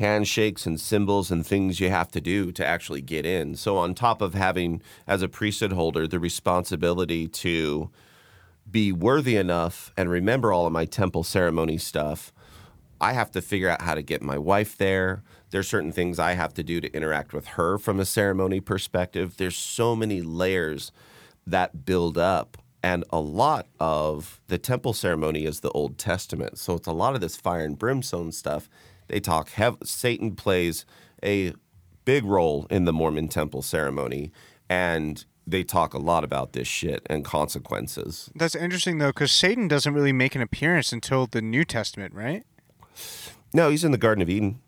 Speaker 3: handshakes and symbols and things you have to do to actually get in so on top of having as a priesthood holder the responsibility to be worthy enough and remember all of my temple ceremony stuff I have to figure out how to get my wife there. There's certain things I have to do to interact with her from a ceremony perspective. There's so many layers that build up. And a lot of the temple ceremony is the Old Testament. So it's a lot of this fire and brimstone stuff. They talk, hev- Satan plays a big role in the Mormon temple ceremony. And they talk a lot about this shit and consequences.
Speaker 2: That's interesting though, because Satan doesn't really make an appearance until the New Testament, right?
Speaker 3: No, he's in the Garden of Eden.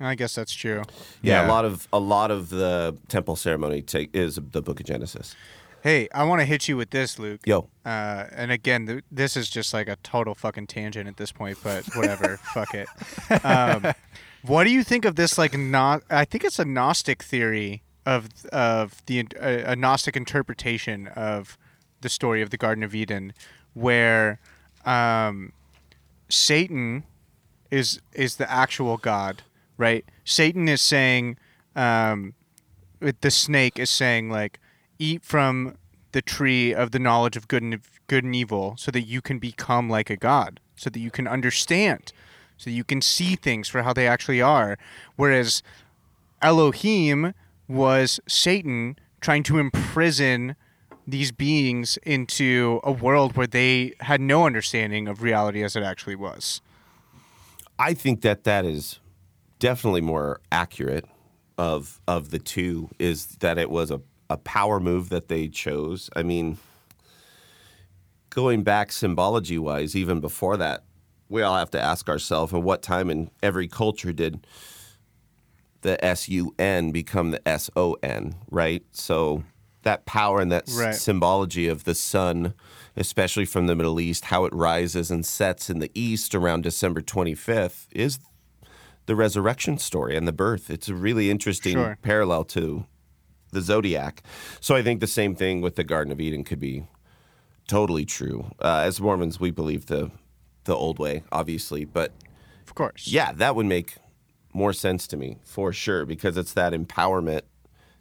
Speaker 2: I guess that's true.
Speaker 3: Yeah,
Speaker 1: Yeah.
Speaker 3: a lot of a lot of the temple ceremony take is the Book of Genesis.
Speaker 2: Hey, I want to hit you with this, Luke.
Speaker 3: Yo,
Speaker 2: Uh, and again, th- this is just like a total fucking tangent at this point, but whatever. fuck it. Um, what do you think of this? Like, not? I think it's a Gnostic theory of of the uh, a Gnostic interpretation of the story of the Garden of Eden, where um, Satan is is the actual God, right? Satan is saying, um, the snake is saying like, eat from the tree of the knowledge of good and good and evil, so that you can become like a god, so that you can understand, so that you can see things for how they actually are. Whereas Elohim was Satan trying to imprison these beings into a world where they had no understanding of reality as it actually was.
Speaker 3: I think that that is definitely more accurate of of the two is that it was a, a power move that they chose. I mean, going back symbology wise, even before that, we all have to ask ourselves at what time in every culture did the S U N become the S O N, right? So that power and that s- symbology of the sun, especially from the Middle East, how it rises and sets in the east around December 25th, is the resurrection story and the birth. It's a really interesting
Speaker 2: Sure.
Speaker 3: parallel to the zodiac. So I think the same thing with the Garden of Eden could be totally true. Uh, as Mormons, we believe the the old way, obviously, but
Speaker 2: Of course.
Speaker 3: yeah, that would make more sense to me for sure because it's that empowerment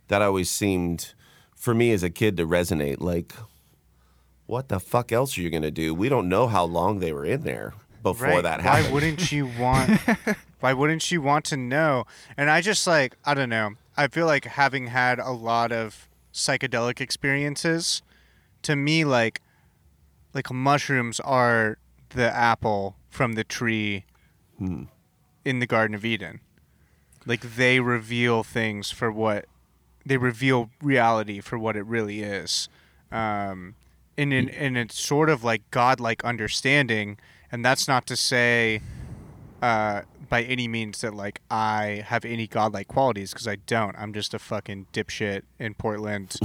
Speaker 3: that always seemed for me as a kid to resonate. Like, what the fuck else are you gonna do? We don't know how long they were in there before
Speaker 2: right.
Speaker 3: that happened Why
Speaker 2: wouldn't you want? why wouldn't you want to know? And I just like I don't know. I feel like having had a lot of psychedelic experiences, to me like like mushrooms are the apple from the tree
Speaker 3: Hmm.
Speaker 2: in the Garden of Eden. Like they reveal things for what they reveal reality for what it really is. Um, and in and it's sort of like godlike understanding, and that's not to say uh, by any means that like I have any godlike qualities because I don't. I'm just a fucking dipshit in Portland,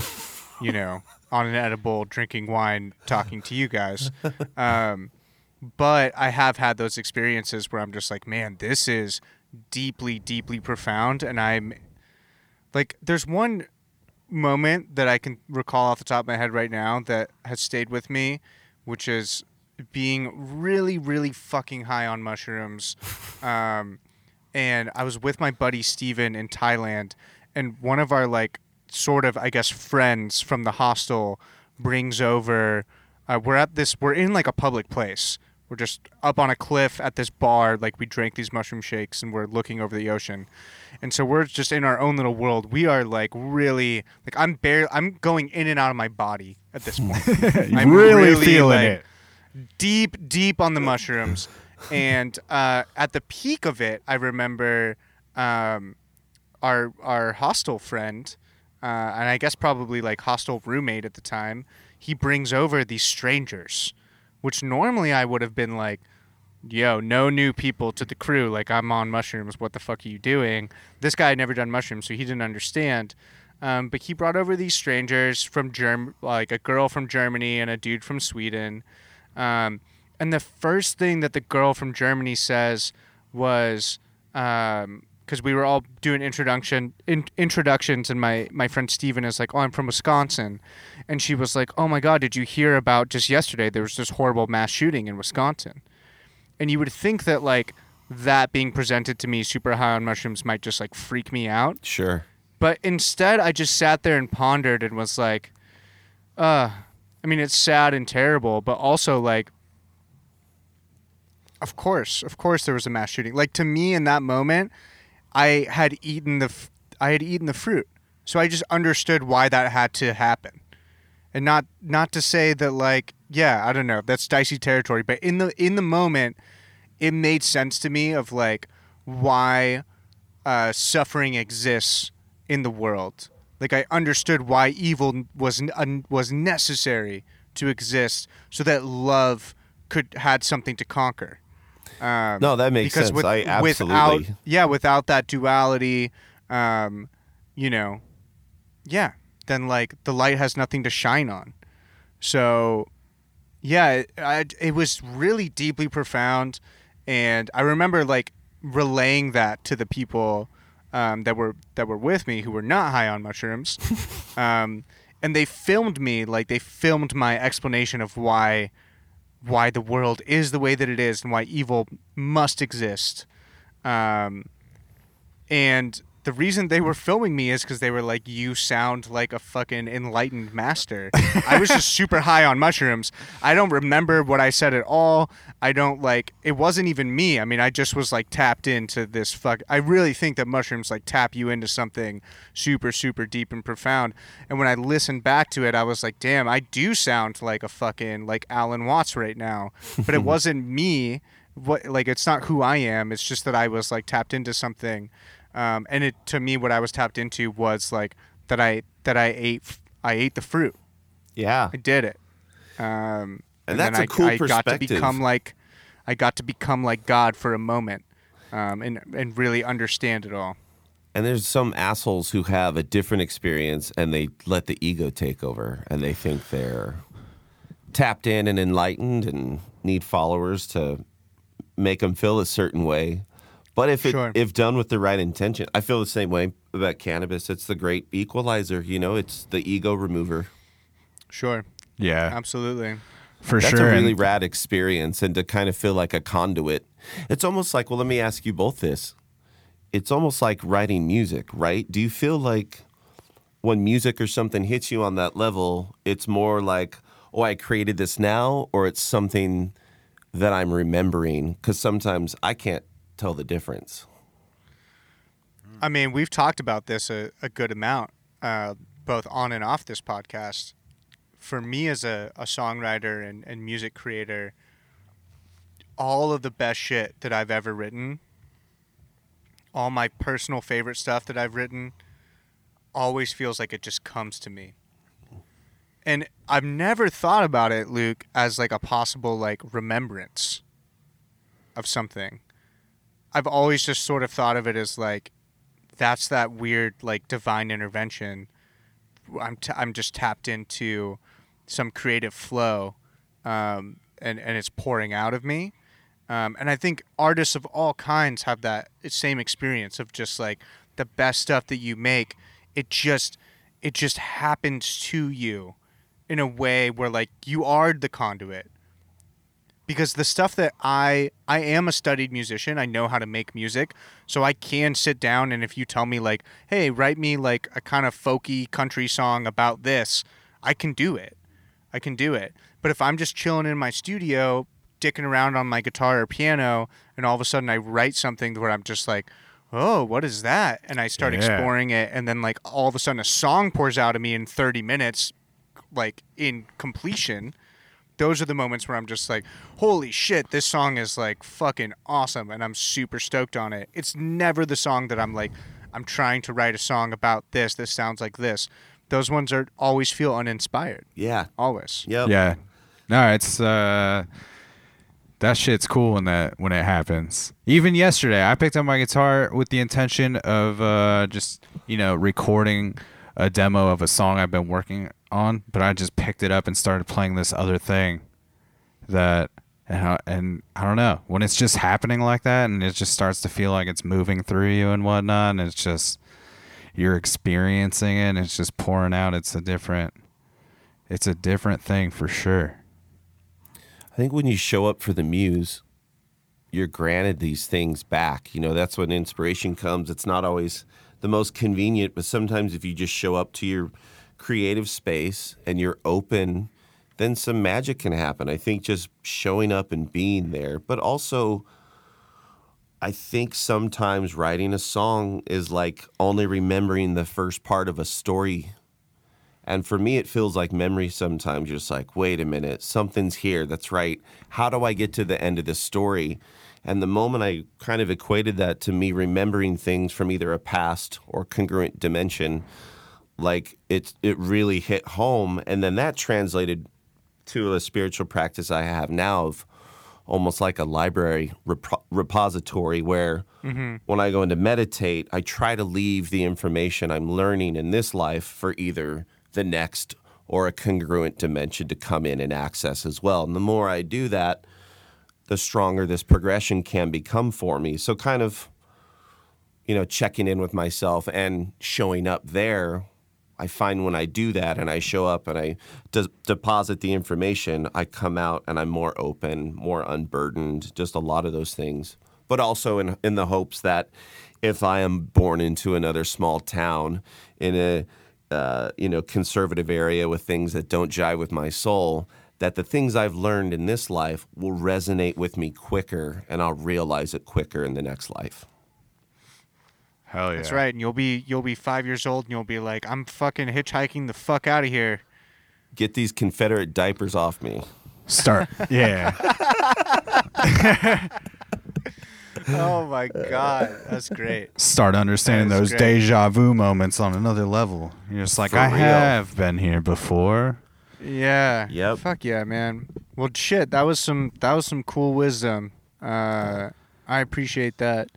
Speaker 2: you know, on an edible, drinking wine, talking to you guys. Um, but I have had those experiences where I'm just like, man, this is deeply, deeply profound, and I'm like, there's one moment that I can recall off the top of my head right now that has stayed with me, which is being really, really fucking high on mushrooms. Um, and I was with my buddy Steven in Thailand, and one of our, like, sort of, I guess, friends from the hostel brings over. Uh, we're at this, we're in like a public place. We're just up on a cliff at this bar, like we drank these mushroom shakes and we're looking over the ocean. And so we're just in our own little world. We are like really like I'm barely I'm going in and out of my body at this point. I'm
Speaker 1: really, feeling
Speaker 2: like,
Speaker 1: it.
Speaker 2: Deep, deep on the mushrooms. and uh, at the peak of it, I remember um, our our hostel friend, uh, and I guess probably like hostel roommate at the time. He brings over these strangers, which normally I would have been like, "Yo, no new people to the crew. Like I'm on mushrooms. What the fuck are you doing?" This guy had never done mushrooms, so he didn't understand. Um, but he brought over these strangers from Germ, like a girl from Germany and a dude from Sweden. Um, and the first thing that the girl from Germany says was, because we were all doing introduction in, introductions, and my my friend Steven is like, "Oh, I'm from Wisconsin," and she was like, "Oh my God, did you hear about just yesterday? There was this horrible mass shooting in Wisconsin." And you would think that like that being presented to me super high on mushrooms might just like freak me out.
Speaker 3: Sure.
Speaker 2: But instead, I just sat there and pondered and was like, uh, I mean, it's sad and terrible, but also like, of course, of course, there was a mass shooting. Like to me, in that moment, I had eaten the, f- I had eaten the fruit, so I just understood why that had to happen, and not not to say that like, yeah, I don't know, that's dicey territory, but in the in the moment, it made sense to me of like why uh, suffering exists in the world. Like I understood why evil was un- was necessary to exist, so that love could had something to conquer. Um,
Speaker 3: No, that makes sense.
Speaker 2: with-
Speaker 3: I
Speaker 2: Without, yeah, without that duality, um, you know, yeah, then like the light has nothing to shine on. So, yeah, it, I, it was really deeply profound, and I remember like relaying that to the people um, that were that were with me who were not high on mushrooms, um, and they filmed me like they filmed my explanation of why why the world is the way that it is and why evil must exist. Um, and the reason they were filming me is because they were like, "You sound like a fucking enlightened master." I was just super high on mushrooms. I don't remember what I said at all. I don't like. It wasn't even me. I mean, I just was like tapped into this fuck. I really think that mushrooms like tap you into something super, super deep and profound. And when I listened back to it, I was like, "Damn, I do sound like a fucking like Alan Watts right now." But it wasn't me. What like it's not who I am. It's just that I was like tapped into something um, and it to me what I was tapped into was like that I that I ate I ate the fruit.
Speaker 3: Yeah.
Speaker 2: I did it. Um,
Speaker 3: And
Speaker 2: then
Speaker 3: that's a
Speaker 2: I,
Speaker 3: cool
Speaker 2: I got to become like I got to become like God for a moment, um, and and really understand it all.
Speaker 3: And there's some assholes who have a different experience and they let the ego take over and they think they're tapped in and enlightened and need followers to make them feel a certain way. But if it,
Speaker 2: Sure.
Speaker 3: if done with the right intention, I feel the same way about cannabis. It's the great equalizer, you know, it's the ego remover.
Speaker 2: Sure,
Speaker 1: Yeah,
Speaker 2: absolutely.
Speaker 1: for
Speaker 3: That's
Speaker 1: sure.
Speaker 3: That's a really rad experience and to kind of feel like a conduit. It's almost like, well, let me ask you both this. It's almost like writing music, right? Do you feel like when music or something hits you on that level, it's more like, oh, I created this now, or it's something that I'm remembering? Because sometimes I can't tell the difference.
Speaker 2: I mean, we've talked about this a, a good amount, uh, both on and off this podcast. For me, as a, a songwriter and, and music creator, all of the best shit that I've ever written, all my personal favorite stuff that I've written, always feels like it just comes to me. And I've never thought about it, Luke, as like a possible like remembrance of something. I've always just sort of thought of it as like that's that weird like divine intervention. I'm t- I'm just tapped into some creative flow, um, and and it's pouring out of me. Um, and I think artists of all kinds have that same experience of just like the best stuff that you make. It just it just happens to you in a way where like you are the conduit because the stuff that I I am a studied musician. I know how to make music, so I can sit down and if you tell me like, "Hey, write me like a kind of folky country song about this," I can do it. I can do it. But if I'm just chilling in my studio, dicking around on my guitar or piano, and all of a sudden I write something where I'm just like, "Oh, what is that?" and I start
Speaker 1: Yeah.
Speaker 2: exploring it, and then like all of a sudden a song pours out of me in 30 minutes, like in completion those are the moments where I'm just like, holy shit, this song is like fucking awesome and I'm super stoked on it. It's never the song that I'm like, I'm trying to write a song about this, this sounds like this. Those ones are always feel uninspired.
Speaker 3: Yeah.
Speaker 2: Always.
Speaker 3: Yep.
Speaker 1: Yeah. No, it's uh that shit's cool when that when it happens. Even yesterday, I picked up my guitar with the intention of uh just, you know, recording a demo of a song I've been working on, but I just picked it up and started playing this other thing that and I, and I don't know when it's just happening like that, and it just starts to feel like it's moving through you and whatnot, and it's just you're experiencing it, and it's just pouring out. It's a different, it's a different thing for sure.
Speaker 3: I think when you show up for the muse, you're granted these things back. You know, that's when inspiration comes. It's not always the most convenient, but sometimes if you just show up to your creative space and you're open, then some magic can happen. I think just showing up and being there, but also I think sometimes writing a song is like only remembering the first part of a story and for me, it feels like memory sometimes. You're just like, wait a minute, something's here. That's right. How do I get to the end of this story? And the moment I kind of equated that to me remembering things from either a past or congruent dimension, like it, it really hit home. And then that translated to a spiritual practice I have now of almost like a library rep- repository where mm-hmm. when I go in to meditate, I try to leave the information I'm learning in this life for either the next or a congruent dimension to come in and access as well. And the more I do that, the stronger this progression can become for me. So, kind of, you know, checking in with myself and showing up there. I find when I do that and I show up and I de- deposit the information, I come out and I'm more open, more unburdened, just a lot of those things. But also in, in the hopes that if I am born into another small town in a uh, you know conservative area with things that don't jive with my soul, that the things I've learned in this life will resonate with me quicker, and I'll realize it quicker in the next life.
Speaker 1: Hell yeah.
Speaker 2: That's right. And you'll be you'll be five years old and you'll be like, I'm fucking hitchhiking the fuck out of here.
Speaker 3: Get these Confederate diapers off me.
Speaker 1: Start. Yeah.
Speaker 2: oh my god, that's great.
Speaker 1: Start understanding those
Speaker 2: great.
Speaker 1: deja vu moments on another level. You're just like,
Speaker 3: For
Speaker 1: I
Speaker 3: real.
Speaker 1: have been here before.
Speaker 2: Yeah.
Speaker 3: Yep.
Speaker 2: Fuck yeah, man. Well, shit, that was some that was some cool wisdom. Uh, I appreciate that.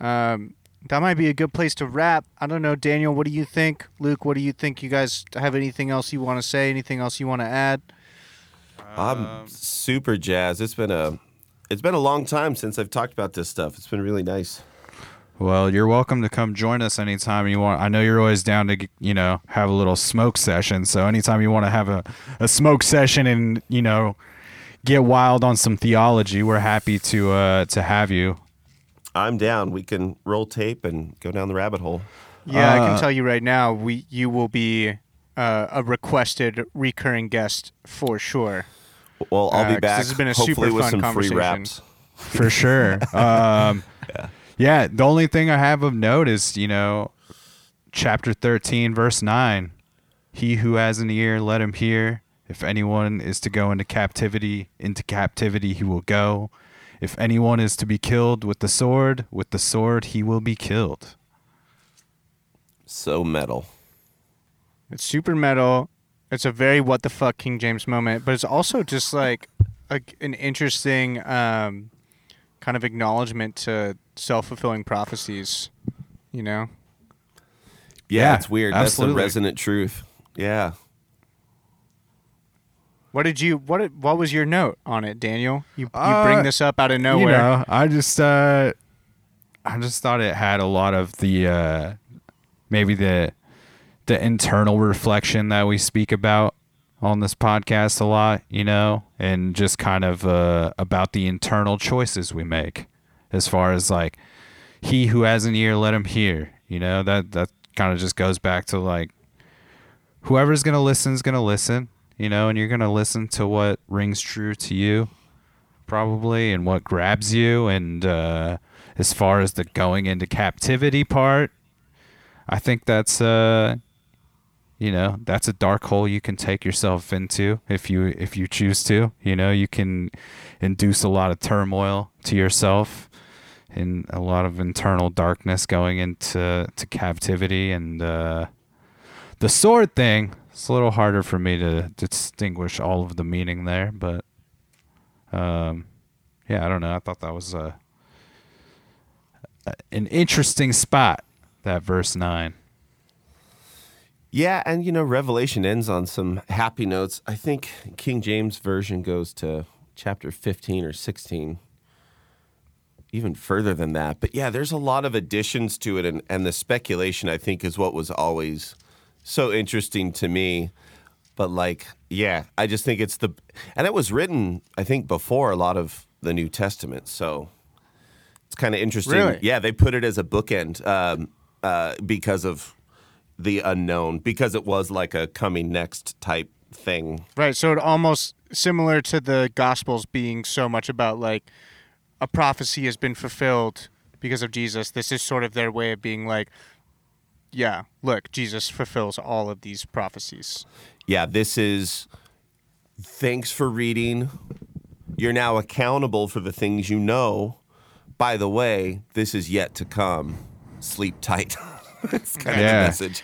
Speaker 2: Um, that might be a good place to wrap. I don't know, Daniel. What do you think? Luke, what do you think? You guys have anything else you want to say? Anything else you want to add?
Speaker 3: I'm super jazzed. It's been a it's been a long time since I've talked about this stuff. It's been really nice.
Speaker 1: Well, you're welcome to come join us anytime you want. I know you're always down to, you know, have a little smoke session. So anytime you want to have a, a smoke session and, you know, get wild on some theology, we're happy to uh, to have you.
Speaker 3: I'm down. We can roll tape and go down the rabbit hole.
Speaker 2: Yeah, I can
Speaker 1: Uh,
Speaker 2: tell you right now, we you will be uh, a requested recurring guest for sure.
Speaker 3: Well, I'll
Speaker 2: Uh,
Speaker 3: be
Speaker 2: 'cause
Speaker 3: back.
Speaker 2: this has been a super fun
Speaker 3: some free
Speaker 2: conversation.
Speaker 1: For sure. Um, yeah. The only thing I have of note is, you know, chapter 13, verse 9. He who has an ear, let him hear. If anyone is to go into captivity, into captivity he will go. If anyone is to be killed with the sword, with the sword he will be killed.
Speaker 3: So metal.
Speaker 2: It's super metal. It's a very what the fuck King James moment, but it's also just like a, an interesting um, kind of acknowledgement to self fulfilling prophecies. You know,
Speaker 3: Yeah,
Speaker 1: Yeah,
Speaker 3: it's weird.
Speaker 1: absolutely.
Speaker 3: That's the resonant truth. Yeah.
Speaker 2: What did you what what was your note on it, Daniel? You you
Speaker 1: Uh,
Speaker 2: bring this up out of
Speaker 1: You
Speaker 2: nowhere.
Speaker 1: know, I just uh I just thought it had a lot of the uh maybe the the internal reflection that we speak about on this podcast a lot, you know, and just kind of uh about the internal choices we make as far as like he who has an ear let him hear, you know, that that kind of just goes back to like whoever's going to listen is going to listen, you know, and you're going to listen to what rings true to you probably and what grabs you. And uh, as far as the going into captivity part i think that's uh you know that's a dark hole you can take yourself into if you if you choose to. You know you can induce a lot of turmoil to yourself and a lot of internal darkness going into to captivity. And uh the sword thing it's a little harder for me to distinguish all of the meaning there but um, yeah, I don't know. I thought that was a, a an interesting spot that verse nine.
Speaker 3: Yeah, and you know, Revelation ends on some happy notes. I think King James version goes to chapter 15 or 16. Even further than that. But yeah, there's a lot of additions to it and, and the speculation I think is what was always so interesting to me. But like, yeah, I just think it's the and it was written, I think, before a lot of the New Testament. So it's kind of interesting.
Speaker 2: Really?
Speaker 3: Yeah, they put it as a bookend um, uh, because of the unknown, because it was like a coming next type thing.
Speaker 2: Right. So it almost similar to the Gospels being so much about like a prophecy has been fulfilled because of Jesus. This is sort of their way of being like, yeah, look, Jesus fulfills all of these prophecies.
Speaker 3: Yeah, this is thanks for reading. You're now accountable for the things you know. By the way, this is yet to come. Sleep tight. it's kind
Speaker 1: Yeah.
Speaker 3: of the message.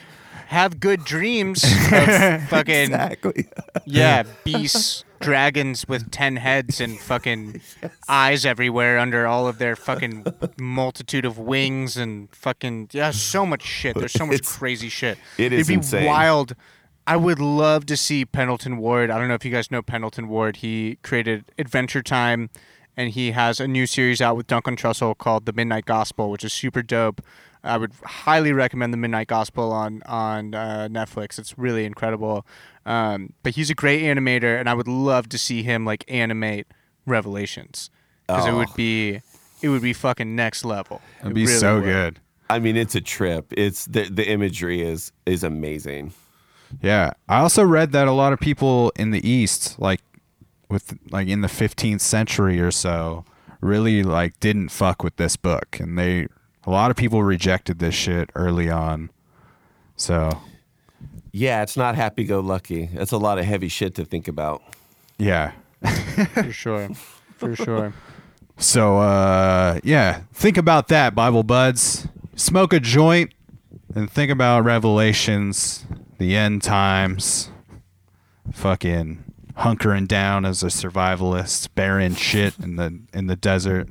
Speaker 2: Have good dreams fucking
Speaker 3: Exactly.
Speaker 2: yeah, beasts, dragons with ten heads and fucking eyes everywhere under all of their fucking multitude of wings and fucking yeah, so much shit. There's so much
Speaker 3: It's-
Speaker 2: crazy shit.
Speaker 3: it is
Speaker 2: It'd be
Speaker 3: insane.
Speaker 2: wild. I would love to see Pendleton Ward. I don't know if you guys know Pendleton Ward. He created Adventure Time, and he has a new series out with Duncan Trussell called The Midnight Gospel, which is super dope. I would highly recommend The Midnight Gospel on on uh, Netflix. It's really incredible. Um, but he's a great animator, and I would love to see him like animate Revelations because it
Speaker 3: Oh.
Speaker 2: would be it would be fucking next level.
Speaker 1: It'd
Speaker 2: It
Speaker 1: be
Speaker 2: really
Speaker 1: so
Speaker 2: would.
Speaker 1: good.
Speaker 3: I mean, it's a trip. It's the the imagery is is amazing.
Speaker 1: Yeah. I also read that a lot of people in the East, like with like in the 15th century or so, really like didn't fuck with this book, and they a lot of people rejected this shit early on. So
Speaker 3: Yeah, it's not happy go lucky. It's a lot of heavy shit to think about.
Speaker 1: yeah.
Speaker 2: For sure. For sure.
Speaker 1: So uh yeah, think about that, Bible buds. Smoke a joint and think about Revelations, the end times, fucking hunkering down as a survivalist, bearing shit in the in the desert.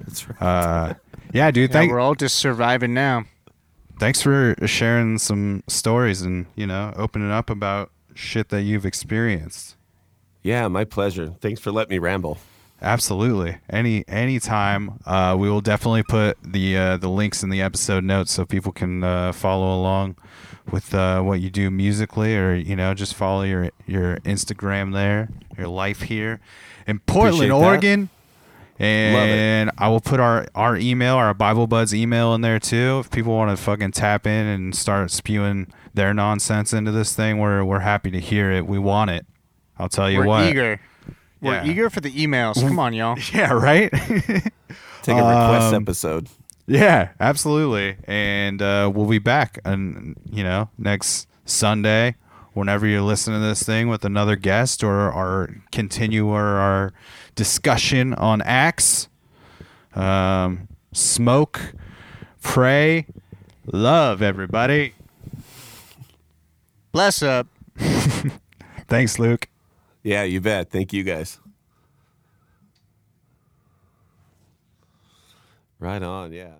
Speaker 3: That's right.
Speaker 1: Uh yeah, dude,
Speaker 2: Yeah,
Speaker 1: thank,
Speaker 2: we're all just surviving now.
Speaker 1: thanks for sharing some stories and, you know, opening up about shit that you've experienced.
Speaker 3: Yeah, my pleasure. Thanks for letting me ramble.
Speaker 1: Absolutely. Any anytime. Uh, we will definitely put the uh, the links in the episode notes so people can uh, follow along with uh, what you do musically, or you know, just follow your your Instagram there, your life here in Portland,
Speaker 3: Appreciate that.
Speaker 1: Oregon. And I will put our, our email, our Bible Buds email in there too. If people want to fucking tap in and start spewing their nonsense into this thing, we're we're happy to hear it. We want it. I'll tell you what.
Speaker 2: We're
Speaker 1: what.
Speaker 2: eager. We're
Speaker 1: Yeah.
Speaker 2: eager for the emails. Come on, y'all.
Speaker 1: Yeah, right?
Speaker 3: Take a request
Speaker 1: Um,
Speaker 3: episode.
Speaker 1: Yeah, absolutely. And uh, we'll be back, and you know, next Sunday, whenever you're listening to this thing, with another guest or our continue our, our discussion on Acts. Um, smoke, pray, love, everybody.
Speaker 2: Bless up.
Speaker 1: Thanks, Luke.
Speaker 3: Yeah, you bet. Thank you guys. Right on. Yeah.